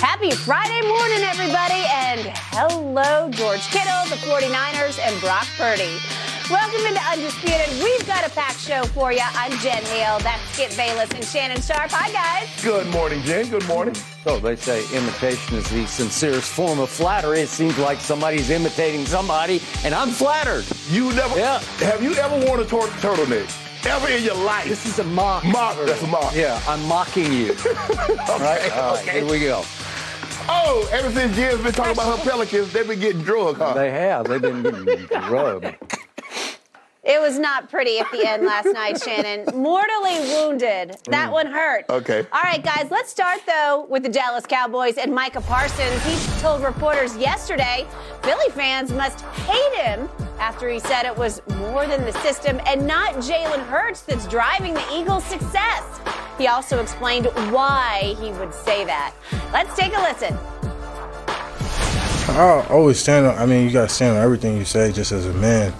Happy Friday morning, everybody, and hello, George Kittle, the 49ers, and Brock Purdy. Welcome into Undisputed. We've got a packed show for you. I'm Jen Hale. That's Skip Bayless and Shannon Sharpe. Hi, guys. Good morning, Jen. Good morning. So they say imitation is the sincerest form of flattery. It seems like somebody's imitating somebody, and I'm flattered. You never Yeah. have you ever worn a tur- turtleneck? Ever in your life? This is a mock. Mock, that's a mock. Yeah, I'm mocking you. All right, all right, okay. here we go. Oh, ever since Jen's been talking about her pelicans, they've been getting drugged, huh? They have. They've been getting drugged. It was not pretty at the end last night, Shannon. Mortally wounded. That mm. one hurt. Okay. All right, guys, let's start, though, with the Dallas Cowboys and Micah Parsons. He told reporters yesterday Philly fans must hate him after he said it was more than the system and not Jalen Hurts that's driving the Eagles' success. He also explained why he would say that. Let's take a listen. I always stand on. I mean, you gotta stand on everything you say, just as a man.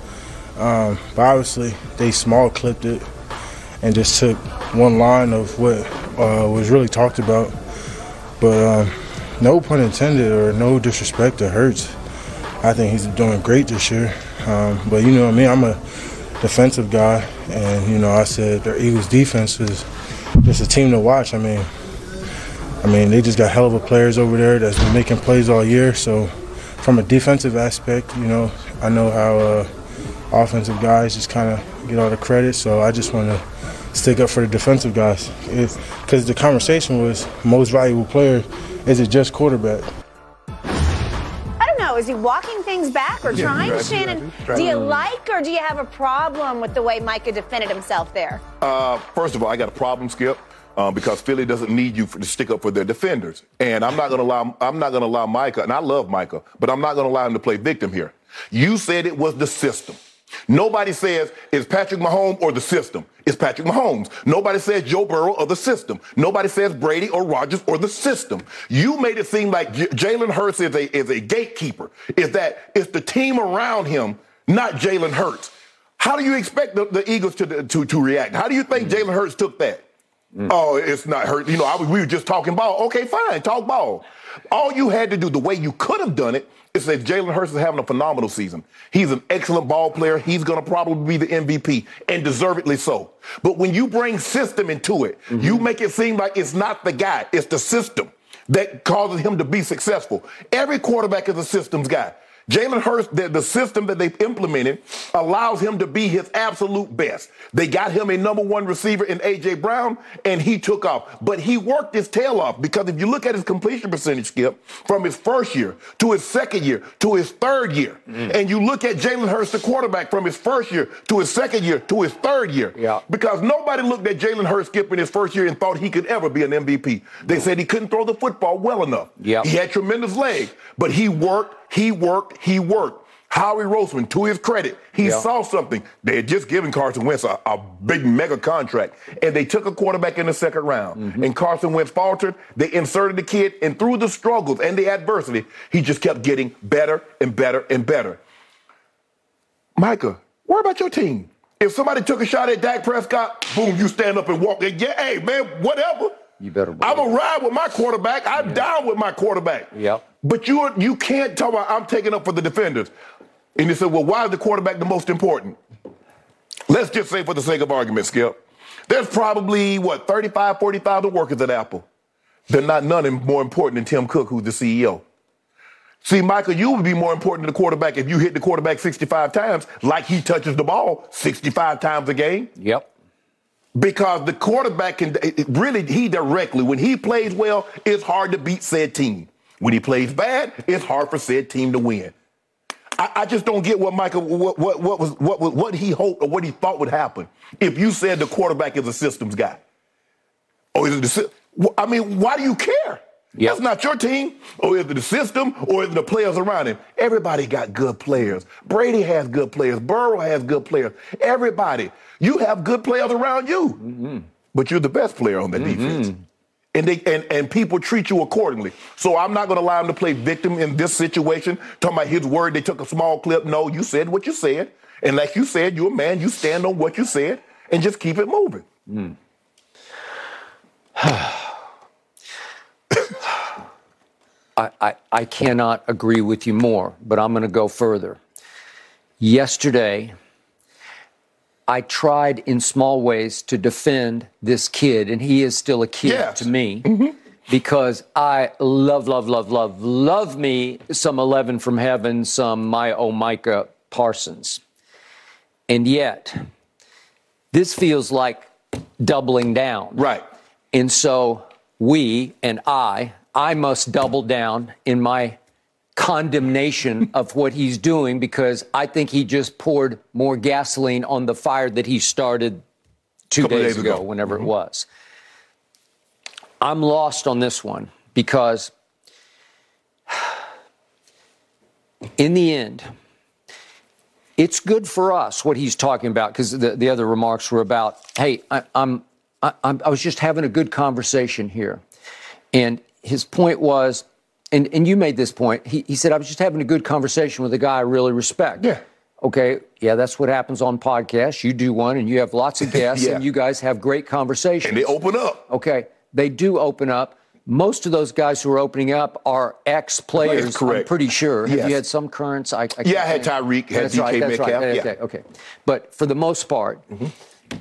Um, but obviously, they small clipped it and just took one line of what uh, was really talked about. But um, no pun intended, or no disrespect to Hurts. I think he's doing great this year. Um, but you know mean. I'm a defensive guy, and you know I said their Eagles defense is just a team to watch. I mean, I mean, they just got hell of a players over there that's been making plays all year. So, from a defensive aspect, you know, I know how uh, offensive guys just kind of get all the credit. So, I just want to stick up for the defensive guys. Because the conversation was most valuable player, is it just quarterback? I don't know. Is he walking things back or Yeah, trying? right, Shannon, right, right. do you like or do you have a problem with the way Micah defended himself there? Uh, first of all, I got a problem, Skip, uh, because Philly doesn't need you for, to stick up for their defenders, and I'm not going to allow. I'm not going to allow Micah, and I love Micah, but I'm not going to allow him to play victim here. You said it was the system. Nobody says it's Patrick Mahomes or the system. It's Patrick Mahomes. Nobody says Joe Burrow or the system. Nobody says Brady or Rodgers or the system. You made it seem like Jalen Hurts is a is a gatekeeper. Is that it's the team around him, not Jalen Hurts. How do you expect the, the Eagles to, to to react? How do you think mm. Jalen Hurts took that? Mm. Oh, it's not hurt. You know, was- we were just talking ball. Okay, fine, talk ball. All you had to do, the way you could have done it, is say Jalen Hurts is having a phenomenal season. He's an excellent ball player. He's going to probably be the MVP, and deservedly so. But when you bring system into it, mm-hmm. you make it seem like it's not the guy, it's the system that causes him to be successful. Every quarterback is a systems guy. Jalen Hurts, the, the system that they've implemented allows him to be his absolute best. They got him a number one receiver in A.J. Brown, and he took off. But he worked his tail off because if you look at his completion percentage, Skip, from his first year to his second year to his third year, mm. and you look at Jalen Hurts, the quarterback, from his first year to his second year to his third year, Yeah. because nobody looked at Jalen Hurts, Skip, in his first year and thought he could ever be an MVP. They mm. said he couldn't throw the football well enough. Yep. He had tremendous legs, but he worked, he worked, he worked. Howie Roseman, to his credit, he Yeah. saw something. They had just given Carson Wentz a, a big mega contract, and they took a quarterback in the second round. Mm-hmm. And Carson Wentz faltered. They inserted the kid, and through the struggles and the adversity, he just kept getting better and better and better. Micah, worry about your team. If somebody took a shot at Dak Prescott, boom, you stand up and walk. And yeah, hey man, whatever. You better I'm a ride with my quarterback. I'm down with my quarterback. Yep. But you you can't tell me I'm taking up for the defenders. And you said, well, why is the quarterback the most important? Let's just say, for the sake of argument, Skip, there's probably what 35, 40,000 workers at Apple. They're not none more important than Tim Cook, who's the CEO. See, Michael, you would be more important than the quarterback if you hit the quarterback 65 times, like he touches the ball 65 times a game. Yep. Because the quarterback can really, he directly, when he plays well, it's hard to beat said team. When he plays bad, it's hard for said team to win. I, I just don't get what Michael, what, what, what was, what, what he hoped or what he thought would happen if you said the quarterback is a systems guy. Or is it the, I mean, why do you care? Yep. That's not your team. Or is it the system or is it the players around him? Everybody got good players. Brady has good players. Burrow has good players. Everybody. You have good players around you. Mm-hmm. But you're the best player on the mm-hmm. defense. And, they, and, and people treat you accordingly. So I'm not going to allow him to play victim in this situation. Talking about his word, they took a small clip. No, you said what you said. And like you said, you're a man. You stand on what you said and just keep it moving. Mm. I, I, I cannot agree with you more, but I'm going to go further. Yesterday, I tried in small ways to defend this kid, and he is still a kid Yes. to me mm-hmm. because I love, love, love, love, love me some 11 from heaven, some my oh Micah Parsons. And yet, this feels like doubling down. Right. And so we and I, I must double down in my condemnation of what he's doing because I think he just poured more gasoline on the fire that he started two days, days ago, ago. whenever it mm-hmm. was. I'm lost on this one because in the end, it's good for us what he's talking about because the, the other remarks were about, hey, I, I'm, I, I'm, I was just having a good conversation here. And his point was, and, and you made this point, he, he said, I was just having a good conversation with a guy I really respect. Yeah. Okay, yeah, that's what happens on podcasts. You do one and you have lots of guests Yeah. and you guys have great conversations. And they open up. Okay, they do open up. Most of those guys who are opening up are ex players. I'm pretty sure. Have Yes. you had some currents? I, I can't Yeah, I had. Tyreek, had that's right, DK that's right. Metcalf, Okay, yeah. okay, okay. But for the most part,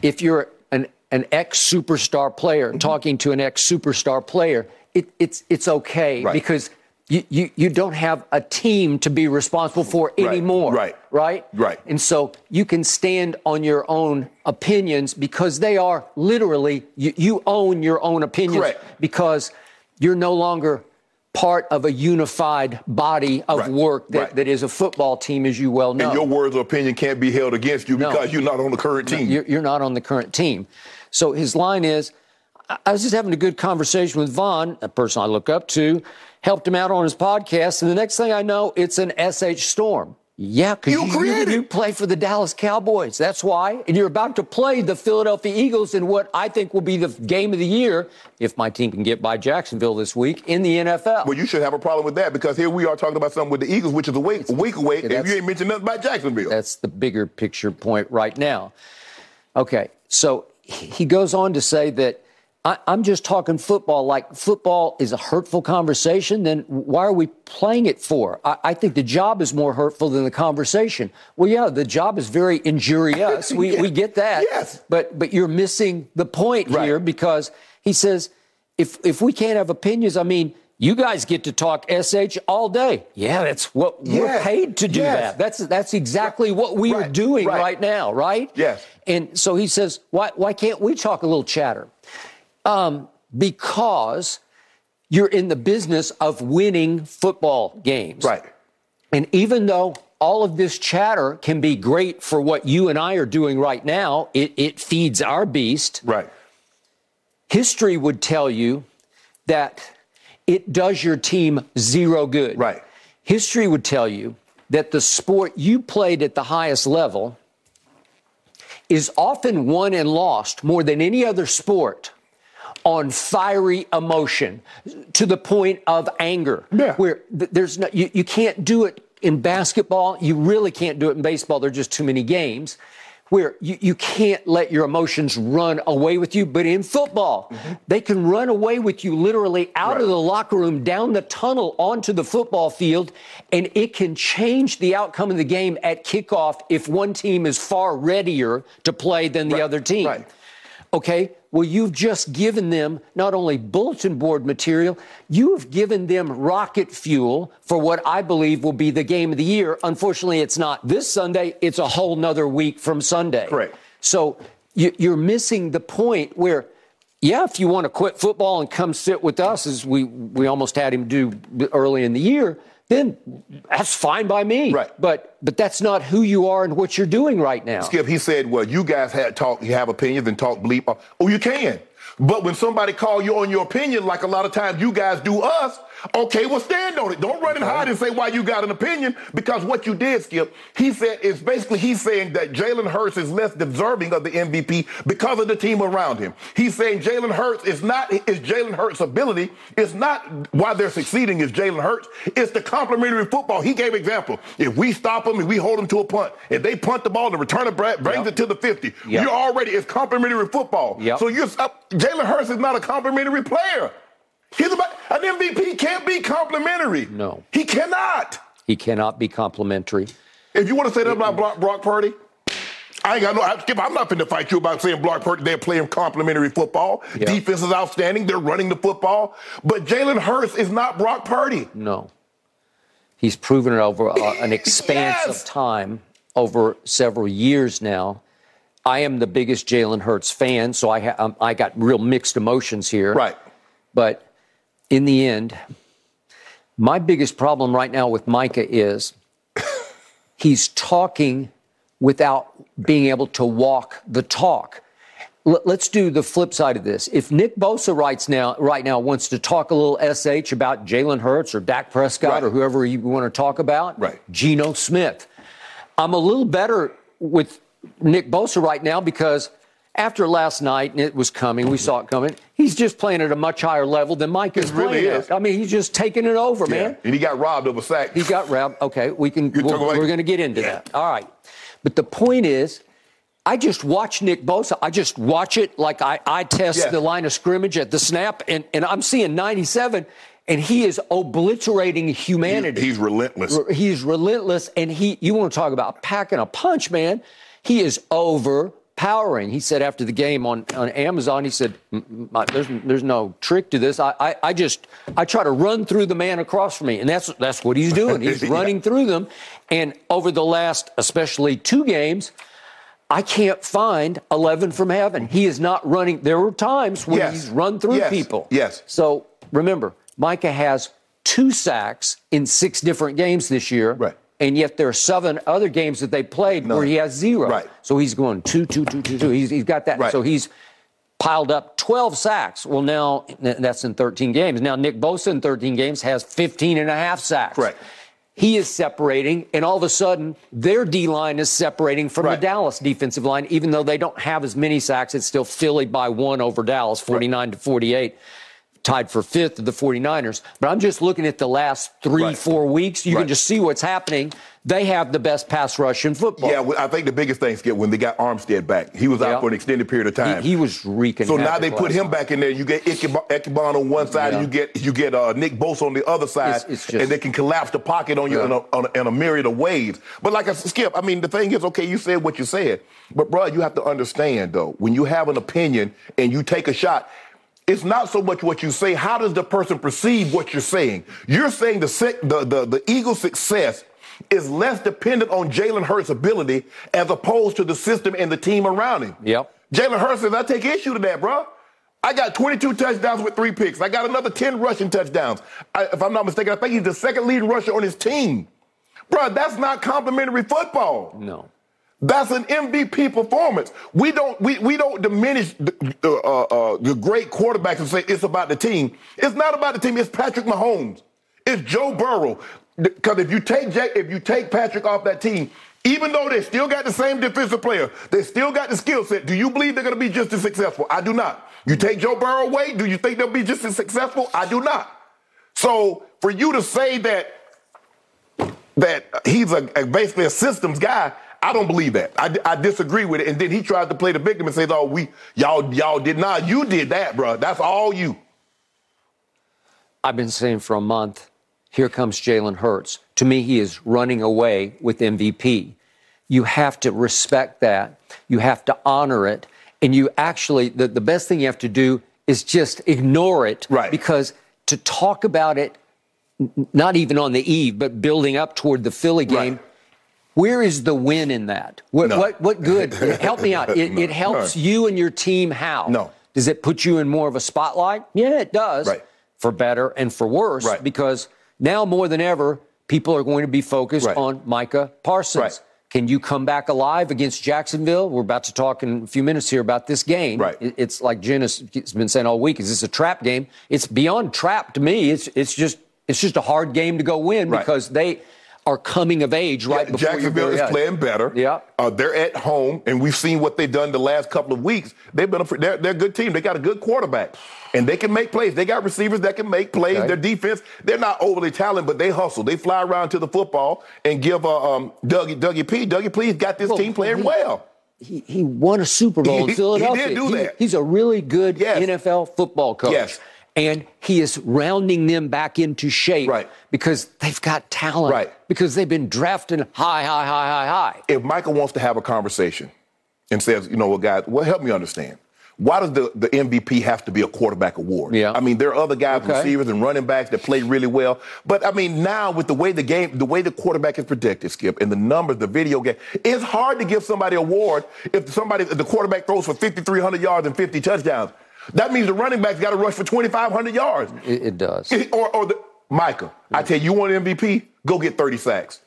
if you're an an ex superstar player Mm-hmm. talking to an ex superstar player, it, it's it's okay Right. because. You, you, you don't have a team to be responsible for Right, anymore. right, Right? right. And so you can stand on your own opinions because they are literally, you, you own your own opinions Correct. because you're no longer part of a unified body of Right, work that, right. that is a football team, as you well know. And your words or opinion can't be held against you No. because you're not on the current team. You're, you're not on the current team. So his line is I- I was just having a good conversation with Von, a person I look up to, helped him out on his podcast, and the next thing I know, it's an SH Storm. Yeah, because You you, created you play for the Dallas Cowboys. That's why. And you're about to play the Philadelphia Eagles in what I think will be the game of the year, if my team can get by Jacksonville this week, in the NFL. Well, you should have a problem with that because here we are talking about something with the Eagles, which is a week, a week away, and you ain't mentioned nothing about Jacksonville. That's the bigger picture point right now. Okay, so he goes on to say that I, I'm just talking football. Like football is a hurtful conversation, then why are we playing it for? I, I think the job is more hurtful than the conversation. Well, yeah, the job is very injurious. We, we get that. Yes. But but you're missing the point Right. here because he says if if we can't have opinions, I mean. You guys get to talk SH all day. Yeah, that's what we're paid to do Yes. that. That's that's exactly what we are doing Right. right now, right? Yes. And so he says, why, why can't we talk a little chatter? Um, because you're in the business of winning football games. right. And even though all of this chatter can be great for what you and I are doing right now, it, it feeds our beast. Right. History would tell you that it does your team zero good. Right. History would tell you that the sport you played at the highest level is often won and lost more than any other sport on fiery emotion to the point of anger. Yeah. Where there's no, you, you can't do it in basketball. You really can't do it in baseball. There are just too many games where you, you can't let your emotions run away with you. But in football, mm-hmm. they can run away with you literally out Right. of the locker room, down the tunnel, onto the football field, and it can change the outcome of the game at kickoff if one team is far readier to play than the Right. other team. Right. Okay, well, you've just given them not only bulletin board material, you have given them rocket fuel for what I believe will be the game of the year. Unfortunately, it's not this Sunday, it's a whole nother week from Sunday. Correct. So you, you're missing the point where, yeah, if you want to quit football and come sit with us, as we, we almost had him do early in the year, then that's fine by me. Right. But but that's not who you are and what you're doing right now. Skip, he said, well, you guys had talk, you have opinions and talk bleep. Oh, you can. But when somebody call you on your opinion, like a lot of times you guys do us, okay, well, stand on it. Don't run and hide and say why you got an opinion, because what you did, Skip, he said, is basically he's saying that Jalen Hurts is less deserving of the MVP because of the team around him. He's saying Jalen Hurts is not, is Jalen Hurts' ability, it's not why they're succeeding is Jalen Hurts, it's the complementary football. He gave example. If we stop them and we hold them to a punt, if they punt the ball, the returner bra- brings Yep. it to the 50, Yep. you're already, it's complementary football. Yep. So you're, uh, Jalen Hurts is not a complementary player. He's about an MVP can't be complementary. No. He cannot. He cannot be complementary. If you want to say that about Brock, Brock Purdy, I ain't got no. I, Skip, I'm not finna fight you about saying Brock Purdy. They're playing complementary football. Yeah. Defense is outstanding. They're running the football. But Jalen Hurts is not Brock Purdy. No. He's proven it over uh, an expanse Yes. of time, over several years now. I am the biggest Jalen Hurts fan, so I ha- um, I got real mixed emotions here. Right. But in the end, my biggest problem right now with Micah is he's talking without being able to walk the talk. L- Let's do the flip side of this. If Nick Bosa writes now, right now wants to talk a little sh about Jalen Hurts or Dak Prescott Right. or whoever you want to talk about, Right. Geno Smith, I'm a little better with Nick Bosa right now because after last night, and it was coming, we saw it coming. He's just playing at a much higher level than Mike is It really playing is. I mean, he's just taking it over, man. And he got robbed of a sack. He got robbed. Okay, we can. We're, about- we're going to get into Yeah. that. All right, but the point is, I just watch Nick Bosa. I just watch it like I, I test the line of scrimmage at the snap, and, and I'm seeing 97, and he is obliterating humanity. He's relentless. He's relentless, and he. You want to talk about packing a punch, man? He is overpowering. He said after the game on, on Amazon, he said, "M- m- my- "There's there's no trick to this. I, I I just I try to run through the man across from me, and that's that's what he's doing. He's Yeah. running through them, and over the last, especially two games." I can't find 11 from heaven. He is not running. There were times when Yes. he's run through Yes. people. Yes. So remember, Micah has two sacks in six different games this year. Right. And yet there are seven other games that they played where he has zero. Right. So he's going two, two, two, two, two. He's, he's got that. Right. So he's piled up 12 sacks. Well, now that's in 13 games. Now Nick Bosa in 13 games has 15 and a half sacks. Correct. He is separating, and all of a sudden, their D line is separating from Right. the Dallas defensive line, even though they don't have as many sacks. It's still Philly by one over Dallas, 49 to 48, tied for fifth of the 49ers. But I'm just looking at the last three, Right. four weeks. You Right. can just see what's happening. They have the best pass rush in football. Yeah, well, I think the biggest thing, Skip, when they got Armstead back, he was Yeah. out for an extended period of time. He, he was wreaking. So now they put him night. back in there. You get Ebukam on one side, Yeah. and you get you get uh, Nick Bosa on the other side, It's- it's just- and they can collapse the pocket on you in, a, on a, in a myriad of ways. But like I said, Skip, I mean, the thing is, okay, you said what you said, but bro, you have to understand though, when you have an opinion and you take a shot. It's not so much what you say. How does the person perceive what you're saying? You're saying the the the, the Eagles' success is less dependent on Jalen Hurts' ability as opposed to the system and the team around him. Yep. Jalen Hurts says, I take issue to that, bro. I got 22 touchdowns with three picks. I got another 10 rushing touchdowns. I, if I'm not mistaken, I think he's the second leading rusher on his team. Bro, that's not complementary football. No. That's an MVP performance. We don't we, we don't diminish the, uh, uh, the great quarterbacks and say it's about the team. It's not about the team. It's Patrick Mahomes. It's Joe Burrow. Because if you take Jake, if you take Patrick off that team, even though they still got the same defensive player, they still got the skill set. Do you believe they're going to be just as successful? I do not. You take Joe Burrow away, do you think they'll be just as successful? I do not. So for you to say that that he's a, a- basically a systems guy. I don't believe that. I, I disagree with it. And then he tried to play the victim and says, "Oh, we y'all y'all did not. You did that, bro. That's all you." I've been saying for a month, here comes Jalen Hurts. To me, he is running away with MVP. You have to respect that. You have to honor it. And you actually, the, the best thing you have to do is just ignore it. Right. Because to talk about it, not even on the eve, but building up toward the Philly game, Right. Where is the win in that? What, No. what, what good? Help me out. It, No. it helps No. you and your team how? No. Does it put you in more of a spotlight? Yeah, it does. Right. For better and for worse. Right. Because now more than ever, people are going to be focused Right. on Micah Parsons. Right. Can you come back alive against Jacksonville? We're about to talk in a few minutes here about this game. Right. It's like Jen has been saying all week. Is this a trap game? It's beyond trap to me. It's it's just it's just a hard game to go win Right. because they are coming of age right before your Jacksonville is playing better. Yeah. Uh, they're at home, and we've seen what they've done the last couple of weeks. They've been a, they're, they're a good team. They got a good quarterback, and they can make plays. They got receivers that can make plays. Okay. Their defense, they're not overly talented, but they hustle. They fly around to the football and give uh, um, Dougie Dougie P. Dougie P. got this Well, team playing he- well. he, he won a Super Bowl He- in he Philadelphia. did do that. he's a really good Yes. NFL football coach. Yes. And he is rounding them back into shape Right. because they've got talent. Right. Because they've been drafting high, high, high, high, high. if Michael wants to have a conversation and says, you know what, guys, well, help me understand. Why does the, the MVP have to be a quarterback award? Yeah. I mean, there are other guys, Okay. receivers and running backs that play really well. But I mean, now with the way the game, the way the quarterback is protected, Skip, and the numbers, the video game, it's hard to give somebody an award if somebody, if the quarterback throws for 5,300 yards and 50 touchdowns. That means the running back's got to rush for 2,500 yards. It, it does. Or, or the, Micah, I tell you, you want an MVP? Go get 30 sacks.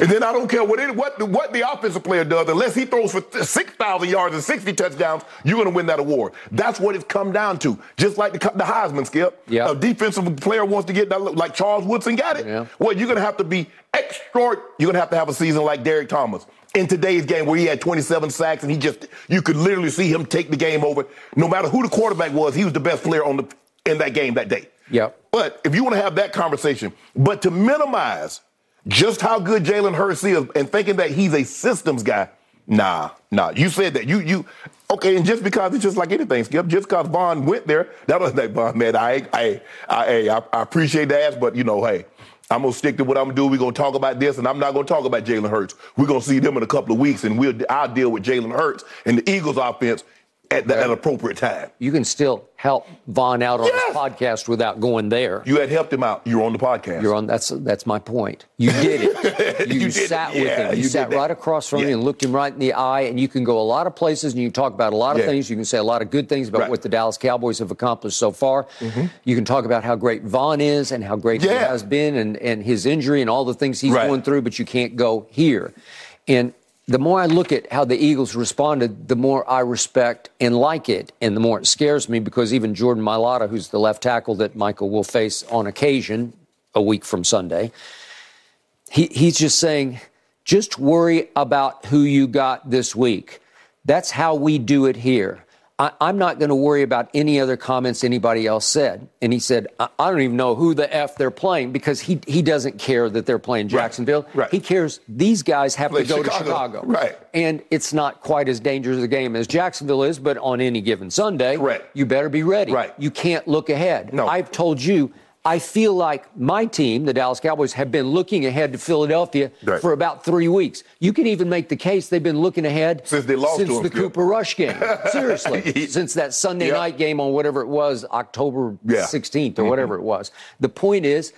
And then I don't care what it, what the, what the offensive player does, unless he throws for 6,000 yards and 60 touchdowns, you're going to win that award. That's what it's come down to. Just like the, the Heisman, Skip. Yeah. A defensive player wants to get that, like Charles Woodson got it. Yeah. Well, you're going to have to be extra. You're going to have to have a season like Derrick Thomas. In today's game, where he had 27 sacks and he just, you could literally see him take the game over. No matter who the quarterback was, he was the best player on the in that game that day. Yep. But if you want to have that conversation, but to minimize just how good Jalen Hurts is and thinking that he's a systems guy, nah, nah. You said that. You you okay, and just because it's just like anything, Skip, just because Von went there, that was like Von, man, I I I, I, I appreciate that, but you know, hey. I'm gonna stick to what I'm gonna do. We're gonna talk about this, and I'm not gonna talk about Jalen Hurts. We're gonna see them in a couple of weeks, and we'll I'll deal with Jalen Hurts and the Eagles offense at the at appropriate time. You can still help Von out on Yes. his podcast without going there. You had helped him out. You're on the podcast. You're on. That's that's my point. You did it. You, You did sat with Yeah, him. You, you sat right across from Yeah. him and looked him right in the eye. And you can go a lot of places and you talk about a lot of Yeah. things. You can say a lot of good things about Right. Mm-hmm. what the Dallas Cowboys have accomplished so far. You can talk about how great Von is and how great he has been and and his injury and all the things he's Right. going through. But you can't go here. And the more I look at how the Eagles responded, the more I respect and like it, and the more it scares me because even Jordan Mailata, who's the left tackle that Michael will face on occasion a week from Sunday, he, he's just saying, just worry about who you got this week. That's how we do it here. I, I'm not going to worry about any other comments anybody else said. And he said, I, I don't even know who the F they're playing because he, he doesn't care that they're playing Jacksonville. right. He cares these guys have Play to go Chicago. to Chicago. Right. And it's not quite as dangerous a game as Jacksonville is, but on any given Sunday, Correct. you better be ready. Right. You can't look ahead. No. I've told you, I feel like my team, the Dallas Cowboys, have been looking ahead to Philadelphia Right. for about three weeks. You can even make the case they've been looking ahead Since they lost since the. Cooper Rush game. Seriously, since that Sunday Yeah. night game on whatever it was, October Yeah. Mm-hmm. 16th or whatever it was. The point is,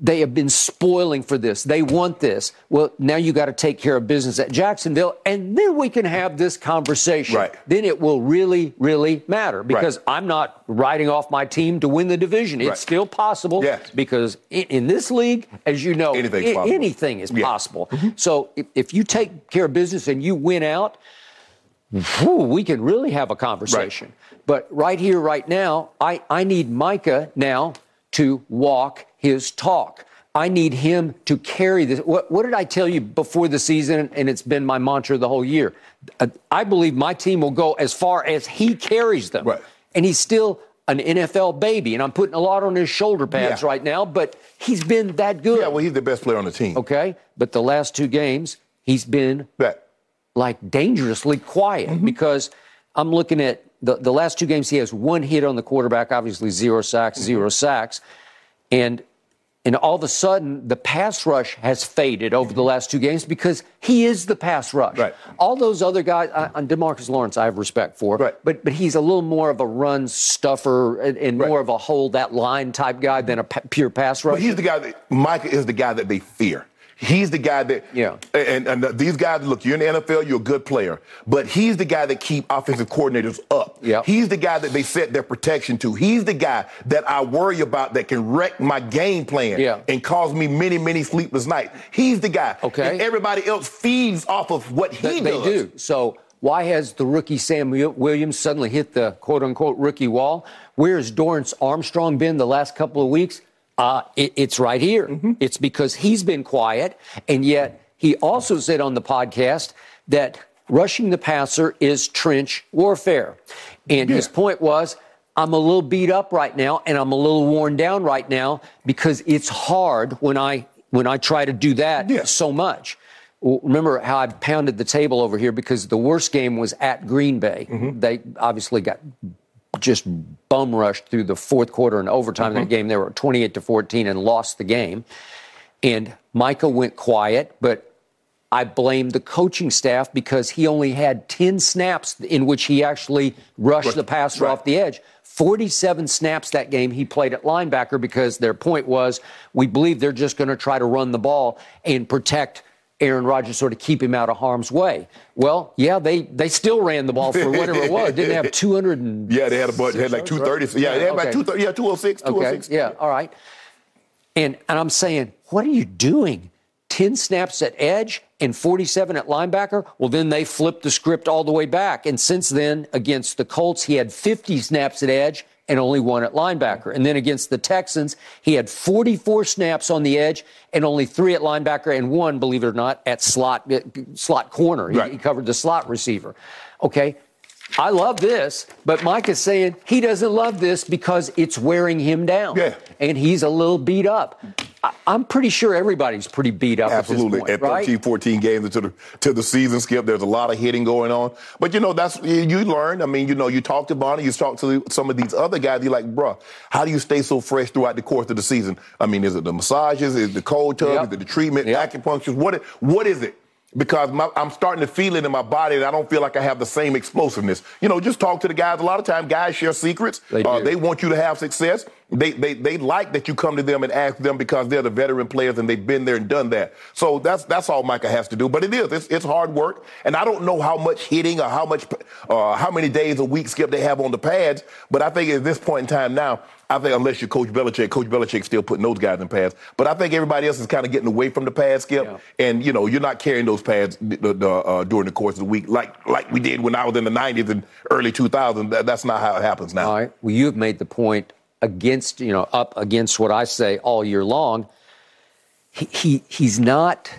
they have been spoiling for this. They want this. Well, now you got to take care of business at Jacksonville, and then we can have this conversation. Right. Then it will really, really matter because I'm not writing off my team to win the division. It's Right. still possible Yes. because in, in this league, as you know, i- anything is Yeah. Mm-hmm. possible. So if, if you take care of business and you win out, whew, we can really have a conversation. But right here, right now, I, I need Micah now to walk his talk. I need him to carry this. What, what did I tell you before the season? And it's been my mantra the whole year. I believe my team will go as far as he carries them. Right. And he's still an NFL baby. And I'm putting a lot on his shoulder pads Yeah. right now, but he's been that good. Yeah, well, he's the best player on the team. okay. But the last two games, he's been That. like dangerously quiet Mm-hmm. because I'm looking at the, the last two games he has one hit on the quarterback, obviously zero sacks, Mm-hmm. zero sacks. And and all of a sudden the pass rush has faded over the last two games because he is the pass rush. Mm-hmm. Right. All those other guys, uh, Demarcus Lawrence, I have respect for, Right. but but he's a little more of a run stuffer and, and Right. more of a hold that line type guy than a pure pass rush. But he's the guy that Micah is the guy that they fear. He's the guy that Yeah. And, and uh, these guys, look, you're in the NFL, you're a good player, but he's the guy that keep offensive coordinators up. Yep. He's the guy that they set their protection to. He's the guy that I worry about that can wreck my game plan Yeah. and cause me many, many sleepless nights. He's the guy. Okay. And everybody else feeds off of what he They, they does. do. So why has the rookie Sam Williams suddenly hit the quote unquote rookie wall? Where has Dorance Armstrong been the last couple of weeks? Uh, it, it's right here. Mm-hmm. It's because he's been quiet, and yet he also said on the podcast that rushing the passer is trench warfare. And his point was, I'm a little beat up right now, and I'm a little worn down right now because it's hard when I when I try to do that Yeah. so much. Remember how I pounded the table over here because the worst game was at Green Bay. Mm-hmm. They obviously got just bum rushed through the fourth quarter and overtime mm-hmm. that game. They were 28 to 14 and lost the game. And Micah went quiet, but I blame the coaching staff because he only had 10 snaps in which he actually rushed right. the passer right. off the edge. 47 snaps that game he played at linebacker because their point was we believe they're just going to try to run the ball and protect Aaron Rodgers, sort of keep him out of harm's way. Well, yeah, they they still ran the ball for whatever it was. Didn't have 200 and Yeah, they had a bunch. They had like 230. Yeah, they had okay. about 230. Yeah, 206, 206. Okay. Yeah, all right. And and I'm saying, what are you doing? 10 snaps at edge and 47 at linebacker, well, then they flipped the script all the way back. And since then, against the Colts, he had 50 snaps at edge and only one at linebacker. And then against the Texans, he had 44 snaps on the edge and only three at linebacker and one, believe it or not, at slot uh, slot corner. Right. He, he covered the slot receiver. Okay, I love this, but Mike is saying he doesn't love this because it's wearing him down. Yeah. And he's a little beat up. I, am pretty sure everybody's pretty beat up Absolutely. at, at 13, right? 14 games into the, to the season skip, there's a lot of hitting going on. But, you know, that's, you learn. I mean, you know, you talk to Bonnie, you talk to some of these other guys, you're like, bruh, how do you stay so fresh throughout the course of the season? I mean, is it the massages? Is it the cold tub? Yep. Is it the treatment, yep. acupuncture? What, what is it? Because my, I'm starting to feel it in my body and I don't feel like I have the same explosiveness. You know, just talk to the guys. A lot of times guys share secrets. They, uh, they want you to have success. They, they, they like that you come to them and ask them because they're the veteran players and they've been there and done that. So that's, that's all Micah has to do. But it is, it's, it's hard work. And I don't know how much hitting or how much, uh, how many days a week skip they have on the pads. But I think at this point in time now, I think unless you're Coach Belichick, Coach Belichick still putting those guys in pads. But I think everybody else is kind of getting away from the pad skip, yeah. and you know you're not carrying those pads uh, during the course of the week like like we did when I was in the '90s and early 2000s. That, that's not how it happens now. All right. Well, you've made the point against you know up against what I say all year long. He, he he's not.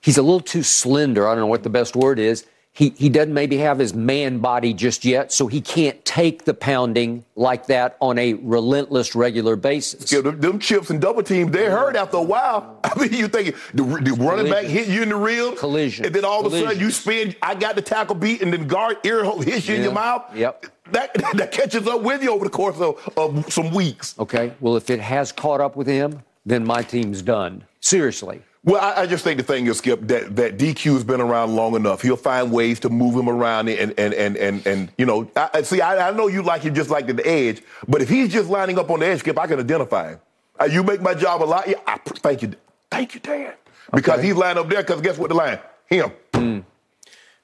He's a little too slender. I don't know what the best word is he, he doesn't maybe have his man body just yet, so he can't take the pounding like that on a relentless, regular basis. Yeah, them, them chips and double teams, they hurt after a while. I mean, you think the, the running back hit you in the ribs, collision, and then all of a sudden you spin. I got the tackle beat, and then guard ear hits you yeah. in your mouth. Yep. That, that catches up with you over the course of, of some weeks. Okay. Well, if it has caught up with him, then my team's done. Seriously. Well, I, I, just think the thing is, Skip, that, that DQ has been around long enough. He'll find ways to move him around and and and and, and you know, I, see, I, I know you like him just like the edge, but if he's just lining up on the edge, Skip, I can identify him. Uh, you make my job a lot. Yeah, I, thank you, thank you, Dan, because okay. he's lining up there. Because guess what? The line, him. Mm.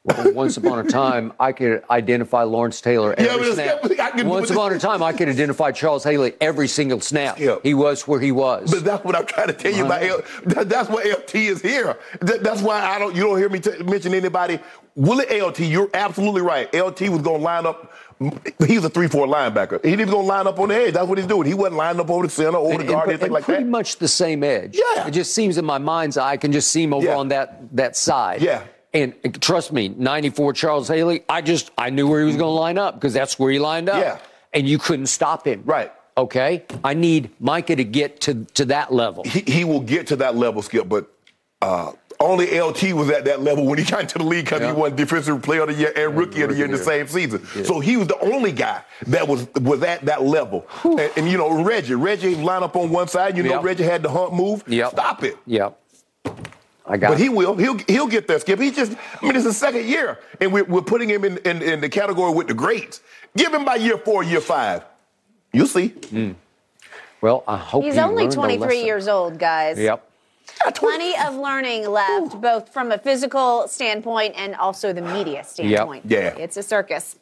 Well, once upon a time, I could identify Lawrence Taylor every yeah, snap. Once upon a time, I could identify Charles Haley every single snap. Yeah. He was where he was. But that's what I'm trying to tell you about. Uh-huh. L, that, that's why LT is here. That, that's why I don't. You don't hear me t- mention anybody. Will it LT? You're absolutely right. LT was going to line up. He's a three-four linebacker. He didn't going to line up on the edge. That's what he's doing. He wasn't lining up over the center, over the guard, and, anything and like pretty that. Pretty much the same edge. Yeah. It just seems in my mind's eye, I can just see him over yeah. on that that side. Yeah. And trust me, 94 Charles Haley, I just, I knew where he was going to line up because that's where he lined up. Yeah. And you couldn't stop him. Right. Okay. I need Micah to get to, to that level. He, he will get to that level, Skip, but uh, only LT was at that level when he got into the league because yeah. he won Defensive Player of the Year and Rookie, of the Year in the same season. Yeah. So he was the only guy that was was at that level. And, and, you know, Reggie, Reggie line up on one side. You know, yep. Reggie had the hump move. Yep. Stop it. Yep. I got. But he will. He'll he'll get there, Skip. He just. I mean, it's the second year, and we're, we're putting him in, in, in the category with the greats. Give him by year four, year five. You'll see. Mm. Well, I hope he's only 23 years old, guys. Yep. Plenty of learning left, Ooh. both from a physical standpoint and also the media standpoint. Yep. Yeah. It's a circus.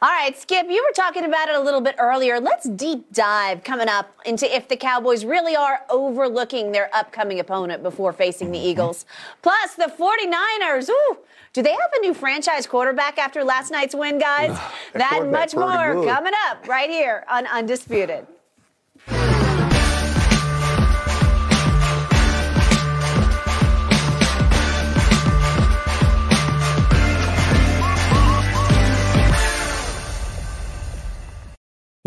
All right, Skip, you were talking about it a little bit earlier. Let's deep dive coming up into if the Cowboys really are overlooking their upcoming opponent before facing the Eagles. Plus, the 49ers, ooh, do they have a new franchise quarterback after last night's win, guys? that much more coming up right here on Undisputed.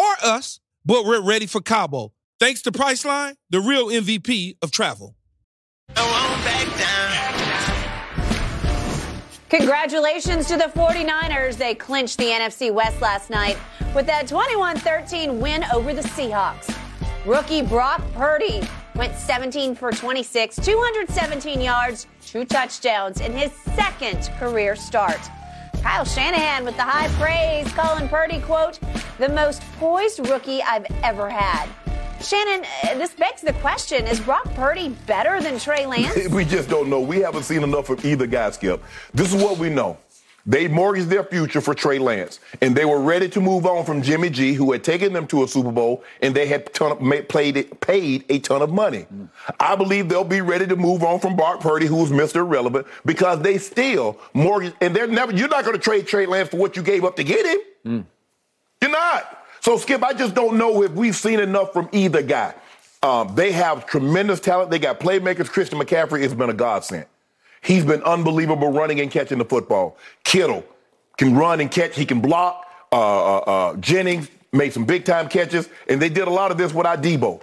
or us, but we're ready for Cabo. Thanks to Priceline, the real MVP of travel. Congratulations to the 49ers. They clinched the NFC West last night with that 21 13 win over the Seahawks. Rookie Brock Purdy went 17 for 26, 217 yards, two touchdowns in his second career start. Kyle Shanahan with the high praise, Colin Purdy, quote, the most poised rookie I've ever had. Shannon, uh, this begs the question is Brock Purdy better than Trey Lance? we just don't know. We haven't seen enough of either guy, Skip. This is what we know. They mortgaged their future for Trey Lance, and they were ready to move on from Jimmy G, who had taken them to a Super Bowl, and they had ton of, played it, paid a ton of money. Mm. I believe they'll be ready to move on from Brock Purdy, who's Mr. Irrelevant, because they still mortgage, and they're never. You're not going to trade Trey Lance for what you gave up to get him. Mm. You're not. So, Skip, I just don't know if we've seen enough from either guy. Um, they have tremendous talent. They got playmakers. Christian McCaffrey has been a godsend. He's been unbelievable running and catching the football. Kittle can run and catch. He can block. Uh, uh, uh, Jennings made some big time catches, and they did a lot of this without Deebo.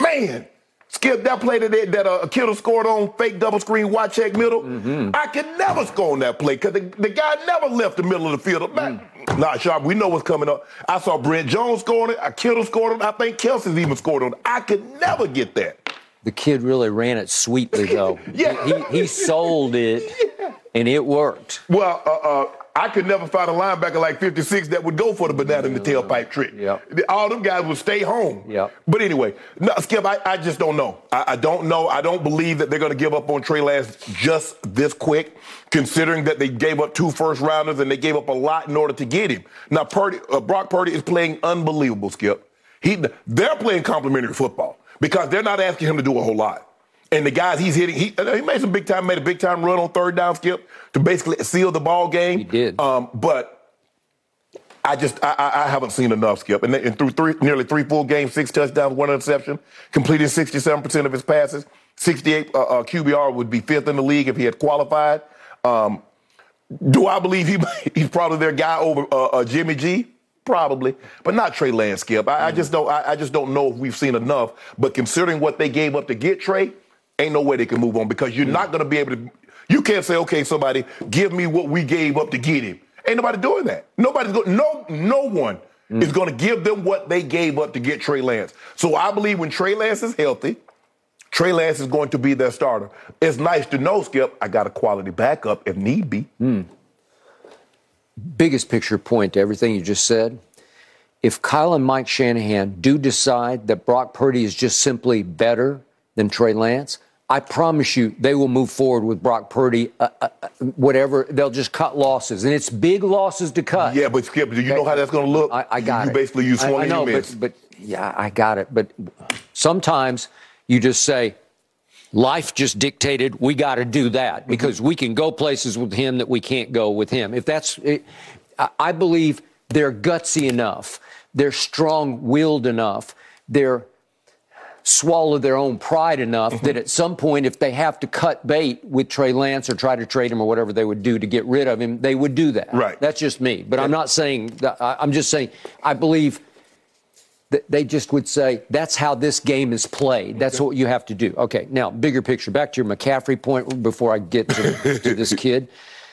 Man, Skip, that play that, that uh, Kittle scored on fake double screen watch check middle. Mm-hmm. I could never score on that play because the, the, guy never left the middle of the field. Man, mm. Nah, Sharpe, we know what's coming up. I saw Brent Jones scoring it. Kittle scored it. I think Kelce's even scored on it. I could never get that. The kid really ran it sweetly, though. yeah. He, he sold it, yeah. and it worked. Well, uh, uh, I could never find a linebacker like 56 that would go for the banana in the tailpipe trick. Yep. All them guys would stay home. Yep. But anyway, no, Skip, I, I just don't know. I, I, don't know. I don't believe that they're going to give up on Trey Lance just this quick, considering that they gave up two first rounders and they gave up a lot in order to get him. Now, Purdy, uh, Brock Purdy is playing unbelievable, Skip. He, they're playing complementary football because they're not asking him to do a whole lot. And the guys he's hitting, he, he made some big time, made a big time run on third down skip to basically seal the ball game. He did. Um, but I just I, I, haven't seen enough skip. And, and through three, nearly three full games, six touchdowns, one interception, completing 67% of his passes, 68 uh, uh, QBR would be fifth in the league if he had qualified. Um, do I believe he he's probably their guy over uh, uh Jimmy G? Probably, but not Trey Lance. Skip. I, mm. I just don't. I, I, just don't know if we've seen enough. But considering what they gave up to get Trey, ain't no way they can move on because you're not going to be able to. You can't say, okay, somebody give me what we gave up to get him. Ain't nobody doing that. Nobody's going. No, no one mm. is going to give them what they gave up to get Trey Lance. So I believe when Trey Lance is healthy, Trey Lance is going to be their starter. It's nice to know, Skip. I got a quality backup if need be. Mm. Biggest picture point to everything you just said. If Kyle and Mike Shanahan do decide that Brock Purdy is just simply better than Trey Lance, I promise you they will move forward with Brock Purdy, uh, uh, uh whatever. They'll just cut losses. And it's big losses to cut. Yeah, but Skip, do you okay. know how that's going to look? I, I got you it. You basically you swung I, I know, but, but yeah, I got it. But sometimes you just say, life just dictated we got to do that mm-hmm. because we can go places with him that we can't go with him. If that's, it, I believe they're gutsy enough, they're strong willed enough, they're swallow their own pride enough Mm-hmm. that at some point, if they have to cut bait with Trey Lance or try to trade him or whatever they would do to get rid of him, they would do that. Right. That's just me. But I'm not saying that. I'm just saying I believe they just would say that's how this game is played. That's what you have to do. Okay. Now, bigger picture. Back to your McCaffrey point before I get to, to this kid.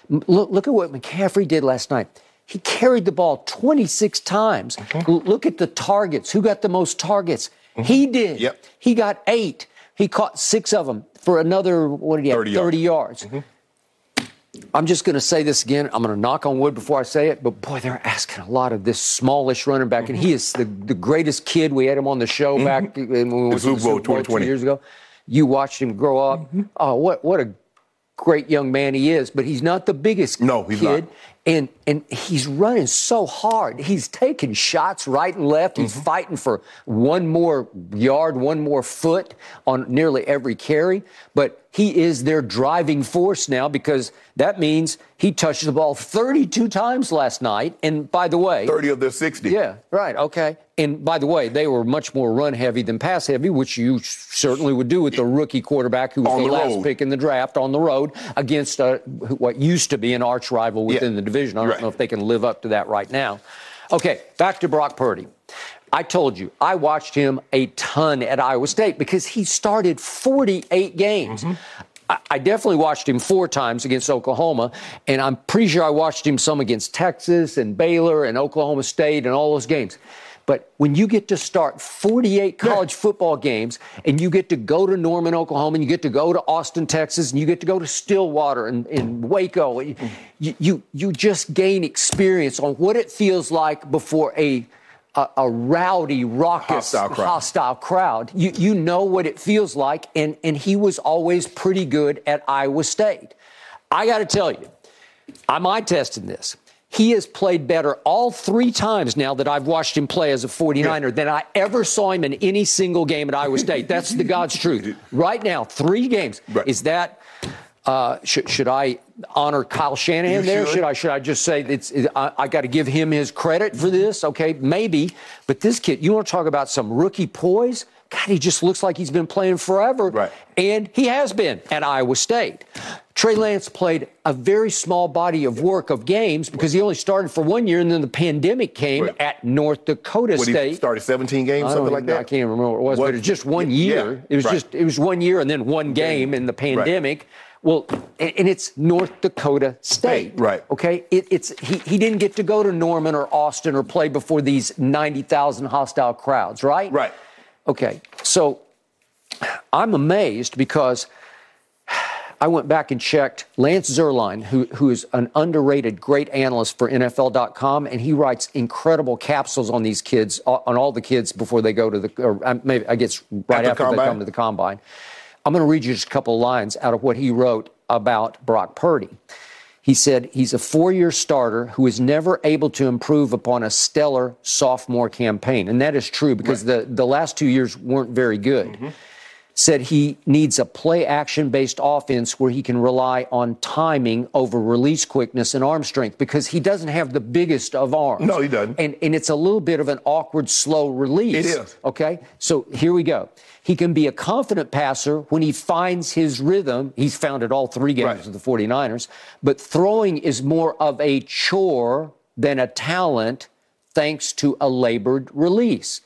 Look, look at what McCaffrey did last night. He carried the ball 26 times. L- Look at the targets. Who got the most targets? Mm-hmm. He did. Yep. He got eight. He caught six of them for another, what did he have? 30 30 yards. yards. I'm just going to say this again. I'm going to knock on wood before I say it, but boy, they're asking a lot of this smallish running back, and he is the, the greatest kid. We had him on the show back in, when we went Super Bowl Super Bowl two 2020. years ago. You watched him grow up. Oh, what what a great young man he is, but he's not the biggest No, he's kid. not. And and he's running so hard. He's taking shots right and left. He's Mm-hmm. fighting for one more yard, one more foot on nearly every carry. But he is their driving force now because that means he touched the ball 32 times last night. And by the way, 30 of their 60. yeah, right. Okay. And by the way, they were much more run heavy than pass heavy, which you certainly would do with the rookie quarterback who was On the, the last pick in the draft on the road against uh, what used to be an arch rival within Yeah. the division. I don't Right. know if they can live up to that right now. Okay, back to Brock Purdy. I told you, I watched him a ton at Iowa State because he started 48 games. Mm-hmm. I, I definitely watched him four times against Oklahoma, and I'm pretty sure I watched him some against Texas and Baylor and Oklahoma State and all those games. But when you get to start 48 college football games and you get to go to Norman, Oklahoma, and you get to go to Austin, Texas, and you get to go to Stillwater and, and Waco, you, you, you just gain experience on what it feels like before a, a, a rowdy, raucous, Hostile crowd. hostile crowd. You, you know what it feels like, and, and he was always pretty good at Iowa State. I got to tell you, I'm eye testing this. He has played better all three times now that I've watched him play as a 49er than I ever saw him in any single game at Iowa State. That's the God's truth. Right now, three games. Right. Is that uh, should, should I honor Kyle Shanahan You there? should. Should I should I just say it's I, I got to give him his credit for this? Okay, maybe. But this kid, you want to talk about some rookie poise? God, he just looks like he's been playing forever. Right. And he has been at Iowa State. Trey Lance played a very small body of work of games because he only started for one year and then the pandemic came Right. at North Dakota What, State. he started 17 games, I something like that? I can't remember what it was, What- but it's just one Yeah, year. it was right. just it was one year and then one game in the pandemic. Well, and, it's North Dakota State. Right. Okay. It, it's he, he didn't get to go to Norman or Austin or play before these ninety thousand hostile crowds. Right. Right. Okay. So I'm amazed because I went back and checked Lance Zierlein, who, who is an underrated great analyst for NFL.com, and he writes incredible capsules on these kids, on all the kids before they go to the, or uh, maybe I guess right the after they come to the combine. I'm going to read you just a couple of lines out of what he wrote about Brock Purdy. He said he's a four year starter who is never able to improve upon a stellar sophomore campaign. And that is true because the, the last two years weren't very good. Mm-hmm. Said he needs a play action based offense where he can rely on timing over release quickness and arm strength because he doesn't have the biggest of arms. No, he doesn't. And, and it's a little bit of an awkward, slow release. It is. Okay, so here we go. He can be a confident passer when he finds his rhythm. He's found it all three games Right. with the 49ers. But throwing is more of a chore than a talent thanks to a labored release.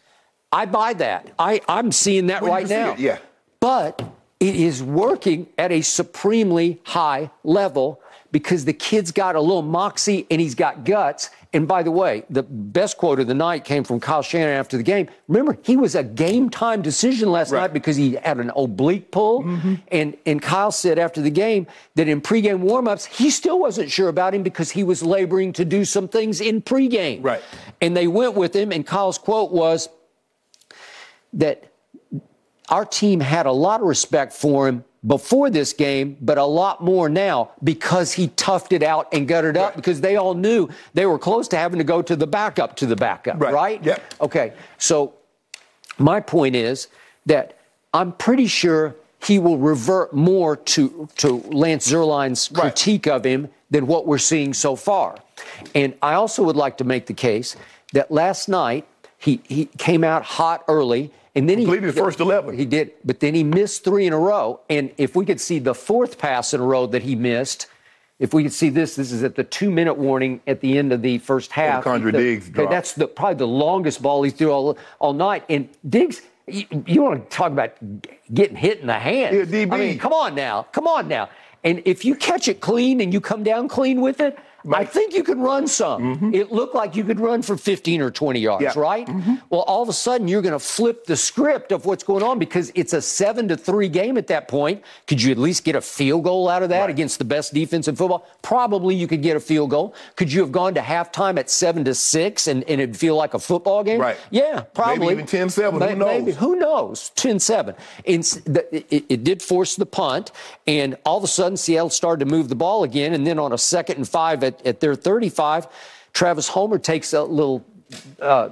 I buy that. I, I'm seeing that Well, right now. it, yeah. But it is working at a supremely high level because the kid's got a little moxie and he's got guts. And by the way, the best quote of the night came from Kyle Shanahan after the game. Remember, he was a game time decision last Right. night because he had an oblique pull. Mm-hmm. And, and Kyle said after the game that in pregame warmups, he still wasn't sure about him because he was laboring to do some things in pregame. Right. And they went with him, and Kyle's quote was that our team had a lot of respect for him before this game, but a lot more now because he toughed it out and gutted up because they all knew they were close to having to go to the backup to the backup, Right. right? Yep. Okay. So my point is that I'm pretty sure he will revert more to, to Lance Zierlein's Right. critique of him than what we're seeing so far. And I also would like to make the case that last night he, he came out hot early And then Completed he his first 11. He did, but then he missed three in a row. And if we could see the fourth pass in a row that he missed, if we could see this, this is at the two-minute warning at the end of the first half. The- Diggs drop. that's the probably the longest ball he threw all, all night. And Diggs, you, you want to talk about getting hit in the hand? Yeah, DB. I mean, come on now, come on now. And if you catch it clean and you come down clean with it, I think you could run some. It looked like you could run for 15 or 20 yards, Mm-hmm. Right? Well, all of a sudden you're going to flip the script of what's going on because it's a seven to three game at that point. Could you at least get a field goal out of that against the best defense in football? Probably you could get a field goal. Could you have gone to halftime at seven to six and, and it'd feel like a football game? Right. Yeah, probably. even 10-7, who May- Maybe. knows? Who knows? 10 7. And the- it, it did force the punt, and all of a sudden, Seattle started to move the ball again. And then on a second and five at, at their 35, Travis Homer takes a little uh,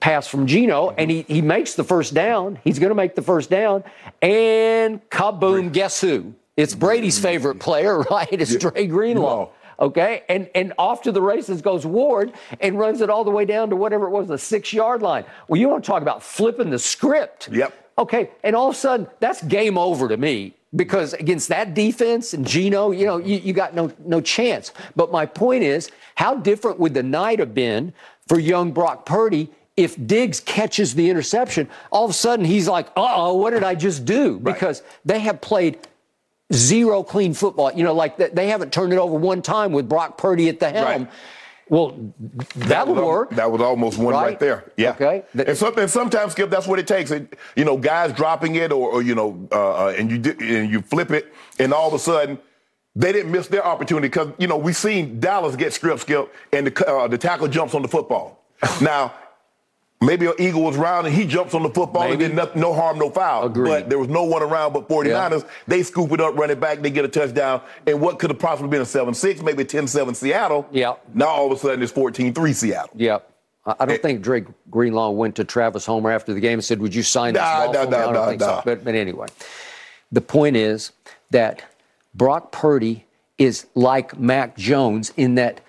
pass from Gino, and he, he makes the first down. He's going to make the first down. And kaboom, guess who? It's Brady's favorite player, right? It's Dre Greenlaw. Okay, and and off to the races goes Ward and runs it all the way down to whatever it was, the six yard line. Well, you want to talk about flipping the script? Yep. Okay, and all of a sudden that's game over to me because against that defense and Gino, you know, you, you got no no chance. But my point is, how different would the night have been for young Brock Purdy? If Diggs catches the interception, all of a sudden he's like, "Uh oh, what did I just do?" Because they have played zero clean football. You know, like they haven't turned it over one time with Brock Purdy at the helm. Right. Well, that'll al- work. That was almost one right, Right? there. Yeah. Okay. And, and sometimes, Skip, that's what it takes. It, you know, guys dropping it, or, or you know, uh, uh, and you di- and you flip it, and all of a sudden. They didn't miss their opportunity because you know we've seen Dallas get strip skip and the uh, the tackle jumps on the football. now, maybe an eagle was around and he jumps on the football Maybe. and did nothing, no harm, no foul. Agreed. But there was no one around but 49ers. They scoop it up, run it back, they get a touchdown. And what could have possibly been a 7-6, maybe 10-7 Seattle. Yeah. Now all of a sudden it's 14-3 Seattle. Yep. I don't think Drake Greenlaw went to Travis Homer after the game and said, "Would you sign this Nah, nah, nah, I don't nah, think so. But, but anyway, the point is that Brock Purdy is like Mac Jones in that.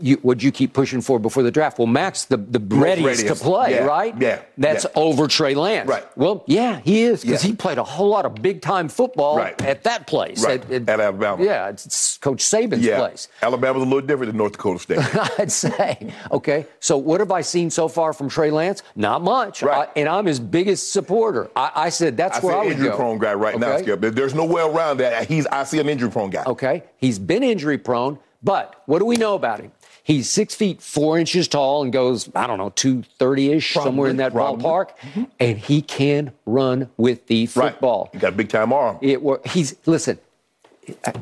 You, what'd you keep pushing for before the draft? Well, Max, the, the readiest to play, Yeah, right? yeah, That's yeah. over Trey Lance. Right. Well, yeah, he is because Yeah. he played a whole lot of big time football Right. at that place. Right, at Alabama. Yeah, it's, Coach Saban's Yeah. place. Alabama's a little different than North Dakota State. I'd say. Okay, so what have I seen so far from Trey Lance? Not much. Right. I- and I'm his biggest supporter. I, I said that's I where I an would injury go. prone guy right now, Okay? Skip. There's no way around that. He's I see an injury prone guy. Okay, he's been injury prone, but what do we know about him? He's six feet four inches tall and goes, I don't know, two thirty ish, somewhere in that probably. ballpark, mm-hmm. and he can run with the Right. football. He got a big time arm. It he's listen.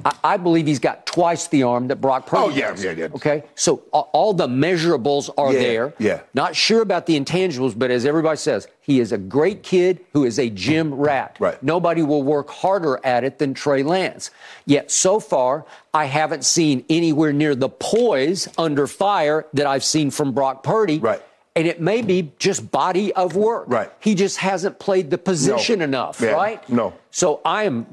I, I believe he's got twice the arm that Brock Purdy Oh, yeah, has. yeah, yeah. Okay, so all the measurables are Yeah, there. yeah. Not sure about the intangibles, but as everybody says, he is a great kid who is a gym rat. Right. Nobody will work harder at it than Trey Lance. Yet so far, I haven't seen anywhere near the poise under fire that I've seen from Brock Purdy. Right. And it may be just body of work. Right. He just hasn't played the position enough, Yeah, right? no. So I am.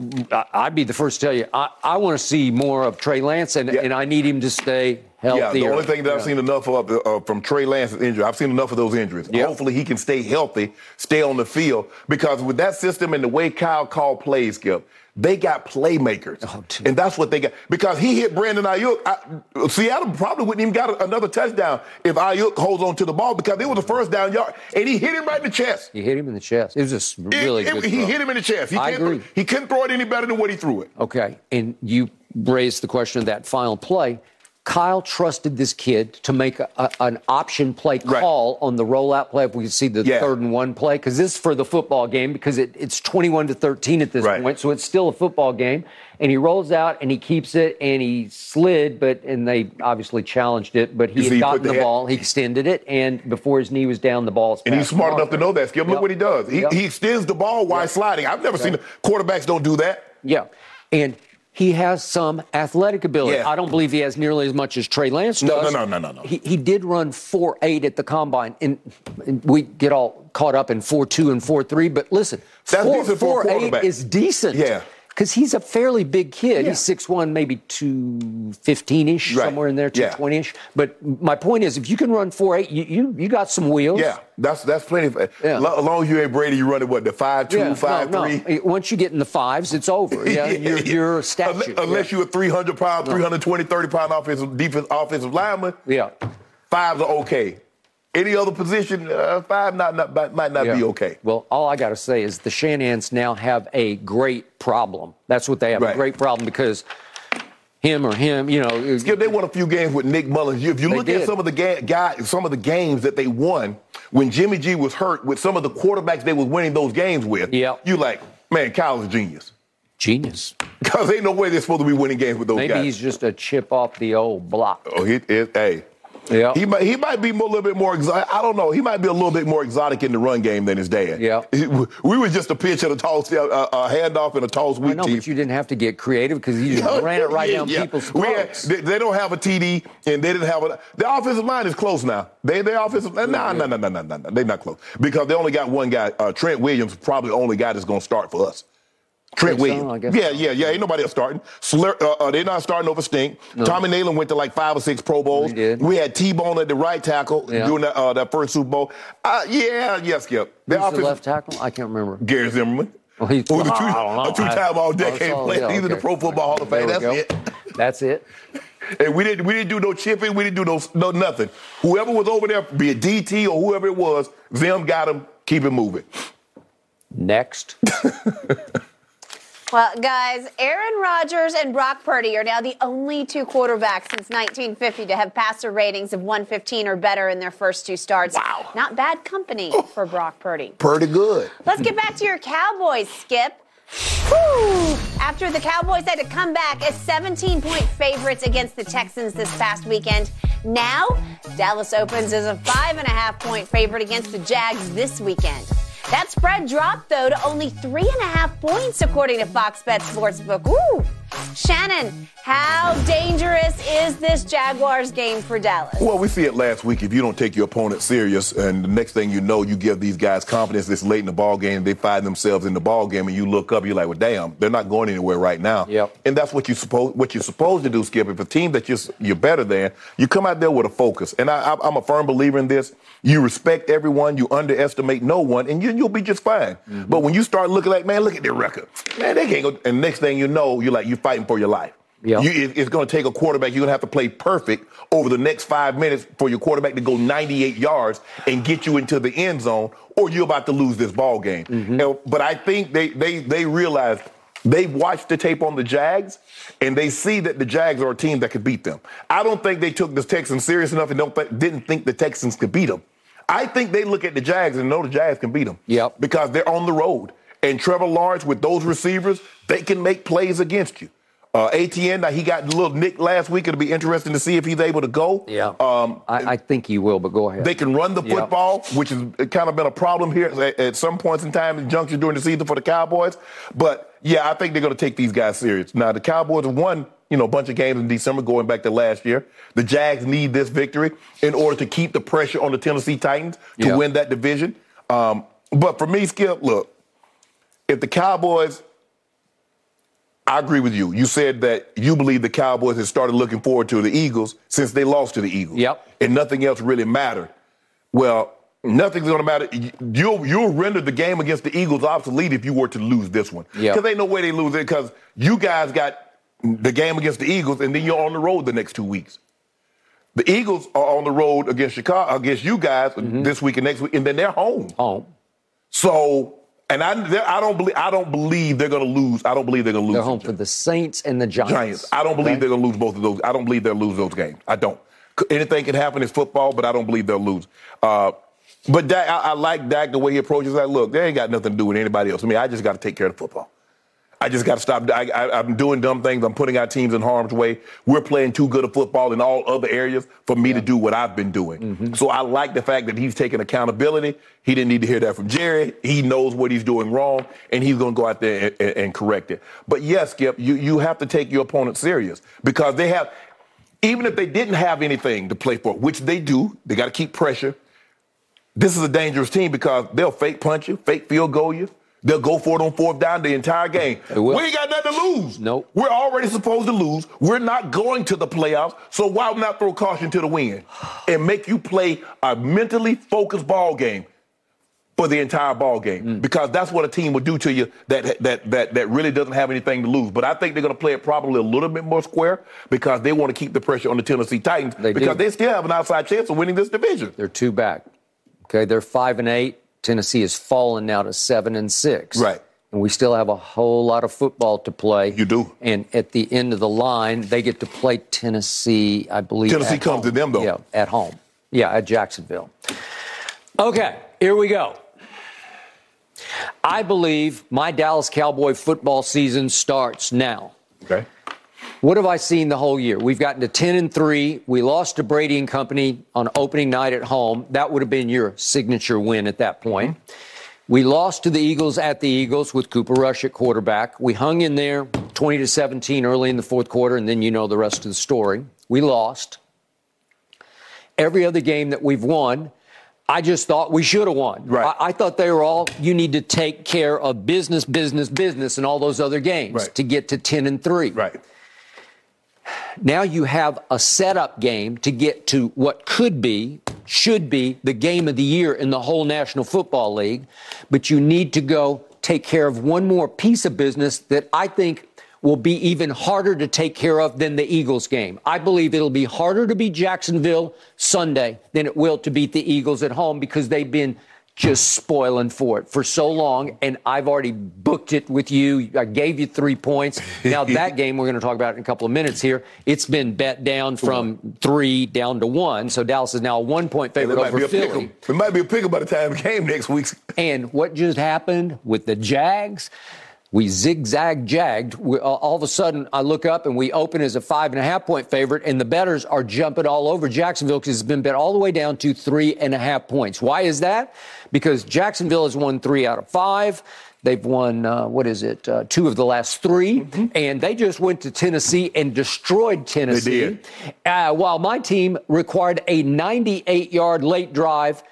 I'd be the first to tell you. I, I want to see more of Trey Lance, and, Yeah. and I need him to stay healthy. Yeah, the only thing that I've seen enough of uh, from Trey Lance's injury, I've seen enough of those injuries. Yeah. Hopefully, he can stay healthy, stay on the field, because with that system and the way Kyle called plays, Skip, they got playmakers, Oh, and that's what they got. Because he hit Brandon Aiyuk, I, Seattle probably wouldn't even got another touchdown if Aiyuk holds on to the ball because it was a mm-hmm. first down yard, and he hit him right in the chest. He hit him in the chest. It was just really it- good. he hit him in the chest. He, I can't agree. Throw, he couldn't throw it any better than what he threw it. Okay, and you raised the question of that final play. Kyle trusted this kid to make a, a- an option play Right. call on the rollout play. If we could see the Yeah. third and one play, because this is for the football game, because it, it's 21 to 13 at this Right. point, so it's still a football game. And he rolls out and he keeps it, and he slid, but and they obviously challenged it, but he had he gotten the the, ball, he extended it, and before his knee was down, the ball's And he's smart enough to know that. Skip, look Yep. what he does. He, Yep. he extends the ball while sliding. I've never seen quarterbacks don't do that. Yeah. And he has some athletic ability. Yeah. I don't believe he has nearly as much as Trey Lance No, does. no, no, no, no, no. He, he did run 4 8 at the combine. And, and we get all caught up in 4 2 and 4 3. But listen, That's 4, decent for a 4 8 quarterback. is decent. Yeah. Because he's a fairly big kid. Yeah. He's 6'1", maybe 215 ish, Right. somewhere in there, Yeah. 220 ish. But my point is, if you can run 4'8", you, you, you got some wheels. Yeah, that's that's plenty. Of, Yeah. As long as you ain't Brady, you running what the five two, Yeah, five no, three. no. Once you get in the fives, it's over. Yeah, you're, you're a statue. Unless, unless you're a 300 pound, 320, 30 pound offensive defense offensive lineman, yeah. fives are okay. Any other position, uh, five not, not might- not Yeah. be okay. Well, all I got to say is the Shanahans now have a great problem. That's what they have Right. a great problem because him or him, you know. Skip, they won a few games with Nick Mullens. If you look at some of the ga- guys, some of the games that they won when Jimmy G was hurt, with some of the quarterbacks they was winning those games with, Yeah. you like, man, Kyle's a genius. Genius. Because ain't no way they're supposed to be winning games with those Maybe guys. he's just a chip off the old block. Oh, he is. Hey, Yeah. he might he might be more, a little bit more exotic. I don't know. He might be a little bit more exotic in the run game than his dad. Yeah. We were just a pitch and a toss, a, a handoff and a toss I weak know, team. but you didn't have to get creative because you just ran it right Yeah, down yeah. people's throats. they, they don't have a TD, and they didn't have a. Their offensive line is close now. They their offensive. No, no, no, no, no, no. They're not close because they only got one guy. Uh, Trent Williams, probably the only guy that's going to start for us. Trent? Williams. I guess yeah, yeah, yeah. Ain't nobody else starting. Slur, uh, uh, they're not starting over Stink. Tommy Nalen went to like five or six Pro Bowls. We had T-Bone at the right tackle Yeah. during that, uh, that first Super Bowl. Uh, yeah, yes, Skip. Who's the left tackle? I can't remember. Gary Zimmerman. Well, he- Who was a, two, I don't know. a two-time All-Decade Oh, player. yeah, He's in the. Pro Football Hall of Fame. That's go. it. That's it. And we didn't we didn't do no chipping. We didn't do no no nothing. Whoever was over there, be it DT or whoever it was, them got him. Keep it moving. Next. Well, guys, Aaron Rodgers and Brock Purdy are now the only two quarterbacks since 1950 to have passer ratings of 115 or better in their first two starts. Wow. Not bad company oh. for Brock Purdy. Pretty good. Let's get back to your Cowboys, Skip. Whew. After the Cowboys had to come back as 17 point favorites against the Texans this past weekend, now Dallas opens as a five and a half point favorite against the Jags this weekend. That spread dropped, though, to only three and a half points, according to Fox Bet Sportsbook. Ooh. Shannon, how dangerous is this Jaguars game for Dallas? Well, we see it last week. If you don't take your opponent serious, and the next thing you know, you give these guys confidence this late in the ball game, they find themselves in the ball game, and you look up, you're like, well, damn, they're not going anywhere right now. Yep. And that's what you supposed what you're supposed to do, Skip. If a team that you're you're better than, you come out there with a focus. And I, I, I'm a firm believer in this. You respect everyone, you underestimate no one, and you, you'll be just fine. Mm-hmm. But when you start looking like, man, look at their record, man, they can't go. And next thing you know, you're like, you're fighting for your life. Yeah. You, it- it's going to take a quarterback. You're going to have to play perfect over the next five minutes for your quarterback to go 98 yards and get you into the end zone, or you're about to lose this ball game. Mm-hmm. And- but I think they they they realize they watched the tape on the Jags, and they see that the Jags are a team that could beat them. I don't think they took the Texans serious enough and don't th- didn't think the Texans could beat them. I think they look at the Jags and know the Jags can beat them. Yep. Because they're on the road. And Trevor Lawrence, with those receivers, they can make plays against you. Uh, Etienne, now he got a little nick last week. It'll be interesting to see if he's able to go. Yeah. Um, I, I think he will, but go ahead. they can run the Yeah. football, which has kind of been a problem here at, at some points in time in junction during the season for the Cowboys. But yeah, I think they're going to take these guys serious. Now the Cowboys have won, you know, a bunch of games in December going back to last year. The Jags need this victory in order to keep the pressure on the Tennessee Titans to Yeah. win that division. Um, but for me, Skip, look, if the Cowboys I agree with you. You said that you believe the Cowboys had started looking forward to the Eagles since they lost to the Eagles. Yep. And nothing else really mattered. Well, nothing's going to matter. You'll you'll render the game against the Eagles obsolete if you were to lose this one. Yep. Because ain't no way they lose it because you guys got the game against the Eagles and then you're on the road the next two weeks. The Eagles are on the road against Chicago, against you guys Mm-hmm. this week and next week, and then they're home. home. So, and I, I don't believe I don't believe they're going to lose. I don't believe they're going to lose. They're home for the Saints and the Giants. Giants. I don't believe Okay? they're going to lose both of those. I don't believe they'll lose those games. I don't. Anything can happen. in football, but I don't believe they'll lose. Uh, but Dak, I, I like Dak the way he approaches that. Look, they ain't got nothing to do with anybody else. I mean, I just got to take care of the football. I just got to stop. I, I, I'm doing dumb things. I'm putting our teams in harm's way. We're playing too good of football in all other areas for me to do what I've been doing. Mm-hmm. So I like the fact that he's taking accountability. He didn't need to hear that from Jerry. He knows what he's doing wrong, and he's going to go out there and, and, and correct it. But yes, Skip, you, you have to take your opponent serious because they have, even if they didn't have anything to play for, which they do, they got to keep pressure. This is a dangerous team because they'll fake punch you, fake field goal you. They'll go for it on fourth down the entire game. We ain't got nothing to lose. Nope. We're already supposed to lose. We're not going to the playoffs. So why not throw caution to the wind and make you play a mentally focused ball game for the entire ball game? Mm. Because that's what a team will do to you that that that that really doesn't have anything to lose. But I think they're going to play it probably a little bit more square because they want to keep the pressure on the Tennessee Titans They do. because they still have an outside chance of winning this division. They're two back. Okay, they're five and eight. Tennessee has fallen now to seven and six. Right. And we still have a whole lot of football to play. You do. And at the end of the line, they get to play Tennessee, I believe. Tennessee comes to them, though. Yeah, at home. Yeah, at Jacksonville. Okay, here we go. I believe my Dallas Cowboy football season starts now. Okay. What have I seen the whole year? We've gotten to 10 and 3. We lost to Brady and Company on opening night at home. That would have been your signature win at that point. We lost to the Eagles at the Eagles with Cooper Rush at quarterback. We hung in there 20 to 17 early in the fourth quarter, and then you know the rest of the story. We lost. Every other game that we've won, I just thought we should have won. Right. I, I thought they were all, you need to take care of business, business, business, and all those other games Right. to get to 10 and 3. Right. Now you have a setup game to get to what could be, should be the game of the year in the whole National Football League. But you need to go take care of one more piece of business that I think will be even harder to take care of than the Eagles game. I believe it'll be harder to beat Jacksonville Sunday than it will to beat the Eagles at home because they've been just spoiling for it for so long. And I've already booked it with you. I gave you three points. Now, that game we're going to talk about in a couple of minutes here. It's been bet down from three down to one. So Dallas is now a one point It favorite might be over a pick 'em. Philly. It might be a pick 'em by the time the game next week. And what just happened with the Jags? We zigzag jagged. We, all all of a sudden, I look up and we open as a five and a half point favorite, and the betters are jumping all over Jacksonville because it's been bet all the way down to three and a half points. Why is that? Because Jacksonville has won three out of five. They've won, uh, what is it, uh, two of the last 3 and they just went to Tennessee and destroyed Tennessee. They did. Uh, while my team required a 98 yard late drive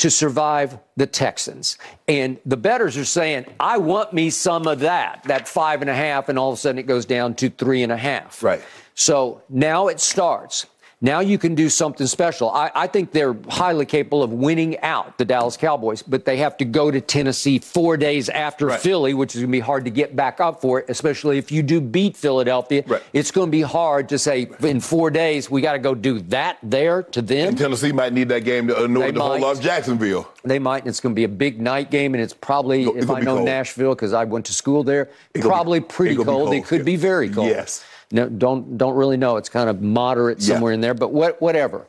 to survive the Texans. And the betters are saying, I want me some of that, that five and a half, and all of a sudden it goes down to three and a half. Right. So now it starts. Now you can do something special. I, I think they're highly capable of winning out the Dallas Cowboys, but they have to go to Tennessee four days after Right. Philly, which is going to be hard to get back up for, especially if you do beat Philadelphia. Right. It's going to be hard to say in four days we got to go do that there to them. And Tennessee might need that game to annoy They the whole might. lot of Jacksonville. They might. and It's going to be a big night game, and it's probably, It's if I know cold. Nashville, because I went to school there, It's gonna be- probably pretty it's cold. It could yeah. be very cold. Yes. No, don't don't really know. It's kind of moderate Yeah. somewhere in there, but what, whatever.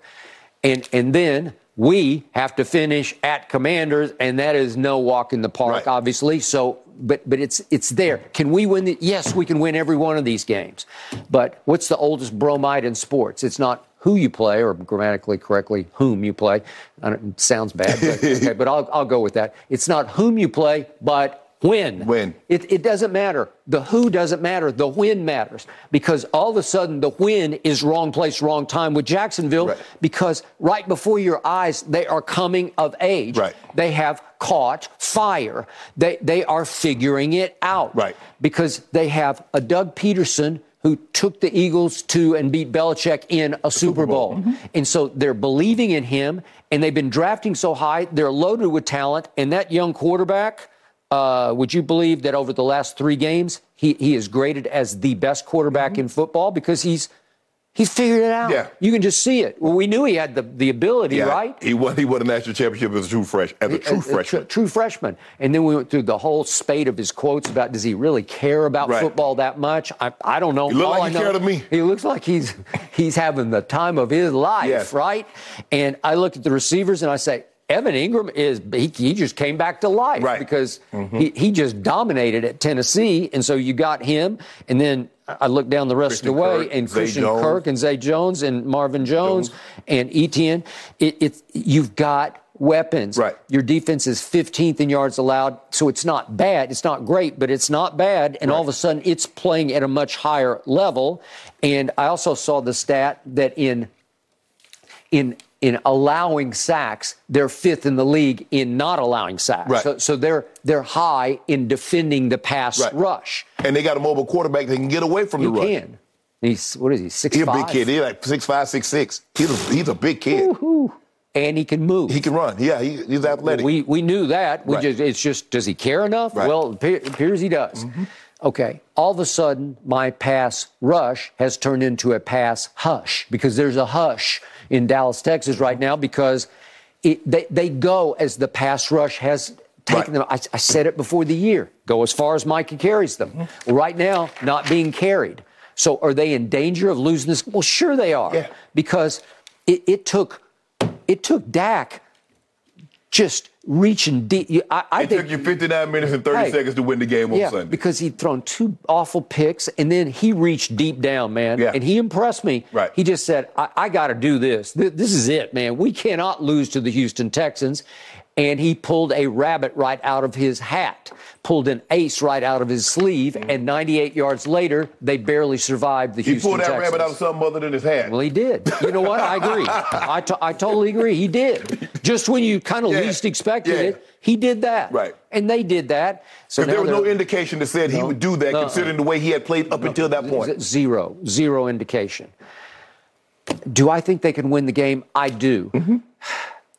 And and then we have to finish at Commanders, and that is no walk in the park, Right. obviously. So, but but it's it's there. Can we win? The, yes, we can win every one of these games. But what's the oldest bromide in sports? It's not who you play, or grammatically correctly, whom you play. I don't, it sounds bad, but, okay, but I'll I'll go with that. It's not whom you play, but when. When. It, it doesn't matter. The who doesn't matter. The when matters because all of a sudden the when is wrong place, wrong time with Jacksonville Right. because right before your eyes they are coming of age. Right. They have caught fire. They they are figuring it out. Right. Because they have a Doug Pederson who took the Eagles to and beat Belichick in a Super Bowl. Mm-hmm. And so they're believing in him and they've been drafting so high, they're loaded with talent and that young quarterback uh, would you believe that over the last three games, he, he is graded as the best quarterback in football because he's he's figured it out. Mm-hmm. Yeah. You can just see it. Well, we knew he had the, the ability, Yeah, right? He won. He won a national championship as a true fresh, as a true A- a freshman. tr- true freshman. And then we went through the whole spate of his quotes about does he really care about Right. football that much? I, I don't know. He look All like I he know- cared of me. He looks like he's he's having the time of his life, Yes. right? And I look at the receivers and I say, Evan Engram is he, he just came back to life Right. because mm-hmm. he, he just dominated at Tennessee, and so you got him, and then I look down the rest of the way, Kirk, and Zay Christian Jones. Kirk and Zay Jones and Marvin Jones, Jones. and Etienne. It, it's you've got weapons. Right. Your defense is 15th in yards allowed, so it's not bad. It's not great, but it's not bad. And all of a sudden, it's playing at a much higher level. And I also saw the stat that in in in allowing sacks. They're fifth in the league in not allowing sacks. Right. So, so they're they're high in defending the pass Right. rush. And they got a mobile quarterback that can get away from You the rush. can. He's what is he? Six He's a big kid. He's like six five, six six. He's a, he's a big kid. and he can move. He can run. Yeah, he, he's athletic. We we knew that. We Right. just it's just does he care enough? Right. Mm-hmm. Well, it appears he does. Okay. All of a sudden, my pass rush has turned into a pass hush because there's a hush in Dallas, Texas right now because it, they they go as the pass rush has taken Right. them. I, I said it before the year. Go as far as Micah carries them. Mm-hmm. Right now, not being carried. So are they in danger of losing this? Well, sure they are. Yeah. Because it, it took it took Dak just reaching deep. I, I it think took you 59 minutes and 30 Hey. seconds to win the game on yeah, Sunday. because he'd thrown two awful picks, and then he reached deep down, man, Yeah. and he impressed me. Right. He just said, "I, I got to do this. Th- This is it, man. We cannot lose to the Houston Texans." And he pulled a rabbit right out of his hat, pulled an ace right out of his sleeve, mm-hmm. and 98 yards later, they barely survived the he Houston He pulled that Texans. rabbit out of something other than his hat. Well, he did. You know what? I agree. I, totally agree. He did. Just when you kind of Yeah. least expected Yeah. it, he did that. Right. And they did that. So there was no indication that said he would do that, No. considering the way he had played up until that point. Zero, zero indication. Do I think they can win the game? I do. Mm-hmm.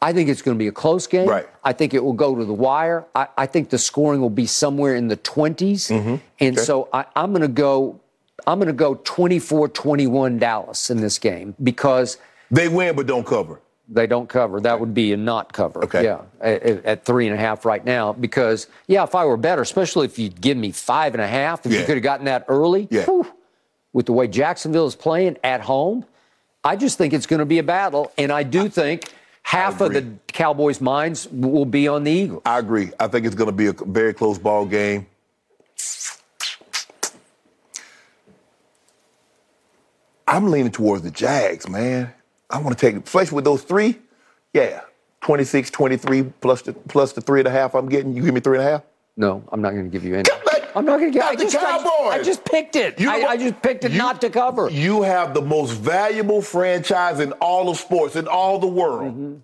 I think it's going to be a close game. Right. I think it will go to the wire. I, I think the scoring will be somewhere in the 20s. Mm-hmm. And so I, I'm going to go. I'm going to go 24-21 Dallas in this game because They win, but don't cover. they don't cover. That would be a not cover. Okay. Yeah, at, at three and a half right now. Because yeah, if I were better, especially if you'd give me five and a half, if you could have gotten that early. Yeah. whew, with the way Jacksonville is playing at home, I just think it's going to be a battle, and I do think half of the Cowboys' minds will be on the Eagles. I agree. I think it's going to be a very close ball game. I'm leaning towards the Jags, man. I want to take, especially with those three. Yeah, 26, 23 plus the plus the three and a half I'm getting. You give me three and a half. No, I'm not going to give you any. I'm not going to get. Not I the just, Cowboys. I just picked it. You know I. I just picked it You- not to cover. You have the most valuable franchise in all of sports, in all the world. Mm-hmm.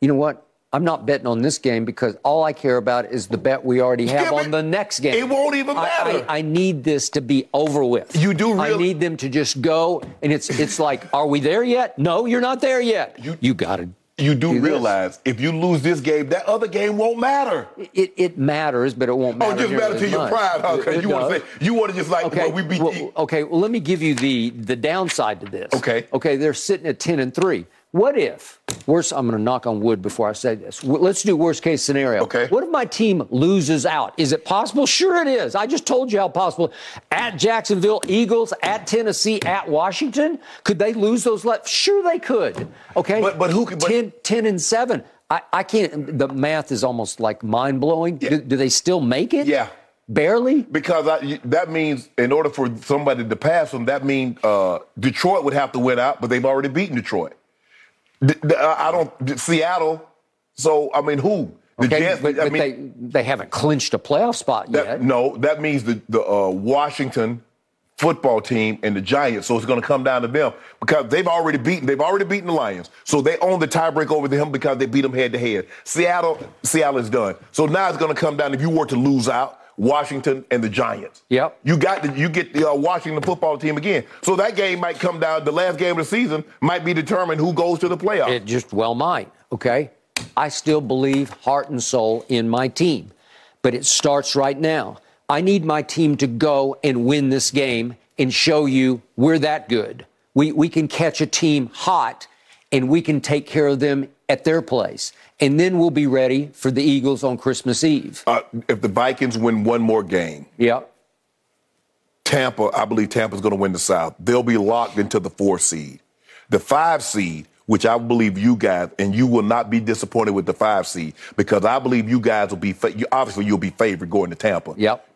You know what? I'm not betting on this game because all I care about is the bet we already have Skip on the next game. It won't even matter. I, I need this to be over with. You do I need them to just go, and it's it's like, are we there yet? No, you're not there yet. You- You, got to. You do, Do this. realize if you lose this game, that other game won't matter. It, it matters, but it won't Oh, matter. it just matter to your much. pride? It- it you want to say you want to just like Okay. well, we beat. well, okay. Well, let me give you the the downside to this. Okay. Okay. They're sitting at ten and three. What if? Worst. I'm going to knock on wood before I say this. Let's do worst case scenario. Okay. What if my team loses out? Is it possible? Sure, it is. I just told you how possible. At Jacksonville, Eagles, at Tennessee, at Washington, could they lose those left? Sure, they could. Okay. But- but who could- but- 10, 10 and seven. I, I can't. The math is almost like mind blowing. Do, do they still make it? Yeah. Barely. Because I, that means in order for somebody to pass them, that means uh, Detroit would have to win out, but they've already beaten Detroit. I don't d- Seattle. So I mean, who? The Okay, Jets. but, I mean, they they haven't clinched a playoff spot that, yet. no, that means the the uh, Washington football team and the Giants. So it's going to come down to them because they've already beaten. They've already beaten the Lions. So they own the tiebreak over them because they beat them head to head. Seattle, Seattle is done. So now it's going to come down if you were to lose out. Washington and the Giants. Yep. You got the, you get the uh, Washington football team again. So that game might come down. The last game of the season might be determined who goes to the playoffs. It just well might. Okay, I still believe heart and soul in my team, but it starts right now. I need my team to go and win this game and show you we're that good. We we can catch a team hot, and we can take care of them at their place, and then we'll be ready for the Eagles on Christmas Eve. uh, if the Vikings win one more game, Yep. Tampa, I believe Tampa's going to win the South. They'll be locked into the four seed. The five seed, which I believe you guys, and you will not be disappointed with the five seed because I believe you guys will be, fa- you, obviously you'll be favored going to Tampa. Yep.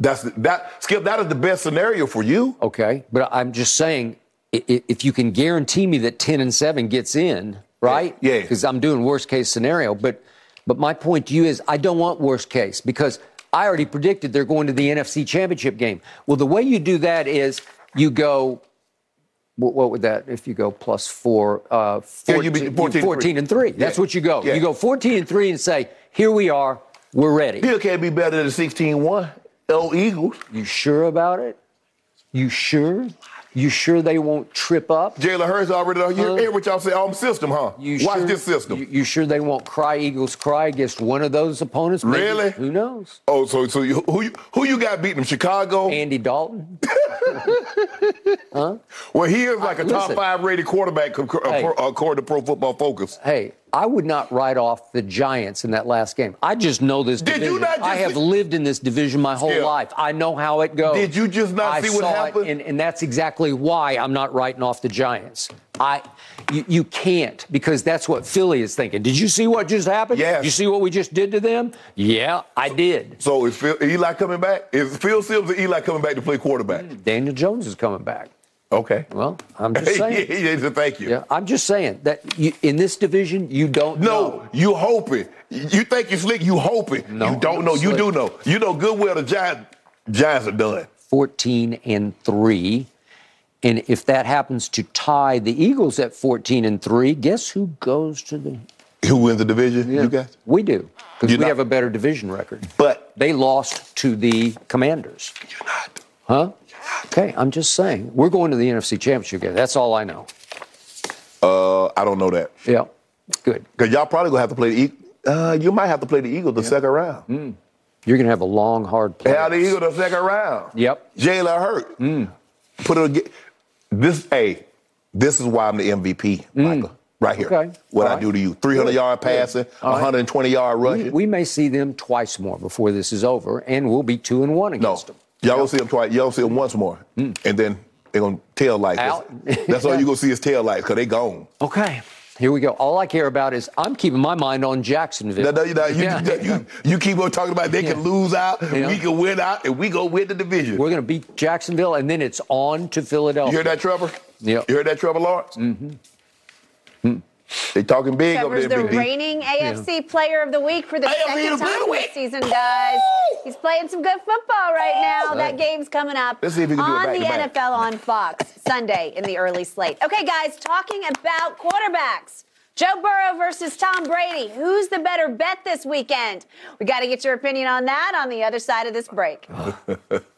That's that, Skip, that is the best scenario for you. Okay, but I'm just saying, if you can guarantee me that 10 and 7 gets in, right? Yeah. Because I'm doing worst case scenario. But, but my point to you is, I don't want worst case because I already predicted they're going to the NFC Championship game. Well, the way you do that is you go what, what would that if you go plus four? Uh, 14, Yeah, you'd be 14 and 14 three. and three. That's Yeah. what you go. Yeah. You go 14 and three and say, here we are, we're ready. Bill can't be better than the 16-1. Oh, Eagles. You sure about it? You sure? You sure they won't trip up? Jalen Hurts already. You Uh, hear what y'all say? On system, huh? You Watch sure, this system. You, you sure they won't cry Eagles cry against one of those opponents? Maybe. Really? Who knows? oh, so so you, who you, who you got beating them? Chicago. Andy Dalton? Huh? Well, he is like a top Listen. five rated quarterback ac- ac- Hey. according to Pro Football Focus. Hey, I would not write off the Giants in that last game. I just know this Did you not I have see- lived in this division my whole Yeah. life. I know how it goes. Did you just not I see what happened? And, and that's exactly why I'm not writing off the Giants. I, you, you can't because that's what Philly is thinking. Did you see what just happened? Yes. Did you see what we just did to them? Yeah, I did. So is Phil, Eli coming back? Is Phil Simms or Eli coming back to play quarterback? Daniel Jones is coming back. Okay. Well, I'm just saying. yeah, thank you. Yeah, I'm just saying that you, in this division, you don't No, know. you hoping. You think you're slick. You hoping. No, you don't know. You do know. You know good well the Giants. Giants are done. 14 and 3. And if that happens to tie the Eagles at 14 and 3, guess who goes to the Who wins the division? You guys. We do. Because we not- have a better division record. But They lost to the Commanders. you're not. Huh? Okay, I'm just saying. We're going to the NFC Championship game. That's all I know. Uh, I don't know that Yeah. Good. because y'all probably gonna have to play the. Eagles. Uh, you might have to play the Eagles the second round. Mm. You're going to have a long, hard play. How the Eagles the second round? Yep. Mm. Jalen Hurt. Put it. This. Hey, this is why I'm the MVP, Michael. Right here. Mm. Okay. What All I right. do to you: 300 Good. yard passing, All right. 120 yard We, rushing. we may see them twice more before this is over, and we'll be two and one no, against them. Y'all gonna see him twice. Y'all see him once more, and then they're gonna tail lights. Out. That's all you gonna see is tail lights because they gone. Okay. Here we go. All I care about is I'm keeping my mind on Jacksonville. No, no, you, no, you, Yeah. you, you, you keep on talking about they can lose out, Yeah. we can win out, and we go win the division. We're going to beat Jacksonville, and then it's on to Philadelphia. You hear that, Trevor? Yeah. You heard that, Trevor Lawrence? Mm-hmm. They talking big Trevor's over there, the reigning AFC Player of the Week for the AFC second Player of the time this season, guys. He's playing some good football right now. That game's coming up Let's see if he can do it on back the back. NFL on Fox Sunday in the early slate. Okay, guys, talking about quarterbacks. Joe Burrow versus Tom Brady. Who's the better bet this weekend? We got to get your opinion on that on the other side of this break.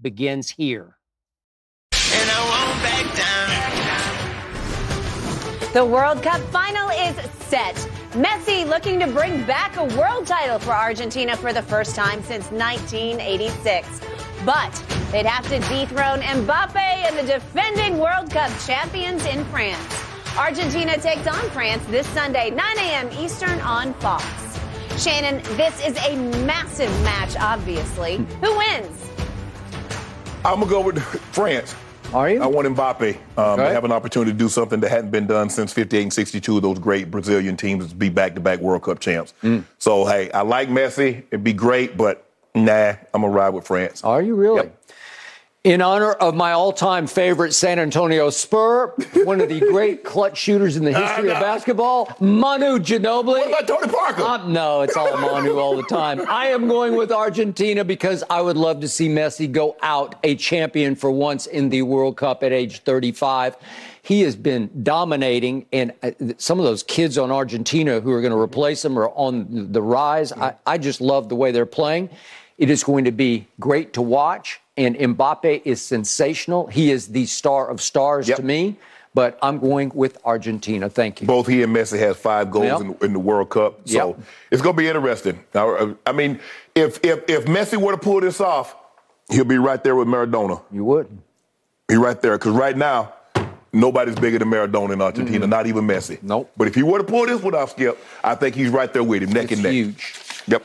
begins here. and I won't back down. The World Cup final is set. Messi looking to bring back a world title for Argentina for the first time since 1986. But they'd have to dethrone Mbappe and the defending World Cup champions in France. Argentina takes on France this Sunday, 9 a.m. Eastern on Fox. Shannon, this is a massive match, obviously. Who wins? I'm gonna go with France. Are you? I want Mbappe um, to Okay. have an opportunity to do something that hadn't been done since 58 and 62. Those great Brazilian teams to be back-to-back World Cup champs. Mm. So hey, I like Messi. It'd be great, but Nah, I'm gonna ride with France. Are you really? Yep. In honor of my all-time favorite San Antonio Spur, one of the great clutch shooters in the history of basketball, Manu Ginobili. What about Tony Parker? Um, no, it's all Manu all the time. I am going with Argentina because I would love to see Messi go out a champion for once in the World Cup at age 35. He has been dominating, and uh, some of those kids on Argentina who are going to replace him are on the rise. I, I just love the way they're playing. It is going to be great to watch, and Mbappe is sensational. He is the star of stars Yep. to me, but I'm going with Argentina. Thank you. Both he and Messi has five goals Yep. in, in the World Cup, so Yep. it's going to be interesting. Now, uh, I mean, if if if Messi were to pull this off, he'll be right there with Maradona. You would. Be right there because right now, nobody's bigger than Maradona in Argentina, not even Messi. Mm-hmm. Nope. But if he were to pull this one off, Skip, I think he's right there with him, neck It's and neck. huge. Yep.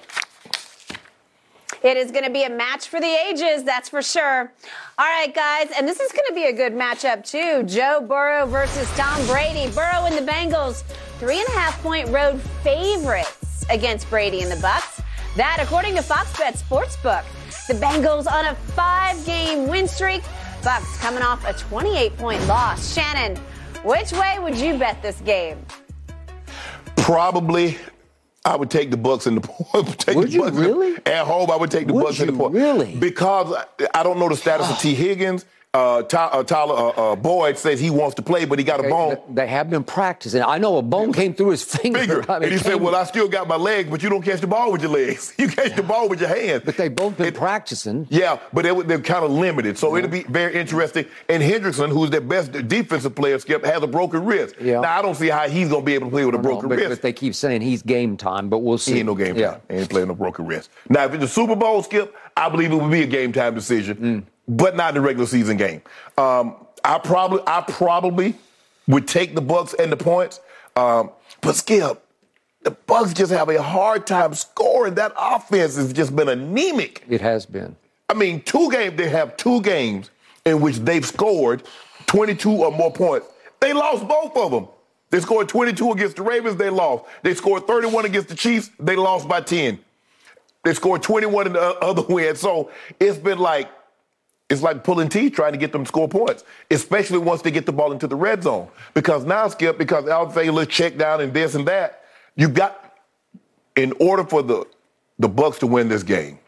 It is going to be a match for the ages, that's for sure. All right, guys, and this is going to be a good matchup, too. Joe Burrow versus Tom Brady. Burrow and the Bengals, three and a half point road favorites against Brady and the Bucs. That, according to Fox Bet Sportsbook, the Bengals on a five game win streak. Bucs coming off a 28 point loss. Shannon, which way would you bet this game? Probably, I would take the Bucs in the take Would the you Bucs in the- really? at home. I would take the Would Bucs in the point really? because I- I don't know the status of Tee Higgins. Uh, Ty, uh, Tyler uh, uh, Boyd says he wants to play, but he got a bone. They, they have been practicing. I know a bone came through his finger. Finger. I mean, and he said, "Well, I still got my legs, but you don't catch the ball with your legs. You catch the ball with your hands." But they've both been It- practicing. Yeah, but they, they're kind of limited, so it'll be very interesting. And Hendrickson, who's their best defensive player, Skip, has a broken wrist. Yeah. Now I don't see how he's going to be able to play with a broken but, wrist. but they keep saying he's game time, but we'll see. He ain't no game Yeah. time. He ain't playing no broken wrist. Now, if it's a Super Bowl, Skip, I believe it would be a game time decision, Mm. But not the regular season game. Um, I probably, I probably would take the Bucs and the points, um, but Skip, the Bucs just have a hard time scoring. That offense has just been anemic. It has been. I mean, two games, they have two games in which they've scored 22 or more points. They lost both of them. They scored 22 against the Ravens, they lost. They scored 31 against the Chiefs, they lost by 10. They scored 21 in the other win. So it's been like, it's like pulling teeth trying to get them to score points, especially once they get the ball into the red zone. Because now, Skip, because I'll say let's check down and this and that, you got in order for the the Bucs to win this game,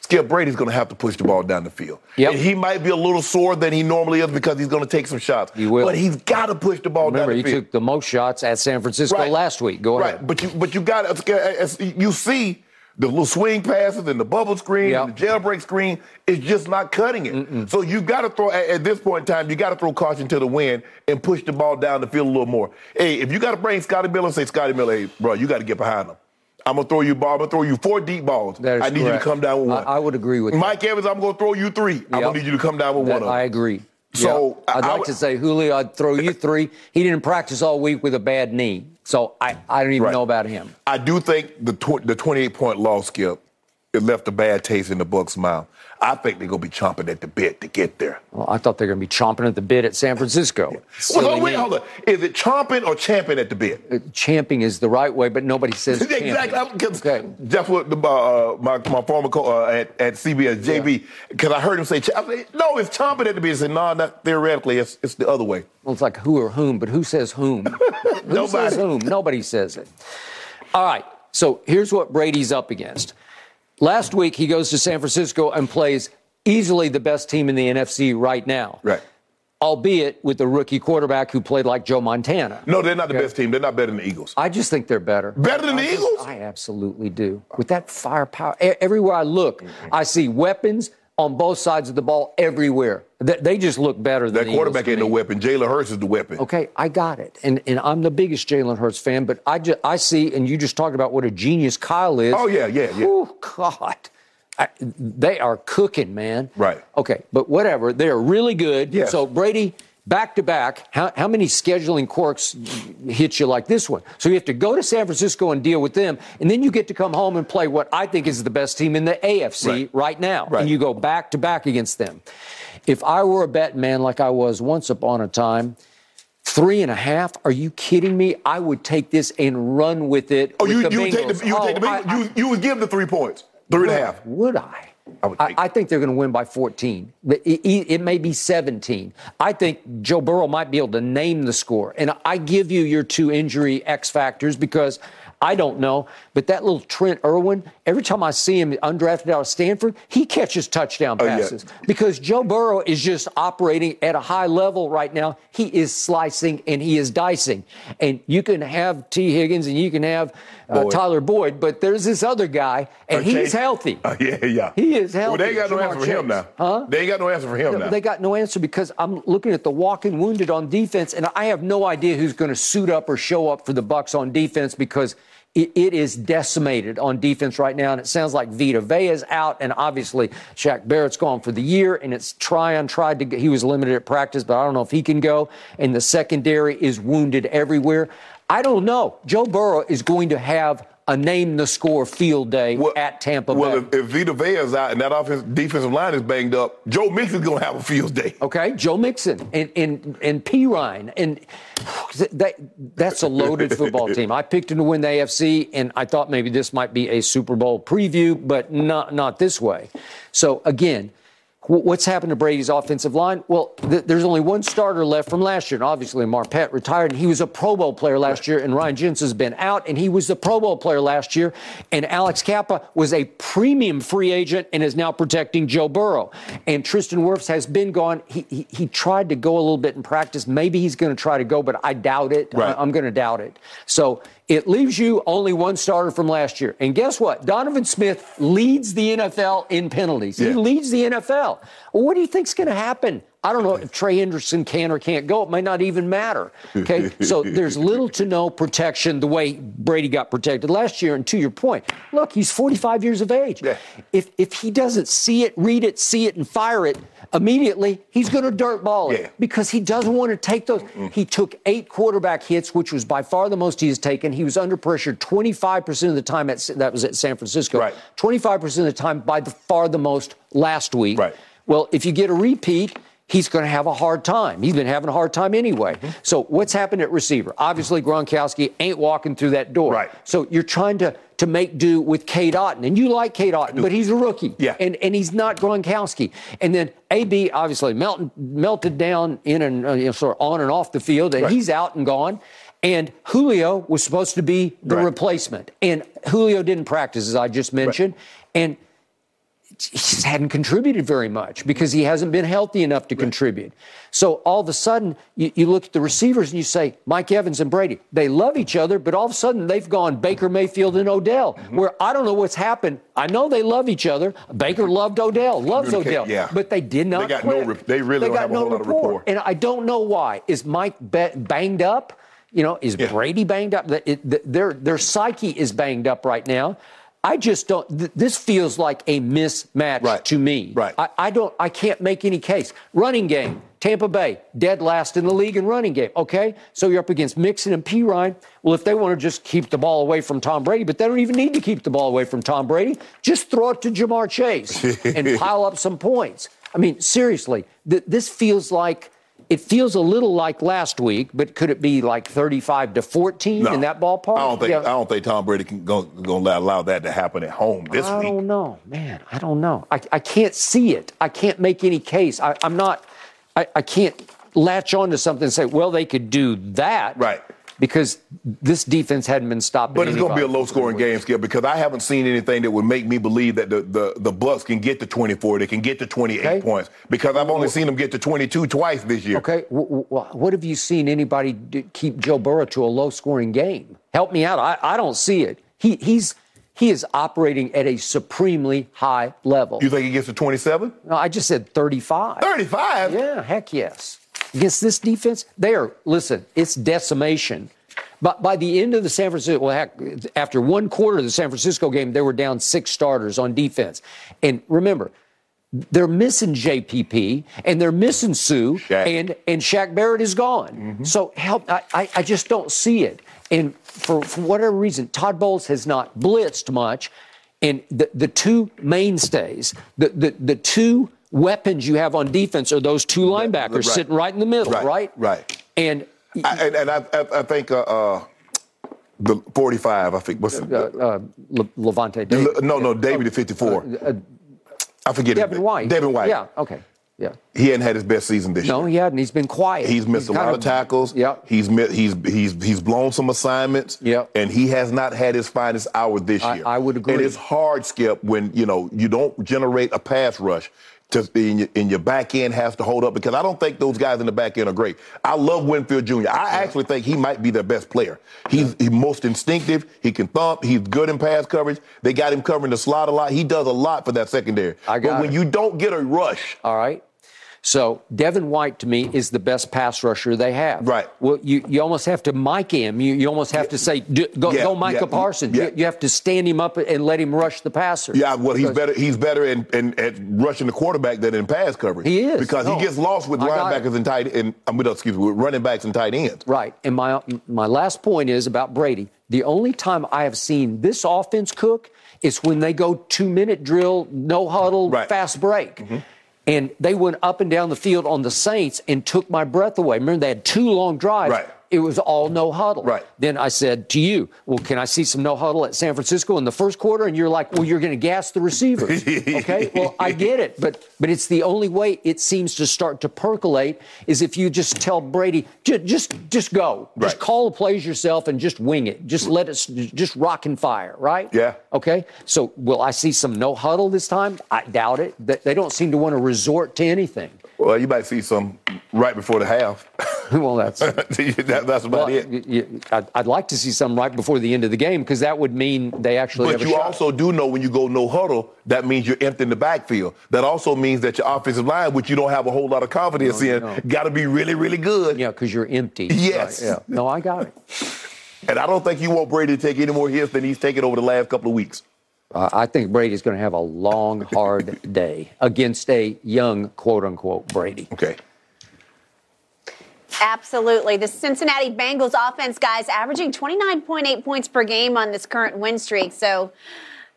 Skip Brady's going to have to push the ball down the field. Yep. And he might be a little sore than he normally is because he's going to take some shots. He will. But he's got to push the ball Remember, down he the field. took the most shots at San Francisco last week. Go right. ahead. But you but you got to you see the little swing passes and the bubble screen Yep. and the jailbreak screen is just not cutting it. So you got to throw at, at this point in time, you got to throw caution to the wind and push the ball down the field a little more. Hey, if you got to bring Scotty Miller say, Scotty Miller, hey, bro, you got to get behind him. I'm gonna throw you ball. I'm gonna throw you four deep balls. That I need you to come down with I- one. I would agree with that. Mike Evans. I'm gonna throw you three. I'm gonna need you to come down with That- one of them. I agree. So, Yeah. I'd I- like to say, Julio, I'd throw you three. He didn't practice all week with a bad knee. So I, I don't even Right. know about him. I do think the tw- the 28 point loss, Skip, it left a bad taste in the Bucs' mouth. I think they're gonna be chomping at the bit to get there. Well, I thought they were going to be chomping at the bit at San Francisco. Well, hold, wait, hold on. Is it chomping or champing at the bit? Uh, Champing is the right way, but nobody says exactly. I'm- Okay. That's what the, uh, my my former co- uh, at, at CBS, JB, because I heard him say, ch- said, "No, it's chomping at the bit." He said, "No, not theoretically. It's it's the other way." Well, it's like who or whom, but who says whom? who Nobody. says whom? Nobody says it. All right. So here's what Brady's up against. Last week, he goes to San Francisco and plays easily the best team in the NFC right now. Right. Albeit with a rookie quarterback who played like Joe Montana. No, they're not the Okay. best team. They're not better than the Eagles. I just think they're better. Better than the just- Eagles? I absolutely do. With that firepower, everywhere I look, mm-hmm. I see weapons on both sides of the ball everywhere. They, just look better than That quarterback ain't no weapon. Jalen Hurts is the weapon. Okay, I got it, and and I'm the biggest Jalen Hurts fan, but I just I see, and you just talked about what a genius Kyle is. Oh, yeah, yeah, yeah. Oh God, I, they are cooking, man. Right. Okay, but whatever, they are really good. Yes. So Brady. Back to back, how, how many scheduling quirks hit you like this one? So you have to go to San Francisco and deal with them, and then you get to come home and play what I think is the best team in the AFC Right. right, now. Right. And you go back to back against them. If I were a bet man like I was once upon a time, Three and a half? Are you kidding me? I would take this and run with it. Oh, with you, you would take the you would Oh, take the oh, I- Bengals. you, you would give the three points, three and a half. would I? I I, I think they're going to win by 14. It, it, it may be 17. I think Joe Burrow might be able to name the score. And I give you your two injury X factors because I don't know. But that little Trent Irwin, every time I see him undrafted out of Stanford, he catches touchdown Oh, yeah. passes because Joe Burrow is just operating at a high level right now. He is slicing and he is dicing. And you can have Tee Higgins and you can have uh, Boyd. Tyler Boyd, but there's this other guy, and Okay. he's healthy. Uh, yeah, yeah. He is Well, they ain't got no answer for him now. Huh? They ain't got no answer for him No, now. They got no answer because I'm looking at the walking wounded on defense, and I have no idea who's going to suit up or show up for the Bucs on defense because it, it is decimated on defense right now. And it sounds like Vita Vea is out, and obviously Shaq Barrett's gone for the year. And it's Tryon tried to he was limited at practice, but I don't know if he can go. And the secondary is wounded everywhere. I don't know. Joe Burrow is going to have a name the score field day at Tampa well, Bay. if, if Vita is out and that offense, defensive line is banged up, Joe Mixon's going to have a field day. Okay, Joe Mixon and and and Perine and that that's a loaded football team. I picked him to win the AFC, and I thought maybe this might be a Super Bowl preview, but not not this way. So again. Wh- What's happened to Brady's offensive line? Well, th- there's only one starter left from last year, and obviously Marpet retired, and he was a Pro Bowl player last year, and Ryan Jensen's been out, and he was the Pro Bowl player last year, and Alex Cappa was a premium free agent and is now protecting Joe Burrow, and Tristan Wirfs has been gone. He, he he tried to go a little bit in practice. Maybe he's going to try to go, but I doubt it. Right. I, am going to doubt it. So it leaves you only one starter from last year, and guess what? Donovan Smith leads the NFL in penalties. He leads the NFL. Well, what do you think's going to happen? I don't know if Trey Hendrickson can or can't go. It might not even matter. Okay, so there's little to no protection the way Brady got protected last year. And to your point, look, he's 45 years of age. Yeah. If if he doesn't see it, read it, see it, and fire it immediately, he's going to dirt ball it Yeah. because he doesn't want to take those. He took eight quarterback hits, which was by far the most he has taken. He was under pressure 25% of the time at that was at San Francisco. Right. 25% of the time by the far the most last week. Right. Well, if you get a repeat, he's going to have a hard time. He's been having a hard time anyway. Mm-hmm. So what's happened at receiver? Obviously, Gronkowski ain't walking through that door. Right. So you're trying to to make do with Cade Otton, and you like Cade Otton, but he's a rookie. Yeah. And and he's not Gronkowski. And then AB obviously melted melted down in and uh, you know, sort of on and off the field, and Right. he's out and gone. And Julio was supposed to be the Right. replacement, and Julio didn't practice, as I just mentioned, and he just hadn't contributed very much because he hasn't been healthy enough to contribute. So all of a sudden, you, you look at the receivers and you say, Mike Evans and Brady, they love each other, but all of a sudden they've gone Baker Mayfield and Odell, Mm-hmm. where I don't know what's happened. I know they love each other. Baker loved Odell, loves Odell, yeah. but they did not. They got no they really don't got have a no whole lot of rapport. And I don't know why. Is Mike ba- banged up? You know, is Yeah. Brady banged up? It- the- their their psyche is banged up right now. I just don't. Th- this feels like a mismatch Right. to me. Right. I, I don't. I can't make any case. Running game. Tampa Bay dead last in the league in running game. Okay, so you're up against Mixon and Perine. Well, if they want to just keep the ball away from Tom Brady, but they don't even need to keep the ball away from Tom Brady, just throw it to Ja'Marr Chase and pile up some points. I mean, seriously, th- this feels like. It feels a little like last week, but could it be like 35 to 14 No. in that ballpark? I don't think Yeah. I don't think Tom Brady can go, going to allow that to happen at home this I week. I don't know, man. I don't know. I, I can't see it. I can't make any case. I, I'm not. I, I can't latch on to something and say, well, they could do that, Right. Because this defense hadn't been stopped. But it's going to be a low scoring game, Skip, because I haven't seen anything that would make me believe that the, the, the Bucs can get to 24, they can get to 28 Okay. points, because I've only seen them get to 22 twice this year. Okay, w- w- what have you seen anybody keep Joe Burrow to a low scoring game? Help me out. I, I don't see it. He, he's he is operating at a supremely high level. You think he gets to 27? No, I just said 35. 35? Yeah, heck yes. Against this defense, they are, listen, it's decimation. But by the end of the San Francisco, well, heck, after one quarter of the San Francisco game, they were down six starters on defense. And remember, they're missing JPP and they're missing Sue Shaq. and and Shaq Barrett is gone. Mm-hmm. So help, I, I, I just don't see it. And for, for whatever reason, Todd Bowles has not blitzed much. And the, the two mainstays, the, the, the two weapons you have on defense are those two linebackers right. sitting right in the middle, Right, right? right. And I, and, and I, I, think uh, uh, the 45. I think what's it? Uh, uh, Le- Lavonte David. Le- no, no, David at 54. I forget. Devin name. White. Devin White. Yeah. Okay. Yeah. He hadn't had his best season this No, year. No, he hadn't. He's been quiet. He's missed a lot of tackles. Yep. He's he's he's he's blown some assignments. Yep. And he has not had his finest hour this I- year. I would agree. And it's hard, Skip, when you know you don't generate a pass rush. To, in, your, in your back end has to hold up because I don't think those guys in the back end are great. I love Winfield Jr. I actually think he might be their best player. He's, he's most instinctive. He can thump. He's good in pass coverage. They got him covering the slot a lot. He does a lot for that secondary. I got but when it. you don't get a rush, All right. So Devin White to me is the best pass rusher they have. Right. Well, you, you almost have to mic him. You, you almost have to say go Yeah, go Micah yeah, Parsons. yeah. You, you have to stand him up and let him rush the passer. Yeah, well, he's better. He's better in, in at rushing the quarterback than in pass coverage. He is. because No. he gets lost with I linebackers and tight and I mean, excuse me, with running backs and tight ends. Right. And my my last point is about Brady. The only time I have seen this offense cook is when they go two minute drill, no huddle, Right. fast break. Mm-hmm. And they went up and down the field on the Saints and took my breath away. Remember, they had two long drives. Right. It was all no huddle. Right. Then I said to you, Well, can I see some no huddle at San Francisco in the first quarter? And you're like, Well, you're going to gas the receivers. okay. Well, I get it. But but it's the only way it seems to start to percolate is if you just tell Brady, just just, just go. Just call the plays yourself and just wing it. Just let it, just rock and fire, right? Yeah. Okay. So will I see some no huddle this time? I doubt it. They don't seem to want to resort to anything. Well, you might see some right before the half. well, that's. That- that's about Well, it. I'd, I'd like to see some right before the end of the game because that would mean they actually But have a you shot. also do know when you go no huddle, that means you're emptying the backfield. That also means that your offensive line, which you don't have a whole lot of confidence in, no. got to be really, really good. yeah, because you're empty. Yes. Right, yeah. No, I got it. And I don't think you want Brady to take any more hits than he's taken over the last couple of weeks. Uh, I think Brady's going to have a long, hard day against a young, quote unquote, Brady. Okay. Absolutely. The Cincinnati Bengals offense, guys, averaging 29.8 points per game on this current win streak. So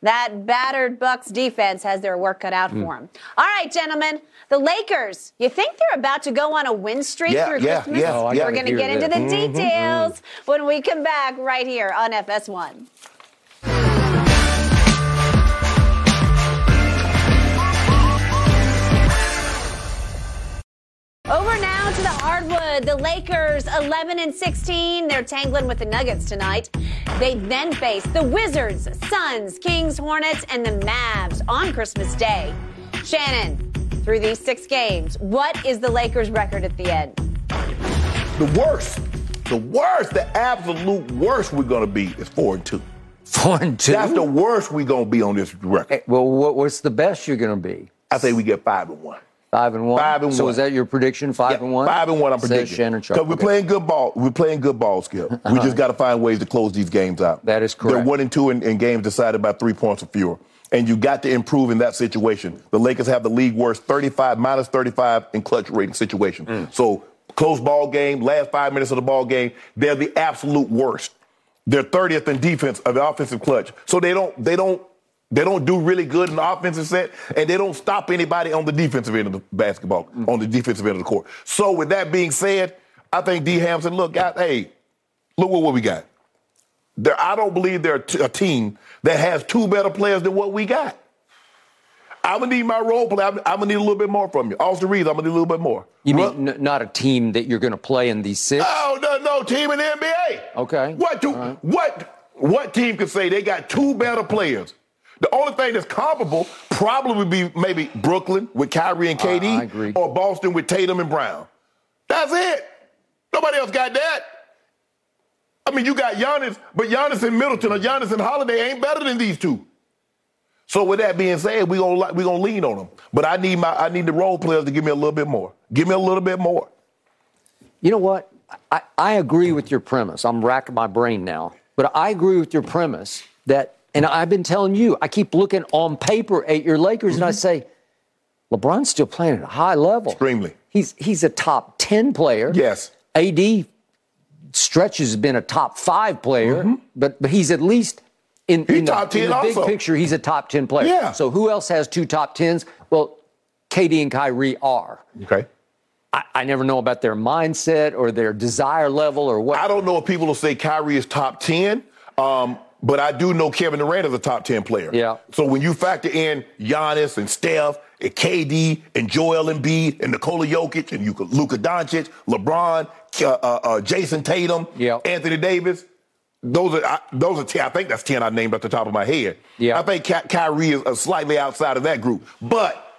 that battered Bucs defense has their work cut out Hmm. for them. All right, gentlemen. The Lakers, you think they're about to go on a win streak Yeah, through yeah, Christmas? yeah, Oh, I We're going to hear get into the Mm-hmm, details when we come back right here on FS1. Over now to the hardwood. The Lakers 11 and 16. They're tangling with the Nuggets tonight. They then face the Wizards, Suns, Kings, Hornets, and the Mavs on Christmas Day. Shannon, through these six games, what is the Lakers' record at the end? The worst, the worst, the absolute worst we're going to be is four and two. Four and two. That's the worst we're going to be on this record. well, what, what's the best you're going to be? I think we get five and one. Five and one. Five and so one. is that your prediction? Five Yeah, and one. Five and one. I'm predicting. Shannon Sharpe. Because we're Okay. playing good ball. We're playing good ball, Skip. We just got to find ways to close these games out. That is correct. They're one and two in, in games decided by three points or fewer. And you got to improve in that situation. The Lakers have the league worst 35, minus 35 in clutch rating situation. Mm. So close ball game, last five minutes of the ball game, they're the absolute worst. They're 30th in defense of the offensive clutch. So they don't they don't they don't do really good in the offensive set, and they don't stop anybody on the defensive end of the basketball, mm. on the defensive end of the court. So with that being said, I think D. Hampton, look, guys, hey, look what, what we got. There, I don't believe they're a t- a team that has two better players than what we got. I'm gonna need my role play. I'm, I'm gonna need a little bit more from you. Austin Reaves, I'm gonna need a little bit more. You mean n- not a team that you're going to play in these six? Oh no, no team in the NBA. Okay. What do, what what team could say they got two better players? The only thing that's comparable probably would be maybe Brooklyn with Kyrie and KD, or Boston with Tatum and Brown. That's it. Nobody else got that. I mean, you got Giannis, but Giannis and Middleton or Giannis and Holiday ain't better than these two. So with that being said, we gonna we gonna lean on them. But I need my I need the role players to give me a little bit more. Give me a little bit more. You know what? I, I agree with your premise. I'm racking my brain now. But I agree with your premise that, and I've been telling you, I keep looking on paper at your Lakers and I say, LeBron's still playing at a high level. Extremely. He's, he's a top 10 player. Yes. AD stretches has been a top five player, but, but he's at least in, in the, top 10 in the big picture, he's a top 10 player. Yeah. So who else has two top 10s? Well, KD and Kyrie are. Okay. I, I never know about their mindset or their desire level or what. I don't know if people will say Kyrie is top 10, um, but I do know Kevin Durant is a top 10 player. Yeah. So when you factor in Giannis and Steph and KD and Joel Embiid and Nikola Jokic and Luka Doncic, LeBron, uh, uh, uh, Jayson Tatum, Yeah. Anthony Davis, those are I, those are 10. I think that's 10 I named off the top of my head. Yeah. I think Ky- Kyrie is uh, slightly outside of that group. But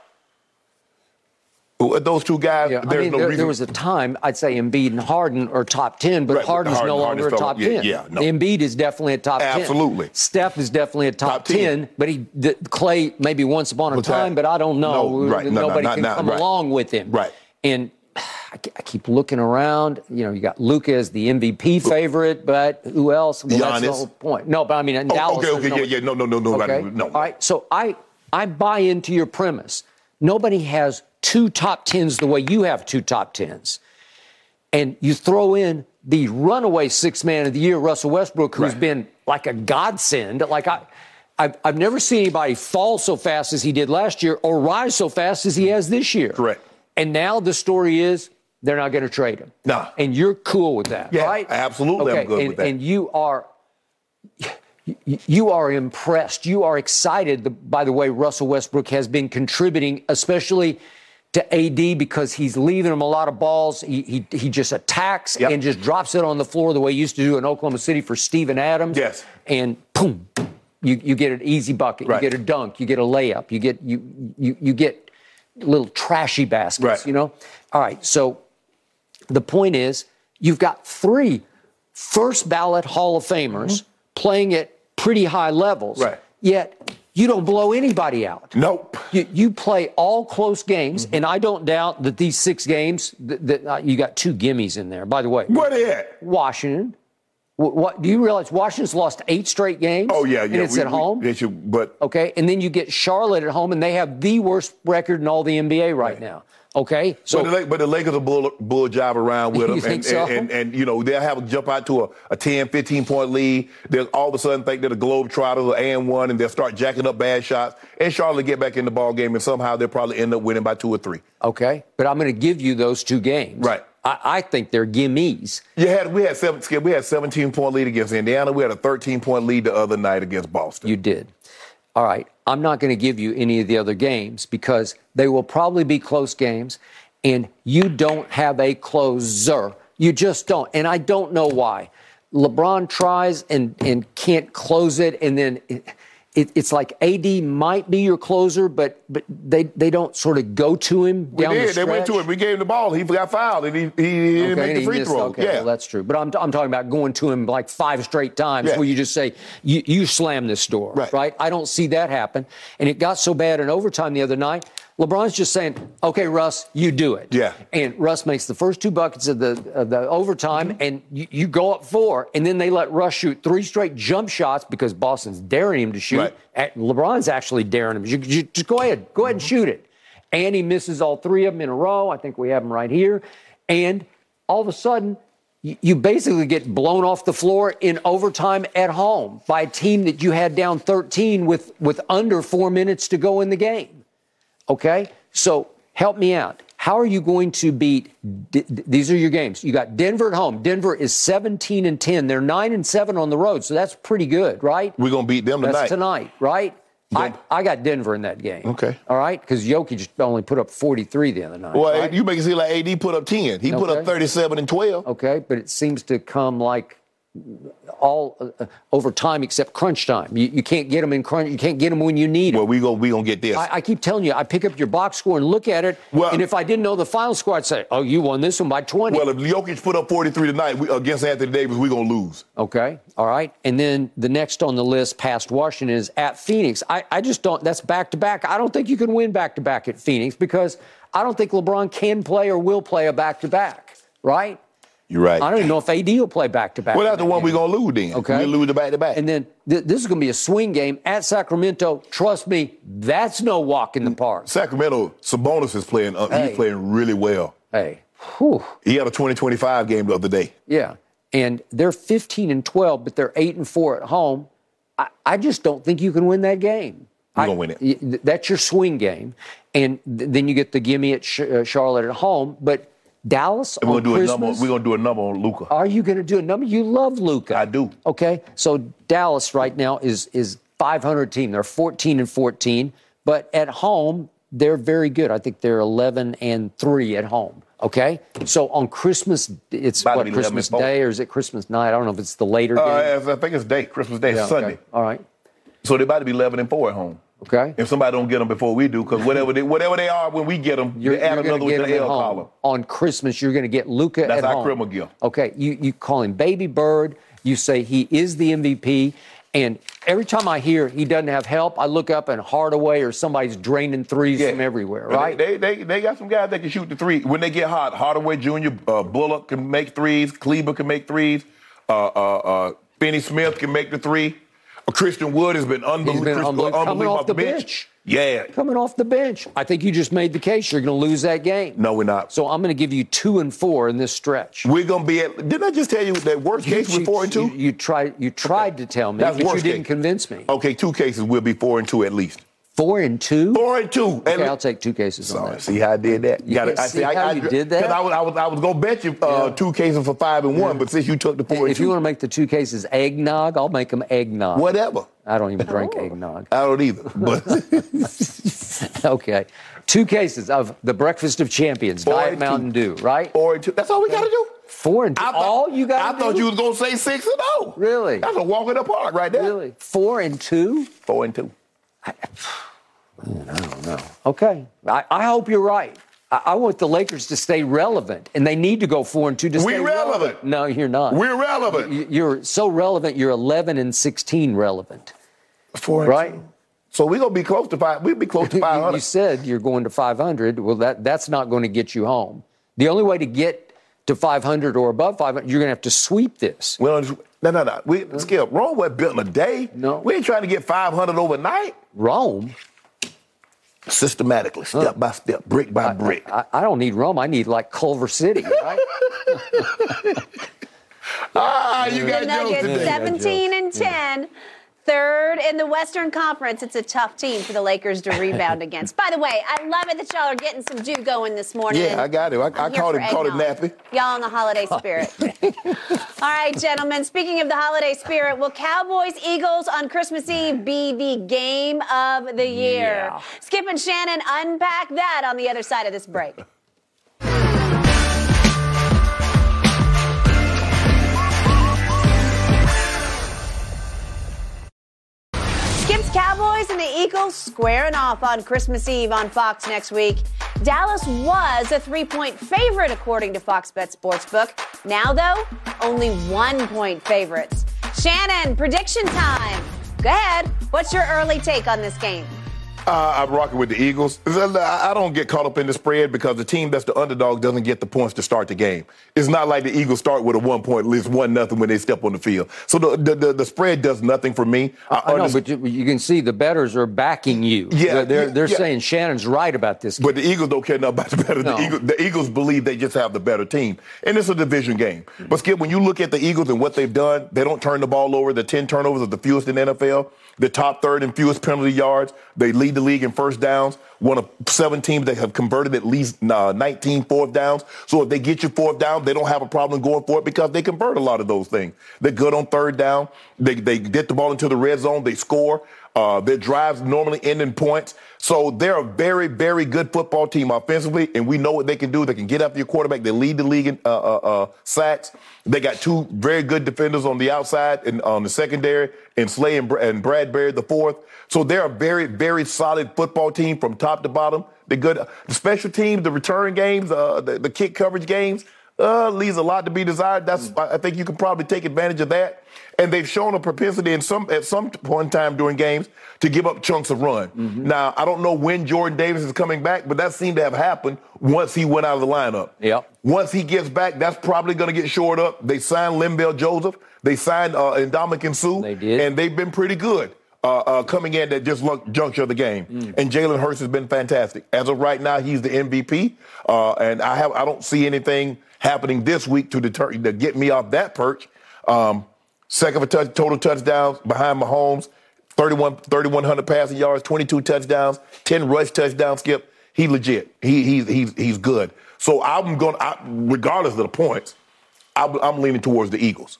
those two guys, Yeah, I mean, no there, reason. there was a time I'd say Embiid and Harden are top ten, but Right, Harden's Harden- no longer a top fell- ten. yeah, no. Embiid is definitely a top ten. Absolutely. Steph is definitely a top, Top 10. 10, but he the, Clay maybe once upon a time, but I don't know. No, right, no, no, Nobody not can now, come right. along with him. Right. And I keep looking around. You know, you got Luka as the MVP favorite, but who else? Well, that's the Giannis. whole point. No, but I mean, in Oh, Dallas. okay, there's okay, no- yeah, yeah, no, no, no, nobody, Okay. no. All right. So I I buy into your premise. Nobody has two top tens the way you have two top tens. And you throw in the runaway six man of the year, Russell Westbrook, who's Right. been like a godsend. Like I I've, I've never seen anybody fall so fast as he did last year or rise so fast as he has this year. Correct. And now the story is they're not going to trade him. Nah. And you're cool with that, Yeah, right? absolutely I'm Okay. good and, with that. And you are you are impressed. You are excited by the way Russell Westbrook has been contributing, especially to AD because he's leaving him a lot of balls. He he, he just attacks Yep. and just drops it on the floor the way he used to do in Oklahoma City for Steven Adams. Yes. And boom, you, you get an easy bucket. Right. You get a dunk. You get a layup. You get you you you get little trashy baskets. Right. You know. All right. So the point is, you've got three first ballot Hall of Famers playing at pretty high levels. Mm-hmm. Right. Yet you don't blow anybody out. Nope. You, you play all close games, and I don't doubt that these six games, that, that uh, you got two gimmies in there. By the way, what is at? Washington. What, what do you realize? Washington's lost eight straight games. Oh yeah, yeah. and it's we- at home. They should, but Okay, and then you get Charlotte at home, and they have the worst record in all the NBA right, now. Okay, so but, the, but the Lakers will bull, bull job around with them. and, so? and, and, and, you know, they'll have a jump out to a, a 10, 15 point lead. They'll all of a sudden think they're the Globetrotters or and one, and they'll start jacking up bad shots. And Charlotte get back in the ball game, and somehow they'll probably end up winning by two or three. Okay, but I'm going to give you those two games. Right. I, I think they're gimmies. You had we had seven, we had 17 point lead against Indiana. We had a 13 point lead the other night against Boston. You did. All right. I'm not going to give you any of the other games because they will probably be close games, and you don't have a closer. You just don't. And I don't know why. LeBron tries and, and can't close it, and then it, it, it's like AD might be your closer, but but they, they don't sort of go to him we down the did. stretch. They went to him. We gave him the ball. He got fouled, and he, he, he didn't Okay, make the he free missed- throw. Okay, yeah. well, that's true. But I'm, I'm talking about going to him like five straight times Yeah. where you just say, you, you slam this door, Right. I don't see that happen. And it got so bad in overtime the other night. LeBron's just saying, okay, Russ, you do it. Yeah. And Russ makes the first two buckets of the, of the overtime, Mm-hmm. and you, you go up four, and then they let Russ shoot three straight jump shots because Boston's daring him to shoot. Right. And LeBron's actually daring him. You, you- just go ahead, go ahead and shoot it. And he misses all three of them in a row. I think we have them right here. And all of a sudden, you you basically get blown off the floor in overtime at home by a team that you had down 13 with, with under four minutes to go in the game. Okay? So help me out. How are you going to beat D- these are your games. You got Denver at home. Denver is 17 and 10. They're 9 and 7 on the road. So that's pretty good, right? We're gonna beat them tonight. That's tonight, right? I, I got Denver in that game. Okay. All right? Because Jokic just only put up 43 the other night. Well, right? you make it seem like AD put up 10. He put up 37 and 12. Okay, but it seems to come like all uh, over time except crunch time. You, you can't get them in crunch. You can't get them when you need them. Well, we gonna we gonna get this. I, I keep telling you, I pick up your box score and look at it, Well- and if I didn't know the final score, I'd say, "Oh, you won this one by 20." well, if Jokic put up 43 tonight we, against Anthony Davis, we gonna lose. Okay. All right. And then the next on the list past Washington is at Phoenix. I, I just don't, that's back to back. I don't think you can win back to back at Phoenix because I don't think LeBron can play or will play a back to back, right? You're right. I don't even know if AD will play back to back. well, that's the one we're gonna lose then. Okay. We lose the back to back. And then th- this is going to be a swing game at Sacramento. Trust me, that's no walk in the park. Sacramento, Sabonis is playing. Uh, Hey. He's playing really well. Hey, whew. He had a 20-25 game the other day. Yeah. And they're 15 and 12, but they're 8 and 4 at home. I, I just don't think you can win that game. You I- gonna win it. That's your swing game. And th- then you get the gimme at Sh- uh, Charlotte at home. But Dallas And we're on gonna do a Christmas. number. We're gonna do a number on Luka. Are you going to do a number? You love Luka. I do. Okay, so Dallas right now is is 500 team. They're 14 and 14, but at home they're very good. I think they're 11 and three at home. Okay, so on Christmas, it's About what be 11 and Christmas. Day or is it Christmas night? I don't know if it's the later Uh. I think it's day. Christmas Day, Yeah, Sunday. okay. All right. So they're about to be 11 and four at home. Okay. If somebody don't get them before we do, because whatever they whatever they are when we get them, You're, you add you're another get the L column. On Christmas, you're going to get Luka That's at our home. Christmas gift. Okay, you, you call him Baby Bird. You say he is the MVP. And every time I hear he doesn't have help, I look up and Hardaway or somebody's draining threes from everywhere, They- right? They, they they got some guys that can shoot the three when they get hot. Hardaway Jr., uh, Bullock can make threes. Kleber can make threes. Uh, uh, uh, Finney Smith can make the three. Christian Wood has been unbelievable. been unbelievable. Coming off off the bench. Yeah. Coming off the bench. I think you just made the case you're going to lose that game. No, we're not. So I'm going to give you two and four in this stretch. We're gonna be at. Didn't I just tell you that worst case you, we're four and two? You, you tried. You tried to tell me, That's but you didn't case. convince me. Okay, two cases we'll be four and two at least. Four and two. Four and two. at Okay, le- I'll take two cases on Sorry, that. see how I did that? You Gotta- can see how you did that? Because I was, I was, I was gonna bet you uh, Yeah. two cases for five and one, but since you took the four and If you want to make the two cases eggnog, I'll make them eggnog. whatever. I don't even Oh. drink eggnog. I don't either. But Okay. Two cases of the breakfast of champions, Four Diet Mountain two. Dew, right? four and two. That's all we gotta do. Four and two. I thought- All you got I thought you was gonna say six and oh. Really? That's a walk in the park right there. Really? Four and two? Four and two. Okay. I, don't know. Okay. I hope you're right. I, I want the Lakers to stay relevant, and they need to go four and two to We stay relevant. No, you're not. We're relevant. You- You're so relevant. You're 11 and 16 relevant. Four and Right. two. So we're gonna be close to five. We'll be close to five You, you said you're going to 500. Well, that that's not going to get you home. The only way to get to 500 or above 500, you're going to have to sweep this. We don't, no, no, no. We Skip. Rome wasn't built in a day. No. We ain't trying to get five hundred overnight. Rome. Systematically, step by step, brick by brick. I, I don't need Rome. I need like Culver City, right? ah, you The got jokes Nuggets today. 17 and 10. Third in the Western Conference. It's a tough team for the Lakers to rebound against. By the way, I love it that y'all are getting some dew going this morning. Yeah, I got it. I, I called it, called it nappy. Y'all in the holiday spirit. All right, gentlemen. Speaking of the holiday spirit, will Cowboys Eagles on Christmas Eve be the game of the year? Yeah. Skip and Shannon unpack that on the other side of this break. Cowboys and the Eagles squaring off on Christmas Eve on Fox next week. Dallas was a three point favorite according to Fox Bet Sportsbook. Now, though, only one point favorites. Shannon, prediction time. Go ahead. What's your early take on this game? Uh, I'm rocking with the Eagles. I I don't get caught up in the spread because the team that's the underdog doesn't get the points to start the game. It's not like the Eagles start with a one point, least one nothing when they step on the field. So the the, the, the spread does nothing for me. I know, but you, you can see the bettors are backing you. Yeah, they're they're, yeah, saying Shannon's right about this. But the Eagles don't care nothing about the better. No. The, Eagles, the Eagles believe they just have the better team. And it's a division game. But Skip, when you look at the Eagles and what they've done, they don't turn the ball over. The 10 turnovers are the fewest in the NFL. The top third and fewest penalty yards. They lead the league in first downs. One of seven teams that have converted at least uh, 19 fourth downs. So if they get you fourth down, they don't have a problem going for it because they convert a lot of those things. They're good on third down. They, they get the ball into the red zone. They score. Uh, their drives normally end in points. So they're a very, very good football team offensively, and we know what they can do. They can get after your quarterback. They lead the league in uh, uh, uh, sacks. They got two very good defenders on the outside and on the secondary, and Slay and, and Bradberry the fourth. So they're a very, very solid football team from top to bottom. They're good. The special teams, the return games, uh, the, the kick coverage games, uh, leaves a lot to be desired. That's I I think you can probably take advantage of that. And they've shown a propensity in some at some point in time during games to give up chunks of run. Now I don't know when Jordan Davis is coming back, but that seemed to have happened once he went out of the lineup. Yep. Once he gets back, that's probably going to get shored up. They signed Linval Joseph. They signed uh, Ndamukong Suh. They did. And they've been pretty good uh, uh, coming in at just juncture of the game. And Jalen Hurts has been fantastic. As of right now, he's the MVP. Uh, and I have I don't see anything happening this week to deter to get me off that perch. Um, second for touch, total touchdowns behind Mahomes, 31, 3,100 passing yards, 22 touchdowns, 10 rush touchdowns. Skip. he legit. He he's he's he's good. So I'm going. to Regardless of the points, I'm, I'm leaning towards the Eagles.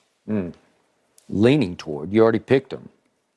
Leaning toward. You already picked them,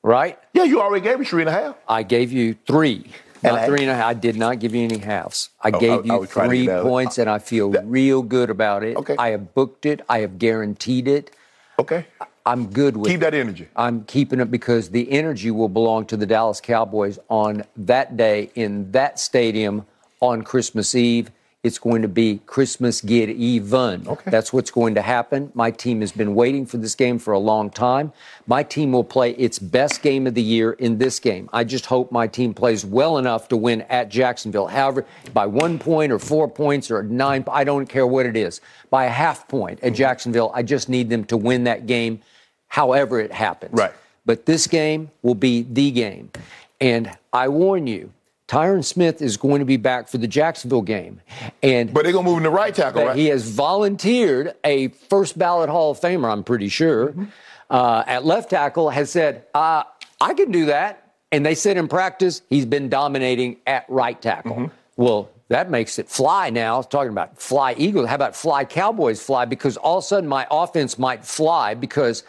right? Yeah, you already gave me three and a half. I gave you three. And Not I- three and a half. I did not give you any halves. I Oh, gave I- I you to three points, and I feel that- real good about it. Okay. I have booked it. I have guaranteed it. Okay, I'm good with keep it. that energy. I'm keeping it because the energy will belong to the Dallas Cowboys on that day in that stadium on Christmas Eve. It's going to be Christmas get even. Okay. That's what's going to happen. My team has been waiting for this game for a long time. My team will play its best game of the year in this game. I just hope my team plays well enough to win at Jacksonville. However, by one point or four points or nine, I don't care what it is. By a half point at mm-hmm. Jacksonville, I just need them to win that game however it happens. Right. But this game will be the game. And I warn you, Tyron Smith is going to be back for the Jacksonville game. And But they're gonna move him to right tackle, right? he has volunteered a first ballot Hall of Famer, I'm pretty sure, Mm-hmm. uh, at left tackle, has said, uh, I can do that. And they said in practice, he's been dominating at right tackle. Mm-hmm. Well, that makes it fly now. Talking about fly Eagles. How about fly Cowboys fly? Because all of a sudden my offense might fly because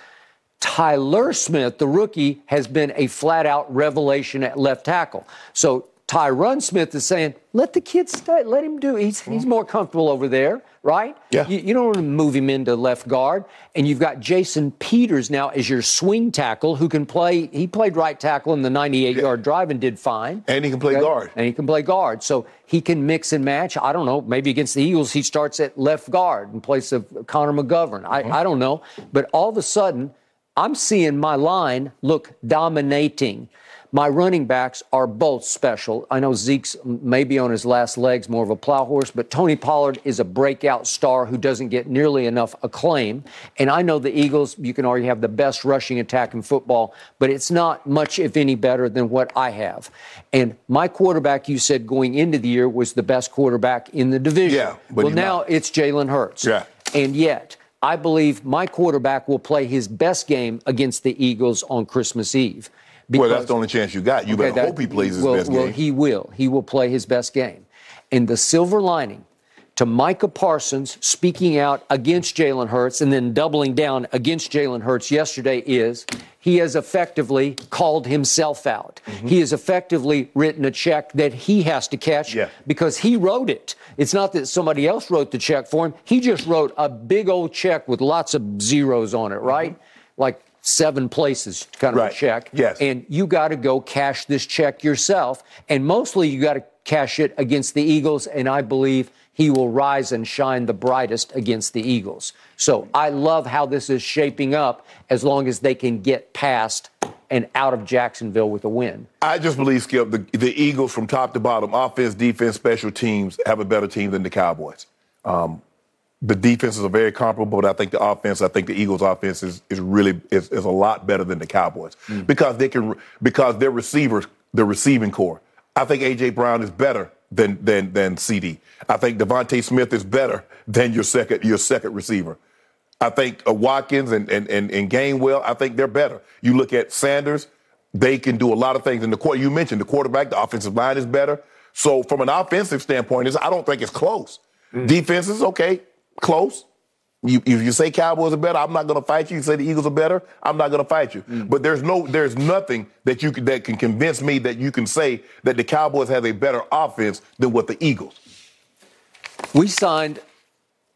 Tyler Smith, the rookie, has been a flat out revelation at left tackle. So Tyron Smith is saying, let the kid stay, let him do. He's, he's mm-hmm. more comfortable over there, right? Yeah. You, you don't want to move him into left guard. And you've got Jason Peters now as your swing tackle who can play. He played right tackle in the 98 yard drive and did fine. And he can play guard. And he can play guard. So he can mix and match. I don't know. Maybe against the Eagles, he starts at left guard in place of Connor McGovern. I, mm-hmm. I don't know. But all of a sudden, I'm seeing my line look dominating. My running backs are both special. I know Zeke's maybe on his last legs, more of a plow horse, but Tony Pollard is a breakout star who doesn't get nearly enough acclaim. And I know the Eagles, you can already have the best rushing attack in football, but it's not much, if any, better than what I have. And my quarterback, you said going into the year, was the best quarterback in the division. Yeah, but well, now not. it's Jalen Hurts. Yeah. And yet, I believe my quarterback will play his best game against the Eagles on Christmas Eve. Well, that's the only chance you got. You Okay, better that- hope he plays his well, best well, game. he will. He will play his best game. And the silver lining to Micah Parsons speaking out against Jalen Hurts and then doubling down against Jalen Hurts yesterday is he has effectively called himself out. Mm-hmm. He has effectively written a check that he has to catch Yeah. because he wrote it. It's not that somebody else wrote the check for him. He just wrote a big old check with lots of zeros on it, right? Like seven places kind of. Right. a check. Yes. And you got to go cash this check yourself. And mostly you got to cash it against the Eagles. And I believe he will rise and shine the brightest against the Eagles. So I love how this is shaping up as long as they can get past and out of Jacksonville with a win. I just believe, Skip, the, the Eagles from top to bottom, offense, defense, special teams, have a better team than the Cowboys. Um, the defenses are very comparable, but I think the offense, I think the Eagles' offense is, is really is, is a lot better than the Cowboys because they can because their receivers, the receiving corps. I think AJ Brown is better than than than CeeDee. I think DeVonta Smith is better than your second your second receiver. I think uh, Watkins and, and, and, and Gainwell, I think they're better. You look at Sanders, they can do a lot of things. in the court, you mentioned the quarterback, the offensive line is better. So from an offensive standpoint, it's, I don't think it's close. Defense is okay, close. You, if you say Cowboys are better, I'm not going to fight you. You say the Eagles are better, I'm not going to fight you. Mm. But there's no, there's nothing that you can, that can convince me that you can say that the Cowboys have a better offense than what the Eagles. We signed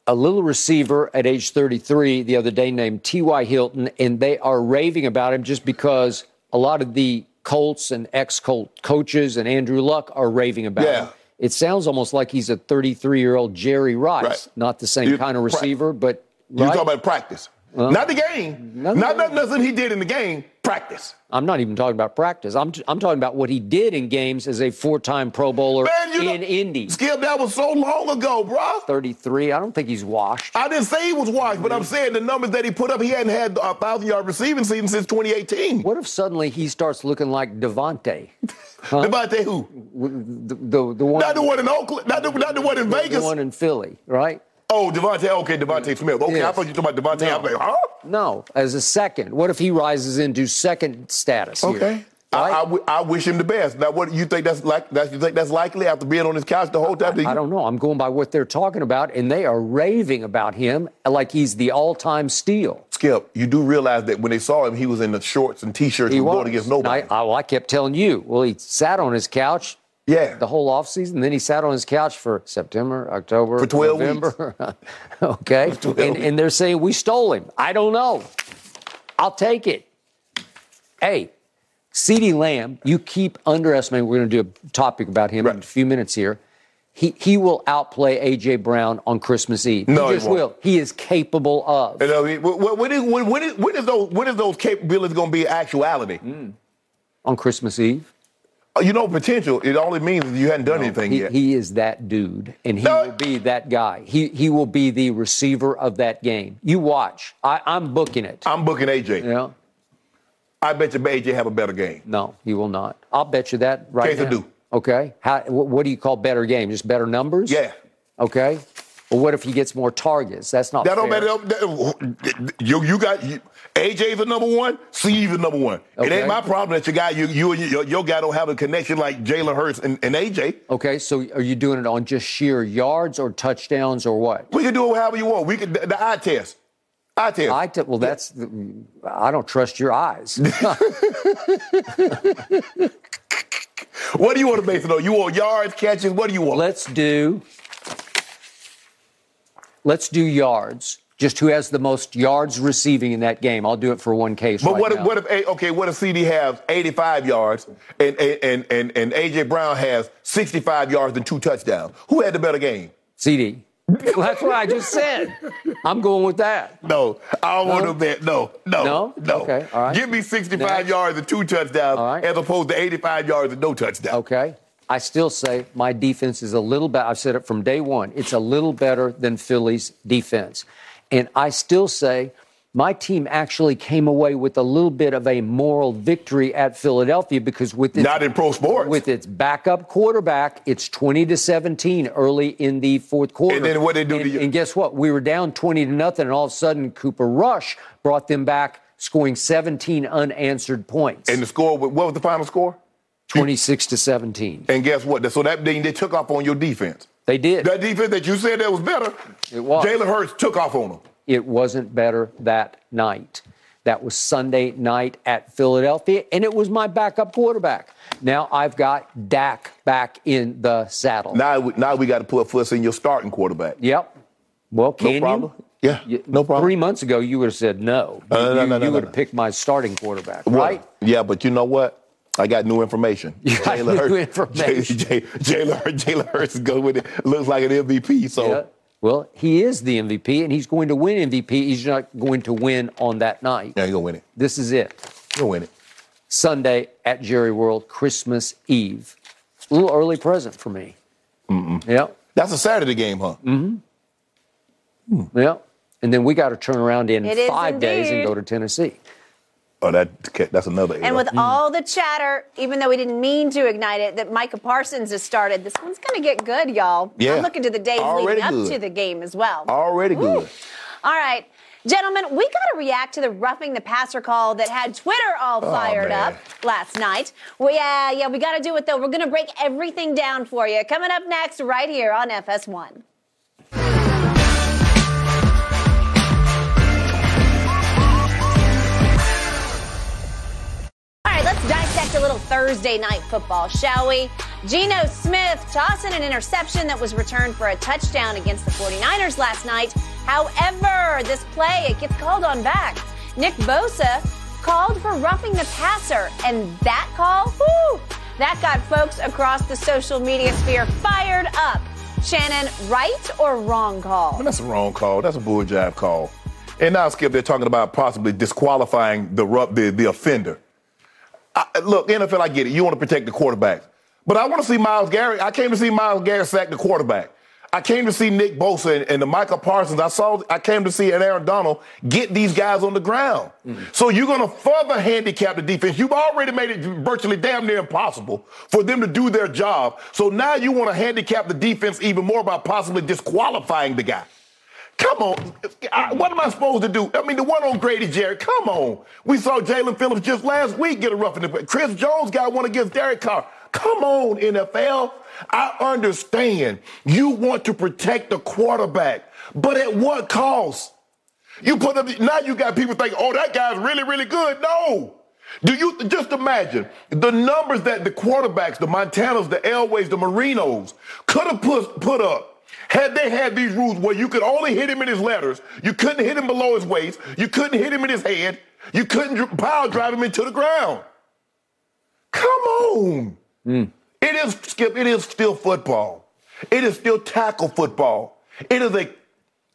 a little receiver at age 33 the other day named T.Y. Hilton, and they are raving about him just because a lot of the Colts and ex Colt coaches and Andrew Luck are raving about Yeah. him. It sounds almost like he's a 33 year old Jerry Rice, Right. not the same You- kind of right. receiver, but You right? talk about practice, not the game, not, not nothing he did in the game. Practice. I'm not even talking about practice. I'm, I'm talking about what he did in games as a four time Pro Bowler Man, you know- in Indy. Skip, that was so long ago, bro. 33. I don't think he's washed. I didn't say he was washed, but I'm saying the numbers that he put up, he hadn't had a thousand yard receiving season since 2018. What if suddenly he starts looking like Devontae? Devontae who? The, the, the one, Not the one in Oakland, not the, not the one in the Vegas. one in Philly, right? Oh, Devontae, okay, DeVonta Smith. Okay, I thought you were talking about Devontae. No. I'm like, huh? No, as a second. What if he rises into second status? here? Okay. I, Right? I w- I wish him the best. Now, what you think that's like? That you think that's likely after being on his couch the whole time? You- I don't know. I'm going by what they're talking about, and they are raving about him like he's the all-time steal. Skip, you do realize that when they saw him, he was in the shorts and t-shirts He was. going against nobody. I, I, I kept telling you. Well, he sat on his couch yeah, the whole offseason. Then he sat on his couch for September, October, For 12 November. okay. 12 And, and they're saying we stole him. I don't know. I'll take it. Hey, CeeDee Lamb, you keep underestimating. We're going to do a topic about him in a few minutes here. He, he will outplay A.J. Brown on Christmas Eve. No, he he will. He is capable of. You know, when, when, is, when, when, is, when is those when is those capabilities going to be actuality? on Christmas Eve. You know, potential. It only means you hadn't done anything He, yet. he is that dude, and he No. will be that guy. He he will be the receiver of that game. You watch. I, I'm booking it. I'm booking AJ. Yeah. I bet you AJ have a better game. No, he will not. I'll bet you that right Case now. do. Okay. How, what do you call better game? Just better numbers? Yeah. Okay. Well, what if he gets more targets? That's not That don't matter. That- You you got you, AJ's the number one. Steve the number one. It ain't my problem that your guy you you and your, your guy don't have a connection like Jalen Hurts and, and AJ. Okay, so are you doing it on just sheer yards or touchdowns or what? We can do it however you want. We can the, the eye test. Eye test. I t- well, that's I don't trust your eyes. what do you want to base it on? You want yards, catches? What do you want? let's do let's do yards. Just who has the most yards receiving in that game? I'll do it for one case. But right what if what if okay? What if CeeDee has 85 yards and and and and AJ Brown has 65 yards and two touchdowns? Who had the better game? CeeDee? Well, that's what I just said. I'm going with that. No, I don't want to bet. No, no, No? no. Okay, all right. Give me 65 Next. yards and two touchdowns right. as opposed to 85 yards and no touchdowns. Okay. I still say my defense is a little better. I've said it from day one. It's a little better than Philly's defense. And I still say my team actually came away with a little bit of a moral victory at Philadelphia because with its, Not in pro sports. with its backup quarterback, it's 20 to 17 early in the fourth quarter. And then what they do to you- and guess what? We were down 20 to nothing, and all of a sudden Cooper Rush brought them back, scoring 17 unanswered points. and the score, what was the final score? 26 to 17. And guess what? So that means they took off on your defense. They did. That defense that you said that was better, It was. Jalen Hurts took off on them. It wasn't better that night. That was Sunday night at Philadelphia, and it was my backup quarterback. Now I've got Dak back in the saddle. Now, we- now we got to put Fuss in your starting quarterback. Yep. Well, can problem. you? Yeah, You- no problem. Three months ago, you would have said no. Uh, no, you no, no, no, you would no. have picked my starting quarterback, Well, right? Yeah, but you know what? I got new information. You got new information. J- J- Jalen Hurts, Jalen Hurts is going with it. Looks like an MVP. So Yeah. Well, he is the MVP, and he's going to win MVP. He's not going to win on that night. yeah, you gonna win it. This is it. You gonna win it. Sunday at Jerry World, Christmas Eve. A little early present for me. Mm-mm. Yep. That's a Saturday game, huh? Mm. Yep. And then we got to turn around in It is five days and go to Tennessee. Oh, that that's another. And era. with mm. all the chatter, even though we didn't mean to ignite it, that Micah Parsons has started, this one's going to get good, y'all. Yeah. I'm looking to the days Already leading up to the game as well. already Woo. good. All right. Gentlemen, we got to react to the roughing the passer call that had Twitter all oh, fired Oh, up last night. Well, yeah, yeah, we got to do it though. We're going to break everything down for you. Coming up next, right here on FS1. A little Thursday night football, shall we? Geno Smith tossing an interception that was returned for a touchdown against the 49ers last night. However, this play, it gets called on back. Nick Bosa called for roughing the passer, and that call, whoo, that got folks across the social media sphere fired up. Shannon, right or wrong call? That's a wrong call. That's a bull jive call. And now, Skip, they're talking about possibly disqualifying the the, the offender. I, look, NFL, I get it. You want to protect the quarterback. But I want to see Myles Garrett. I came to see Myles Garrett sack the quarterback. I came to see Nick Bosa and, and the Michael Parsons. I saw. I came to see an Aaron Donald get these guys on the ground. Mm-hmm. So you're going to further handicap the defense. You've already made it virtually damn near impossible for them to do their job. So now you want to handicap the defense even more by possibly disqualifying the guy. Come on. I, what am I supposed to do? I mean, the one on Grady Jarrett, come on. We saw Jaelan Phillips just last week get a rough in the Chris Jones got one against Derek Carr. Come on, NFL. I understand you want to protect the quarterback, but at what cost? You put up, now you got people thinking, oh, that guy's really, really good. No. Do you just imagine the numbers that the quarterbacks, the Montanas, the Elways, the Marinos could have put, put up had they had these rules where you could only hit him in his letters, you couldn't hit him below his waist, you couldn't hit him in his head, you couldn't power drive him into the ground. Come on. Mm. It is, Skip, it is still football. It is still tackle football. It is a,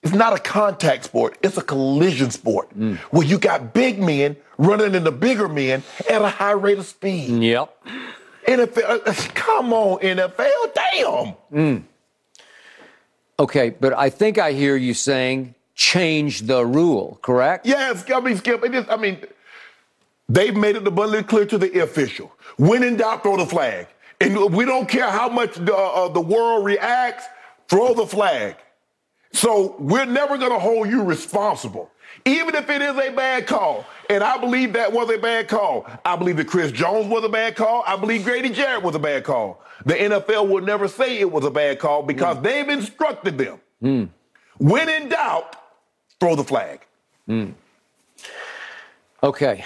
it's not a contact sport. It's a collision sport mm. where you got big men running into bigger men at a high rate of speed. Yep. NFL, uh, come on, NFL, damn. Mm. Okay, but I think I hear you saying change the rule, correct? Yes, I mean, Skip, it is, I mean, they've made it abundantly clear to the official. When in doubt, throw the flag. And we don't care how much the, uh, the world reacts, throw the flag. So we're never going to hold you responsible, even if it is a bad call. And I believe that was a bad call. I believe that Chris Jones was a bad call. I believe Grady Jarrett was a bad call. The NFL will never say it was a bad call because mm. they've instructed them. Mm. When in doubt, throw the flag. Mm. Okay.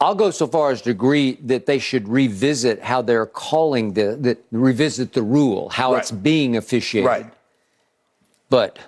I'll go so far as to agree that they should revisit how they're calling the, the revisit the rule, how right. it's being officiated. Right. But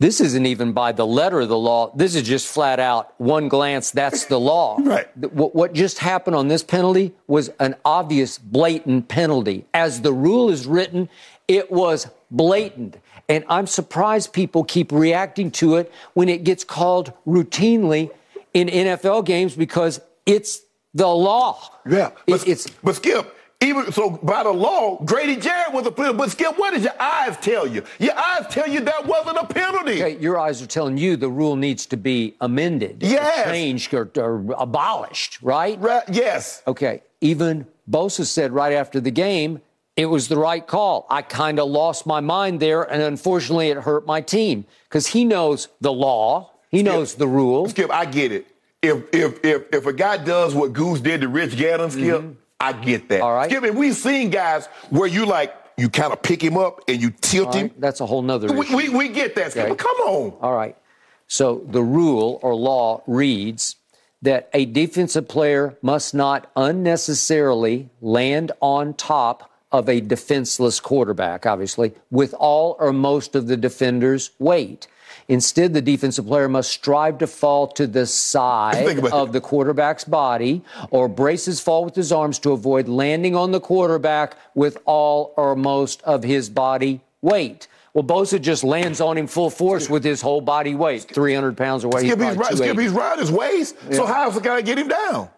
this isn't even by the letter of the law. This is just flat out one glance. That's the law. right. What, what just happened on this penalty was an obvious, blatant penalty. As the rule is written, it was blatant. And I'm surprised people keep reacting to it when it gets called routinely in NFL games because it's the law. Yeah. But, it, it's, but Skip, even so, by the law, Grady Jarrett was a penalty. But Skip, what does your eyes tell you? Your eyes tell you that wasn't a penalty. Okay, your eyes are telling you the rule needs to be amended, yes. or changed, or, or abolished, right? Right. Yes. Okay. Even Bosa said right after the game, it was the right call. I kind of lost my mind there, and unfortunately, it hurt my team because he knows the law, he Skip, knows the rule. Skip, I get it. If if if if a guy does what Goose did to Rich Gannon, Skip. Mm-hmm I get that. All right. Skip, we've seen guys where you like you kind of pick him up and you tilt right. him. That's a whole nother we, we, we, get that, Skip. Okay. Come on. All right. So the rule or law reads that a defensive player must not unnecessarily land on top of a defenseless quarterback, obviously, with all or most of the defender's weight. Instead, the defensive player must strive to fall to the side of the quarterback's body or brace his fall with his arms to avoid landing on the quarterback with all or most of his body weight. Well, Bosa just lands on him full force with his whole body weight, 300 pounds or weight. Skip, he's, right, Skip, he's right his waist. Yeah. So how's the guy get him down?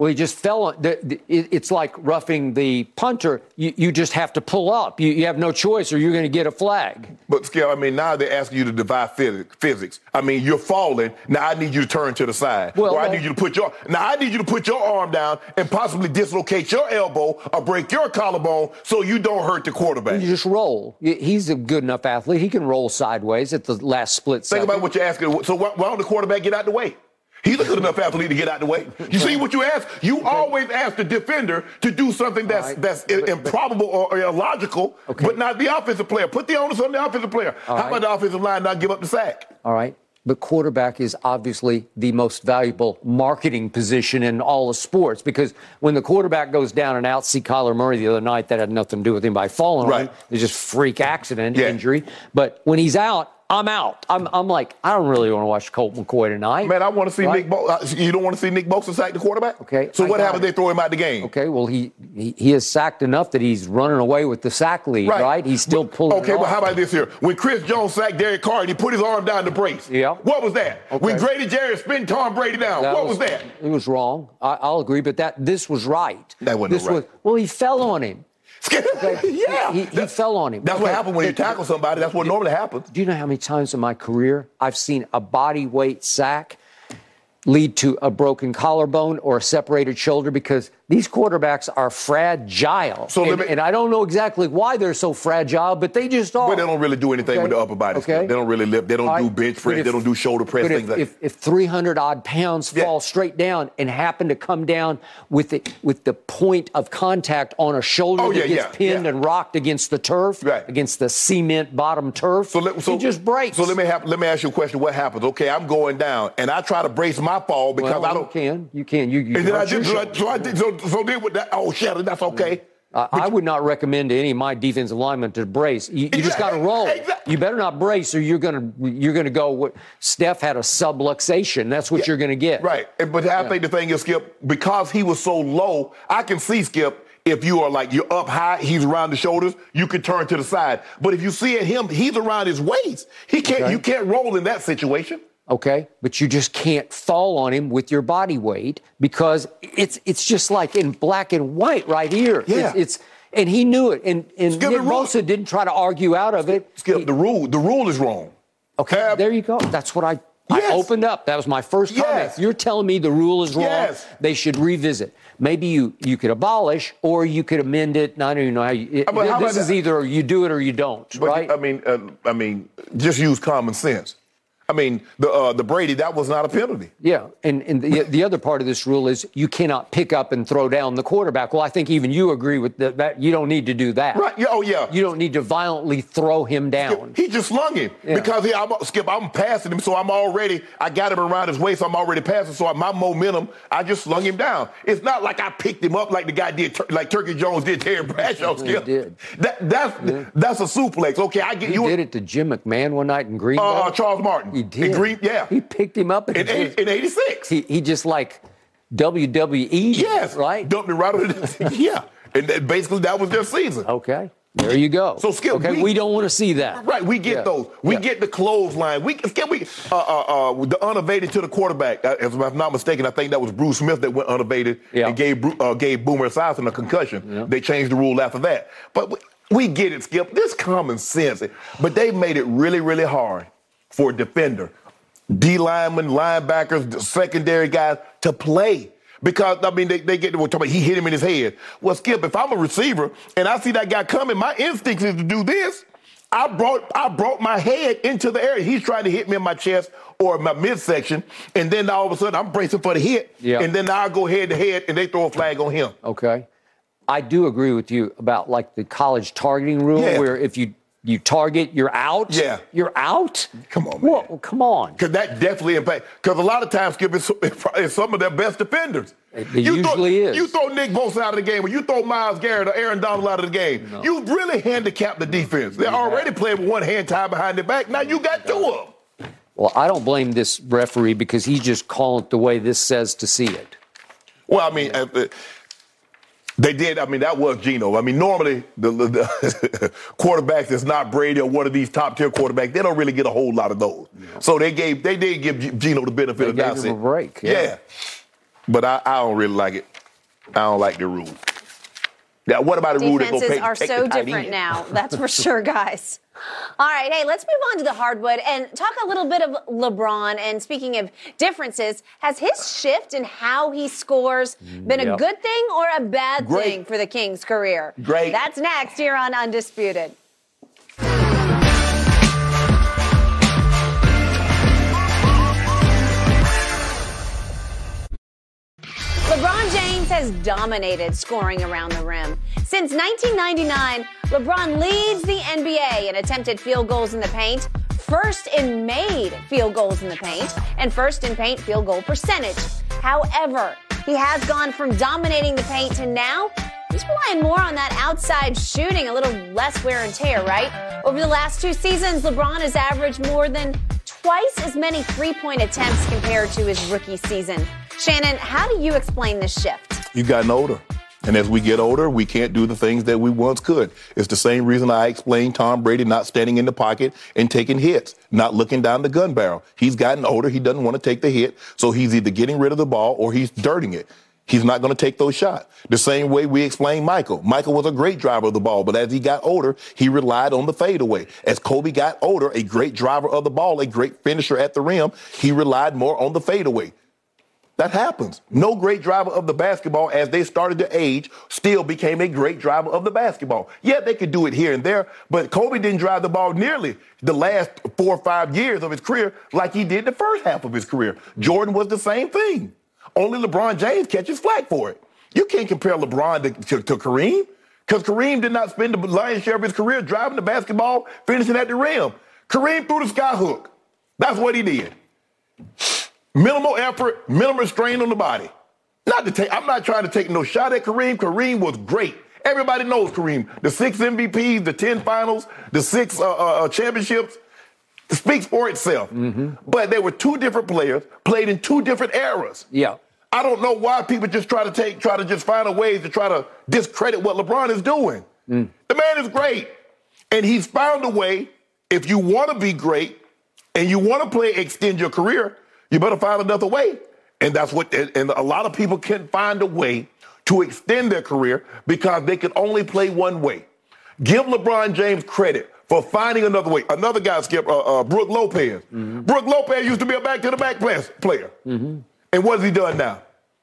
Well, he just fell on. The, the, it's like roughing the punter. You, you just have to pull up. You, you have no choice, or you're going to get a flag. But Skip, I mean, now they're asking you to defy physics. I mean, you're falling. Now I need you to turn to the side, well, or I need you to put your. Now I need you to put your arm down and possibly dislocate your elbow or break your collarbone so you don't hurt the quarterback. You just roll. He's a good enough athlete. He can roll sideways at the last split second. Think about what you're asking. So why, why don't the quarterback get out the way? He's a good enough athlete to get out the way. You see what you ask? You okay. always ask the defender to do something that's right. that's but, improbable or, illogical, okay. but not the offensive player. Put the onus on the offensive player. All How right. about the offensive line not give up the sack? All right. The quarterback is obviously the most valuable marketing position in all of sports because when the quarterback goes down and out, see Kyler Murray the other night, that had nothing to do with him by falling right. on him. It's just freak accident, yeah. injury. But when he's out, I'm out. I'm, I'm like, I don't really want to watch Colt McCoy tonight. Man, I want to see right? Nick. Uh, you don't want to see Nick Bosa sack the quarterback? Okay. So I what happens? They throw him out the game. Okay. Well, he, he he is sacked enough that he's running away with the sack lead, right? right? He's still pulling. Okay, but how about this here? When Chris Jones sacked Derek Carr and he put his arm down the brace. Yeah. What was that? Okay. When Grady Jarrett spin Tom Brady down. That what was, was, that? It was wrong. I, will agree, but that this was right. That wasn't this right. Was, well, he fell on him. Yeah. He, he fell on him. That's okay. what happens when you tackle somebody. That's what normally happens. Do you know how many times in my career I've seen a body weight sack lead to a broken collarbone or a separated shoulder because These quarterbacks are fragile. So and, me- and I don't know exactly why they're so fragile, but they just are. But they don't really do anything Okay. with the upper body. Okay. They don't really lift. They don't All do bench press. if- they don't do shoulder press. Things if, like if, if 300 odd pounds Yeah. fall straight down and happen to come down with the, with the point of contact on a shoulder Oh, that yeah, gets yeah, pinned and rocked against the turf, Right. against the cement bottom turf, So let, so, it just breaks. So let me have, let me ask you a question. What happens? Okay, I'm going down, and I try to brace my fall because well, I don't. can. You can. You, you And then I hurt your so, I- so I did so, so then with that. Oh shit, that's okay. I I would not recommend to any of my defensive linemen to brace. You, you just got to roll. Exactly. You better not brace, or you're gonna you're gonna go. What Steph had a subluxation. That's what you're gonna get. Right. But I think the thing is, Skip, because he was so low, I can see Skip. If you are like you're up high, he's around the shoulders, you can turn to the side. But if you see at him, he's around his waist. He can't. Okay. You can't roll in that situation. Okay, but you just can't fall on him with your body weight because it's it's just like in black and white right here. Yeah. It's, it's and he knew it, and and Skip, Nick Bosa didn't try to argue out of it. Skip, the rule. The rule is wrong. Okay, there you go. That's what I. Yes. I opened up. That was my first comment. Yes. You're telling me the rule is wrong. Yes. They should revisit. Maybe you, you could abolish or you could amend it. And I don't even know how you. It, But how this is that? either you do it or you don't, But right? I mean, uh, I mean, just use common sense. I mean, the uh, the Brady that was not a penalty. Yeah, and, and the, the other part of this rule is you cannot pick up and throw down the quarterback. Well, I think even you agree with that. that you don't need to do that. Right? Oh yeah. You don't need to violently throw him down. He just slung him because he, I'm, Skip, I'm passing him, so I'm already, I got him around his waist, I'm already passing, so my momentum, I just slung him down. It's not like I picked him up like the guy did, like Turkey Jones did Terry Bradshaw, He did. That, that's, that's a suplex. Okay, I get He you. did it to Jim McMahon one night in Green Uh, Charles Martin. He In did. Green, yeah. He picked him up In, eight- in 86. he, he just like WWE. yes. Right? Dumped me right under the, yeah. And that, basically that was their season. Okay. There you go. So, Skip, okay, we- we, don't want to see that. Right, we get Yeah. those. We Yeah. get the clothesline. We can we uh, uh, uh, the unevaded to the quarterback. Uh, if I'm not mistaken, I think that was Bruce Smith that went unevaded Yeah. and gave uh, gave Boomer Esiason a concussion. They changed the rule after that. But we, we get it, Skip. This common sense. But they made it really, really hard for a defender, D linemen, linebackers, the secondary guys to play. Because I mean, they, they get we're talking about he hit him in his head. Well, Skip, if I'm a receiver and I see that guy coming, my instinct is to do this. I brought I brought my head into the area. He's trying to hit me in my chest or my midsection, and then all of a sudden I'm bracing for the hit, Yeah. and then I go head to head, and they throw a flag on him. Okay. I do agree with you about like the college targeting rule Yeah. where if you you target, you're out. Yeah. You're out? Come on, man. Well, come on. Because that definitely impact. Because a lot of times, Skip, it's some of their best defenders. It you throw, usually is. You throw Nick Bosa out of the game, or you throw Myles Garrett or Aaron Donald out of the game. You really handicap the defense. They're already playing with one hand tied behind their back. Now you got two of them. Well, I don't blame this referee because he's just calling it the way this says to see it. Well, I mean, uh, uh, they did. I mean, that was Geno. I mean, normally the, the, quarterbacks that's not Brady or one of these top tier quarterbacks, they don't really get a whole lot of those. So they gave, they did give Geno the benefit They of the gave doubt. him a break, yeah. But I, I don't really like it. I don't like the rule. Now, what about the rule that go Defenses are so different end? now. That's for sure, guys. All right, hey, let's move on to the hardwood and talk a little bit of LeBron. And speaking of differences, has his shift in how he scores been a good thing or a bad Great. thing for the Kings' career? Great. That's next here on Undisputed. LeBron James has dominated scoring around the rim. Since 1999, LeBron leads the NBA in attempted field goals in the paint, first in made field goals in the paint, and first in paint field goal percentage. However, he has gone from dominating the paint to now he's relying more on that outside shooting, a little less wear and tear, right? Over the last two seasons, LeBron has averaged more than twice as many three point attempts compared to his rookie season. Shannon, how do you explain this shift? You've gotten older. And as we get older, we can't do the things that we once could. It's the same reason I explained Tom Brady not standing in the pocket and taking hits, not looking down the gun barrel. He's gotten older. He doesn't want to take the hit. So he's either getting rid of the ball or he's dirting it. He's not going to take those shots. The same way we explained Michael. Michael was a great driver of the ball, but as he got older, he relied on the fadeaway. As Kobe got older, a great driver of the ball, a great finisher at the rim, he relied more on the fadeaway. That happens. No great driver of the basketball, as they started to age, still became a great driver of the basketball. Yeah, they could do it here and there, but Kobe didn't drive the ball nearly the last four or five years of his career like he did the first half of his career. Jordan was the same thing. Only LeBron James catches flack for it. You can't compare LeBron to, to, to Kareem because Kareem did not spend the lion's share of his career driving the basketball, finishing at the rim. Kareem threw the sky hook. That's what he did. Minimal effort, minimal strain on the body. Not to take, I'm not trying to take no shot at Kareem. Kareem was great. Everybody knows Kareem. The six MVPs, the 10 finals, the six uh, uh, championships speaks for itself. Mm-hmm. But they were two different players, played in two different eras. Yeah. I don't know why people just try to take, try to just find a way to try to discredit what LeBron is doing. Mm. The man is great. And he's found a way, if you want to be great and you want to play, extend your career, you better find another way. And that's what, and and a lot of people can't find a way to extend their career because they can only play one way. Give LeBron James credit for finding another way. Another guy, Skip, uh, uh, Brooke Lopez. Brooke Lopez used to be a back to the back player. And what has he done now?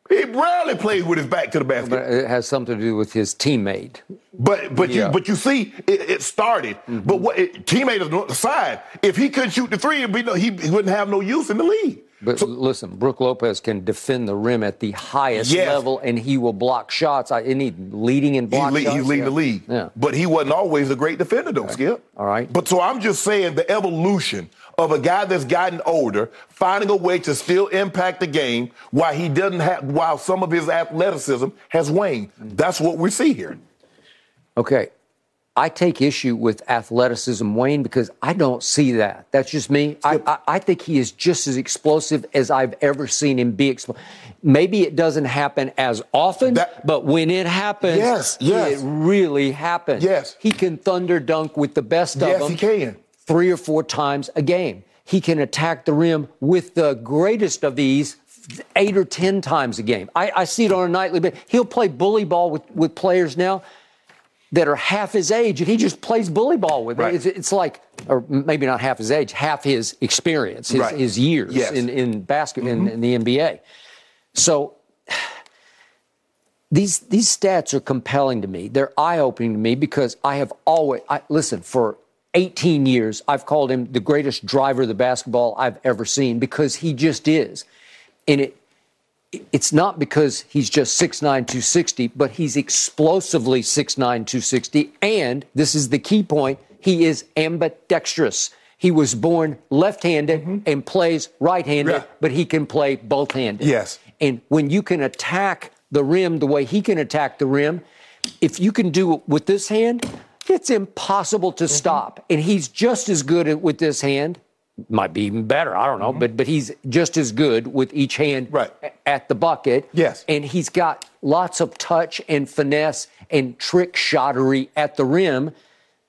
He rarely plays with his back to the basket. But it has something to do with his teammate. But but Yeah. you but you see, it, it started. But what it, teammate is on the side. If he couldn't shoot the three, it'd be no, he, he wouldn't have no use in the league. But listen, Brooke Lopez can defend the rim at the highest Yes. level, and he will block shots. I, isn't he leading in block lead, shots? he's leading Yeah. the league. Yeah. But he wasn't always a great defender, though, Skip. All right. But so I'm just saying the evolution of a guy that's gotten older, finding a way to still impact the game while he doesn't have, while some of his athleticism has waned. Mm. That's what we see here. Okay. I take issue with athleticism, Wayne, because I don't see that. That's just me. I, I, I think he is just as explosive as I've ever seen him be explosive. Maybe it doesn't happen as often, That- but when it happens, Yes, yes. it really happens. Yes. He can thunder dunk with the best of Yes, them he can. three or four times a game. He can attack the rim with the greatest of ease eight or ten times a game. I, I see it on a nightly basis. He'll play bully ball with, with players now that are half his age, and he just plays bully ball with. Right. It's, it's like, or maybe not half his age, half his experience, his, Right. his years Yes. in, in basketball, in, mm-hmm. in the NBA. So these these stats are compelling to me. They're eye opening to me because I have always I, listen for 18 years. I've called him the greatest driver of the basketball I've ever seen because he just is, and it. It's not because he's just 6'9, 260, but he's explosively 6'9, 260. And this is the key point he is ambidextrous. He was born left handed and plays right handed, Yeah. but he can play both handed. Yes. And when you can attack the rim the way he can attack the rim, if you can do it with this hand, it's impossible Mm-hmm. to stop. And he's just as good at, with this hand. Might be even better. I don't know, but but he's just as good with each hand Mm-hmm. Right. at the bucket. Yes. and he's got lots of touch and finesse and trick shottery at the rim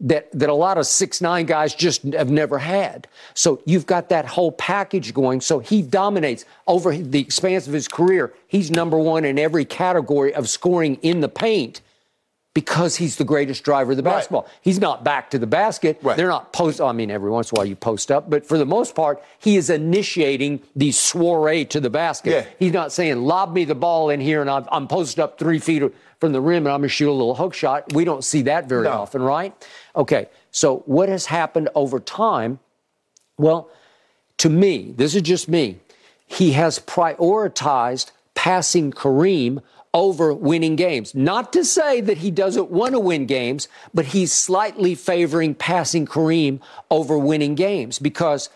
that that a lot of six nine guys just have never had. So you've got that whole package going. So he dominates over the expanse of his career. He's number one in every category of scoring in the paint because he's the greatest driver of the Right. basketball. He's not back to the basket. Right. They're not post. I mean, every once in a while you post up, but for the most part, he is initiating the soiree to the basket. Yeah. He's not saying, lob me the ball in here and I'm, I'm posted up three feet from the rim and I'm going to shoot a little hook shot. We don't see that very No. often, right? Okay. So what has happened over time? Well, to me, this is just me, he has prioritized passing Kareem over winning games. Not to say that he doesn't want to win games, but he's slightly favoring passing Kareem over winning games because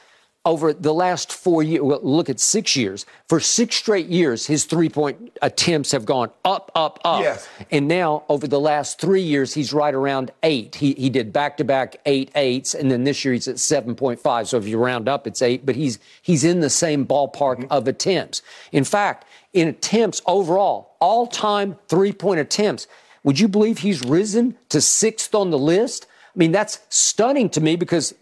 over the last four years, well, look at six years. For six straight years, his three point attempts have gone up, up, up. Yes. And now, over the last three years, he's right around eight. He, he did back to back eight eights, and then this year he's at 7.5. So if you round up, it's eight, but he's, he's in the same ballpark of attempts. In fact, in attempts overall, all time three point attempts, would you believe he's risen to sixth on the list? I mean, that's stunning to me because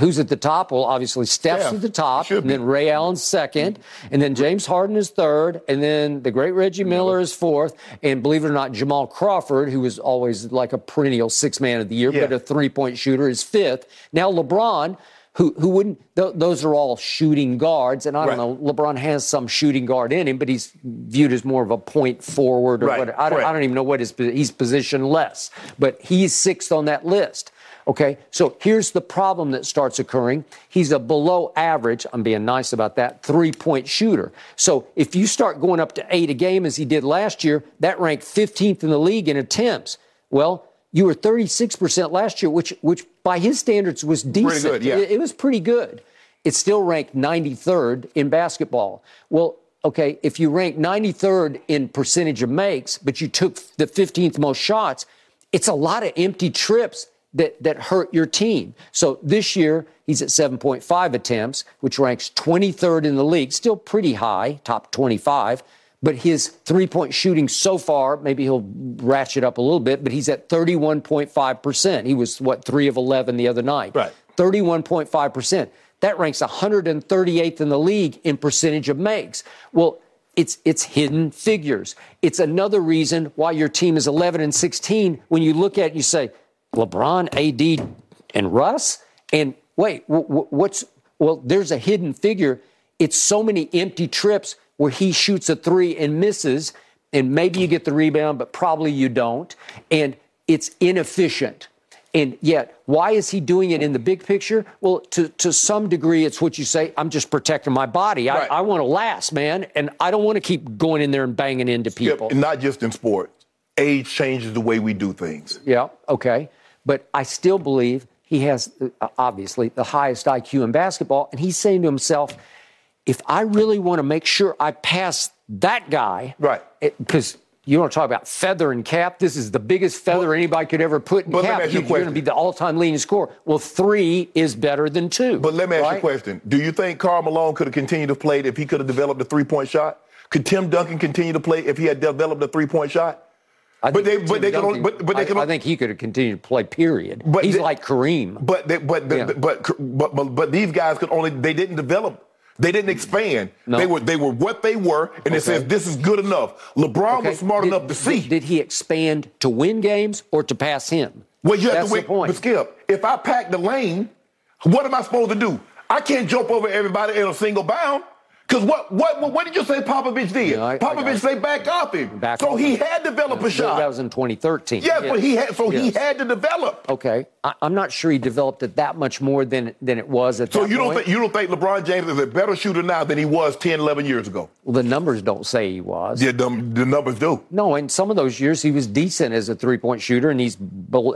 who's at the top? Well, obviously, Steph's Steph. at the top, and then Ray Allen's second, and then James Harden is third, and then the great Reggie Miller is fourth, and believe it or not, Jamal Crawford, who was always like a perennial six man of the year, Yeah. but a three point shooter, is fifth. Now LeBron, who who wouldn't. Th- those are all shooting guards, and I don't Right. know. LeBron has some shooting guard in him, but he's viewed as more of a point forward or Right, whatever. I don't, I don't even know what his he's positioned less, but he's sixth on that list. Okay, so here's the problem that starts occurring. He's a below average, I'm being nice about that, three point shooter. So if you start going up to eight a game as he did last year, that ranked 15th in the league in attempts. Well, you were 36% last year, which, which by his standards was decent. good, yeah. It- it was pretty good. It's still ranked 93rd in basketball. Well, okay, if you rank 93rd in percentage of makes, but you took the 15th most shots, it's a lot of empty trips that, that hurt your team. So this year, he's at 7.5 attempts, which ranks 23rd in the league, still pretty high, top 25. But his three point shooting so far, maybe he'll ratchet up a little bit, but he's at 31.5%. He was, what, three of 11 the other night. Right. 31.5%. That ranks 138th in the league in percentage of makes. Well, it's it's hidden figures. It's another reason why your team is 11 and 16 when you look at it you say LeBron, AD and Russ and wait, wh- wh- what's well there's a hidden figure. It's so many empty trips where he shoots a 3 and misses and maybe you get the rebound but probably you don't and it's inefficient. And yet, why is he doing it in the big picture? Well, to, to some degree, it's what you say, I'm just protecting my body. I, Right. I want to last, man. And I don't want to keep going in there and banging into people. And not just in sports. Age changes the way we do things. Yeah, okay. But I still believe he has, uh, obviously, the highest IQ in basketball. And he's saying to himself, if I really want to make sure I pass that guy, Right. Because you want to talk about feather and cap. This is the biggest feather anybody could ever put in but let me cap. ask you a You're going to be the all-time leading scorer. Well, three is better than two. But let me ask you a question. Do you think Karl Malone could have continued to play if he could have developed a three point shot? Could Tim Duncan continue to play if he had developed a three point shot? I But think they- but they Duncan- but- but they I- I, think he could have continued to play. Period. But He's they- like Kareem. But they, but, Yeah. but, but but but these guys could only they didn't develop. They didn't expand. No. They were they were what they were, and it Okay. says this is good enough. LeBron Okay? was smart Did- enough to see. Did, did he expand to win games or to pass him? well, you have That's to wait. the point. But Skip, if I pack the lane, what am I supposed to do? I can't jump over everybody in a single bound. Because what, what what did you say Popovich did? Yeah, I- I Popovich it. say back off him. Back so off he him. had to develop a shot. That was in 2013. yes, but he had so he had to develop. Okay, I, I'm not sure he developed it that much more than than it was at the time So you don't point. think you don't think LeBron James is a better shooter now than he was 10, 11 years ago? well, the numbers don't say he was. Yeah, the, the numbers do. No, in some of those years he was decent as a three-point shooter, and he's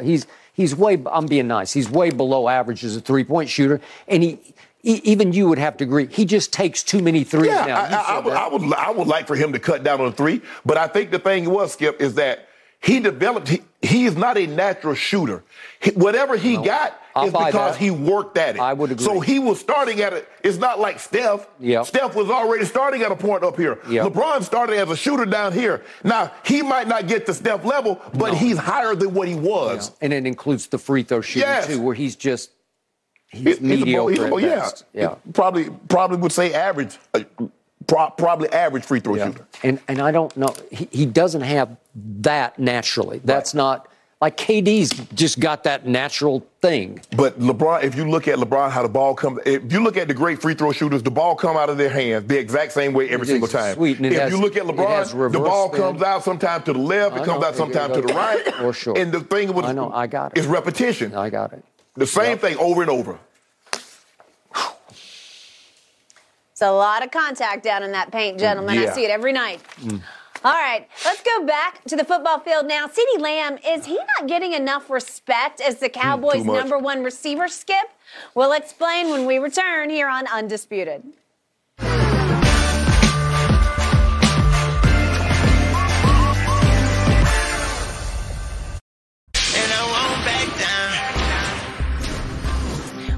he's he's way. I'm being nice. He's way below average as a three-point shooter, and he. E- Even you would have to agree. He just takes too many threes Yeah, now. I, I, I, would. I would I would like for him to cut down on the three, but I think the thing was Skip is that he developed. He, he is not a natural shooter. He- whatever he got I'll is because that. he worked at it. I would agree. So he was starting at it. It's not like Steph. Yep. Steph was already starting at a point up here. Yep. LeBron started as a shooter down here. Now he might not get to Steph level, but he's higher than what he was. and it includes the free throw shooting Yes. too, where he's just he's He's- he's a mediocre. he's a yeah. yeah. Probably probably would say average. uh, pro- probably average free throw shooter. And and I don't know. He, he doesn't have that naturally. That's not like KD's just got that natural thing. But LeBron, if you look at LeBron, how the ball comes, if you look at the great free throw shooters, the ball come out of their hands the exact same way every single time. sweet, if has- you look at LeBron, the ball spin. comes out sometimes to the left, I it comes know. out sometimes to the right. For sure. And the thing with I know, I got it. is repetition. I got it. The same thing over and over. It's a lot of contact down in that paint, gentlemen. I Yeah. see it every night. Mm. All right, let's go back to the football field now. CeeDee Lamb, is he not getting enough respect as the mm, Cowboys' much. number one receiver, Skip? We'll explain when we return here on Undisputed.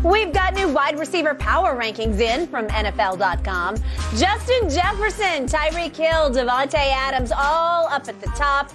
We've got new wide receiver power rankings in from NFL.com. Justin Jefferson, Tyreek Hill, Davante Adams, all up at the top.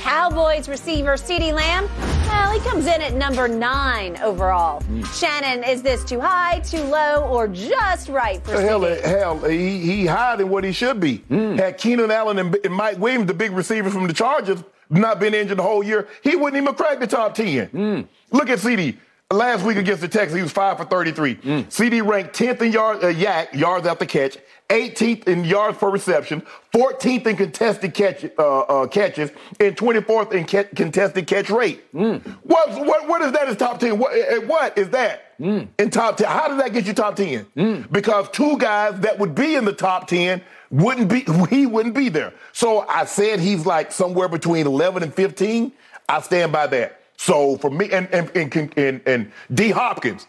Cowboys receiver CeeDee Lamb, well, he comes in at number nine overall. Hmm. Shannon, is this too high, too low, or just right for Hell, CeeDee? Eh, hell, eh, he, he higher than what he should be. Hmm. Had Keenan Allen and, and Mike Williams, the big receivers from the Chargers, not been injured the whole year, he wouldn't even crack the top 10. Hmm. Look at CeeDee. Last week against the Texans, he was five for 33. Mm. CeeDee ranked 10th in yard, uh, yak, yards after catch, 18th in yards per reception, 14th in contested catch, uh, uh, catches, and 24th in ca- contested catch rate. Mm. What, what, what is that as top 10? What, uh, what is that Mm. in top 10? How did that get you top 10? Because two guys that would be in the top 10 wouldn't be, he wouldn't be there. So I said he's like somewhere between 11 and 15. I stand by that. So for me, and, and, and, and, and D. Hopkins,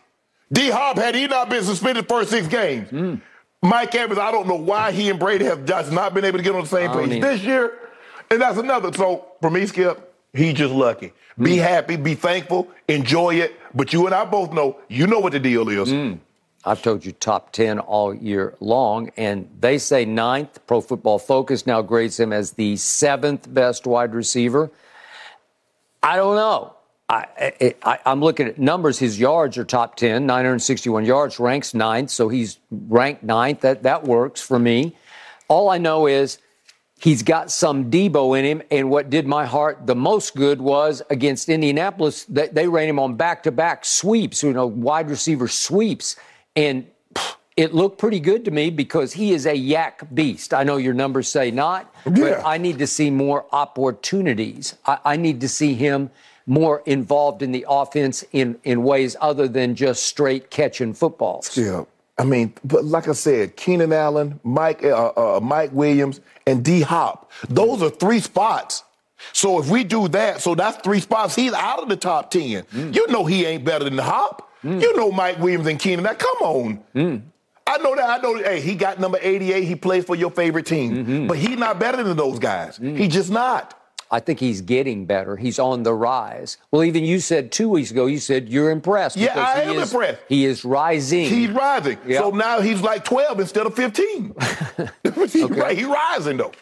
D. Hop, had he not been suspended first six games, hmm. Mike Evans, I don't know why he and Brady have just not been able to get on the same page either. this year. And that's another. So for me, Skip, he just lucky. Be hmm. happy, be thankful, enjoy it. But you and I both know, you know what the deal is. Hmm. I've told you top 10 all year long, and they say ninth. Pro Football Focus now grades him as the seventh best wide receiver. I don't know. I, I'm looking at numbers. His yards are top 10, 961 yards, ranks ninth, so he's ranked ninth. That, that works for me. All I know is he's got some Deebo in him, and what did my heart the most good was against Indianapolis. They, they ran him on back-to-back sweeps, you know, wide receiver sweeps, and it looked pretty good to me because he is a yak beast. I know your numbers say not, Yeah. but I need to see more opportunities. I, I need to see him more involved in the offense in, in ways other than just straight catching footballs. Yeah. I mean, but like I said, Keenan Allen, Mike, uh, uh, uh Mike Williams, and D Hop. Those are three spots. So if we do that, so that's three spots. He's out of the top ten. Mm. You know he ain't better than the Hop. Mm. You know Mike Williams and Keenan. Now come on. Mm. I know that. I know. Hey, he got number 88. He plays for your favorite team, mm-hmm. but he's not better than those guys. He just not. I think he's getting better. He's on the rise. Well, even you said two weeks ago, you said you're impressed. Yeah, I he am is, impressed. He is rising. He's rising. Yeah. So now he's like 12 instead of 15. He- right, He's rising though.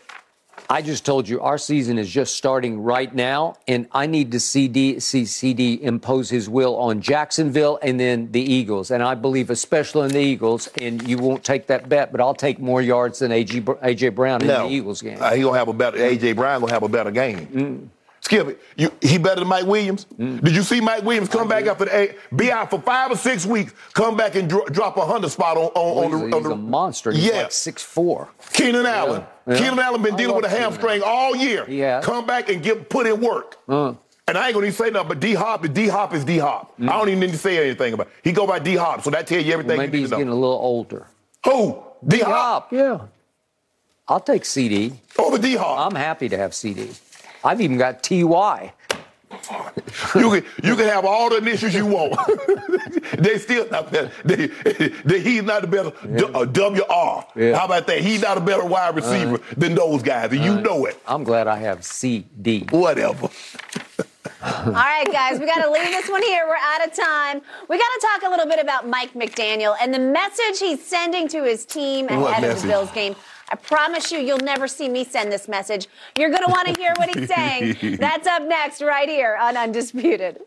I just told you our season is just starting right now, and I need to see, CeeDee impose his will on Jacksonville and then the Eagles. And I believe, especially in the Eagles, and you won't take that bet, but I'll take more yards than AJ, AJ Brown in No, the Eagles game. Uh, he gonna have a better. AJ Brown gonna have a better game. Mm. Skip it. You, he better than Mike Williams. Did you see Mike Williams come back after the eight, be out for five or six weeks, come back and dro- drop a hundred spot on on, Well, on he's, the on he's the a monster. He's Yeah. like six four. Keenan Allen. Yeah. Keenan Allen been I dealing with a Keenan. hamstring all year. Has. Come back and get put in work. Uh. And I ain't gonna even say nothing, but D Hop is D Hop is D Hop. I don't even need to say anything about. It. He go by D Hop, so that tells you everything Maybe you he's need to getting a little older. Who? D Hop Hop, yeah. I'll take CeeDee. over D Hop. I'm happy to have CeeDee. I've even got TY. You can you can have all the initials you want. they still not better. They, they, he's not the better D- uh, WR. Yeah. How about that? He's not a better wide receiver than those guys, and you know it. I'm glad I have CeeDee. Whatever. All right, guys, we got to leave this one here. We're out of time. We got to talk a little bit about Mike McDaniel and the message he's sending to his team ahead of the Bills game. I promise you, you'll never see me send this message. You're going to want to hear what he's saying. That's up next, right here on Undisputed.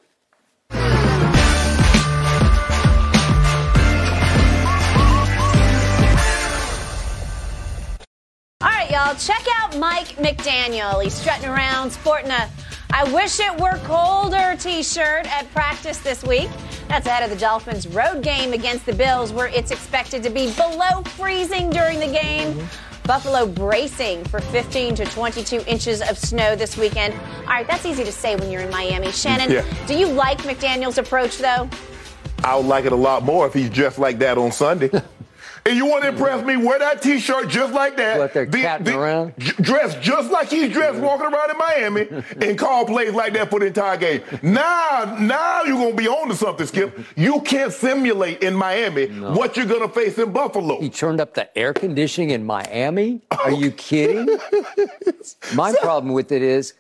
All right, y'all, check out Mike McDaniel. He's strutting around sporting a I wish it were colder t shirt at practice this week. That's ahead of the Dolphins' road game against the Bills, where it's expected to be below freezing during the game. Buffalo bracing for 15 to 22 inches of snow this weekend. All right, that's easy to say when you're in Miami. Shannon, Yeah. do you like McDaniel's approach, though? I would like it a lot more if he's dressed like that on Sunday. and you want to impress me? Wear that T-shirt just like that. What, they're catting around? j- Dressed just like he's dressed, walking around in Miami, and call plays like that for the entire game. Now, now you're gonna be on to something, Skip. You can't simulate in Miami what you're gonna face in Buffalo. He turned up the air conditioning in Miami? Are oh. you kidding? My problem with it is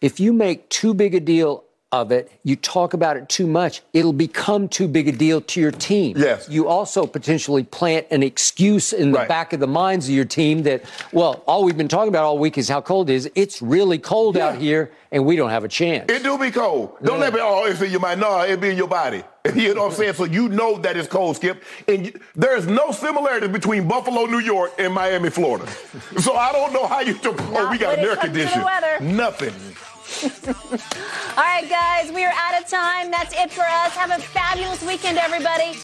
if you make too big a deal of it, you talk about it too much, it'll become too big a deal to your team. Yes. You also potentially plant an excuse in the Right. back of the minds of your team that, well, all we've been talking about all week is how cold it is. It's really cold Yeah. out here, and we don't have a chance. It do be cold. Don't let me, oh, it's in your mind. No, it be in your body. You know what I'm saying? So you know that it's cold, Skip. And you, there's no similarity between Buffalo, New York, and Miami, Florida. So I don't know how you, oh, we got an air comes to the conditioner. Nothing. All right, guys, we are out of time. That's it for us. Have a fabulous weekend, everybody.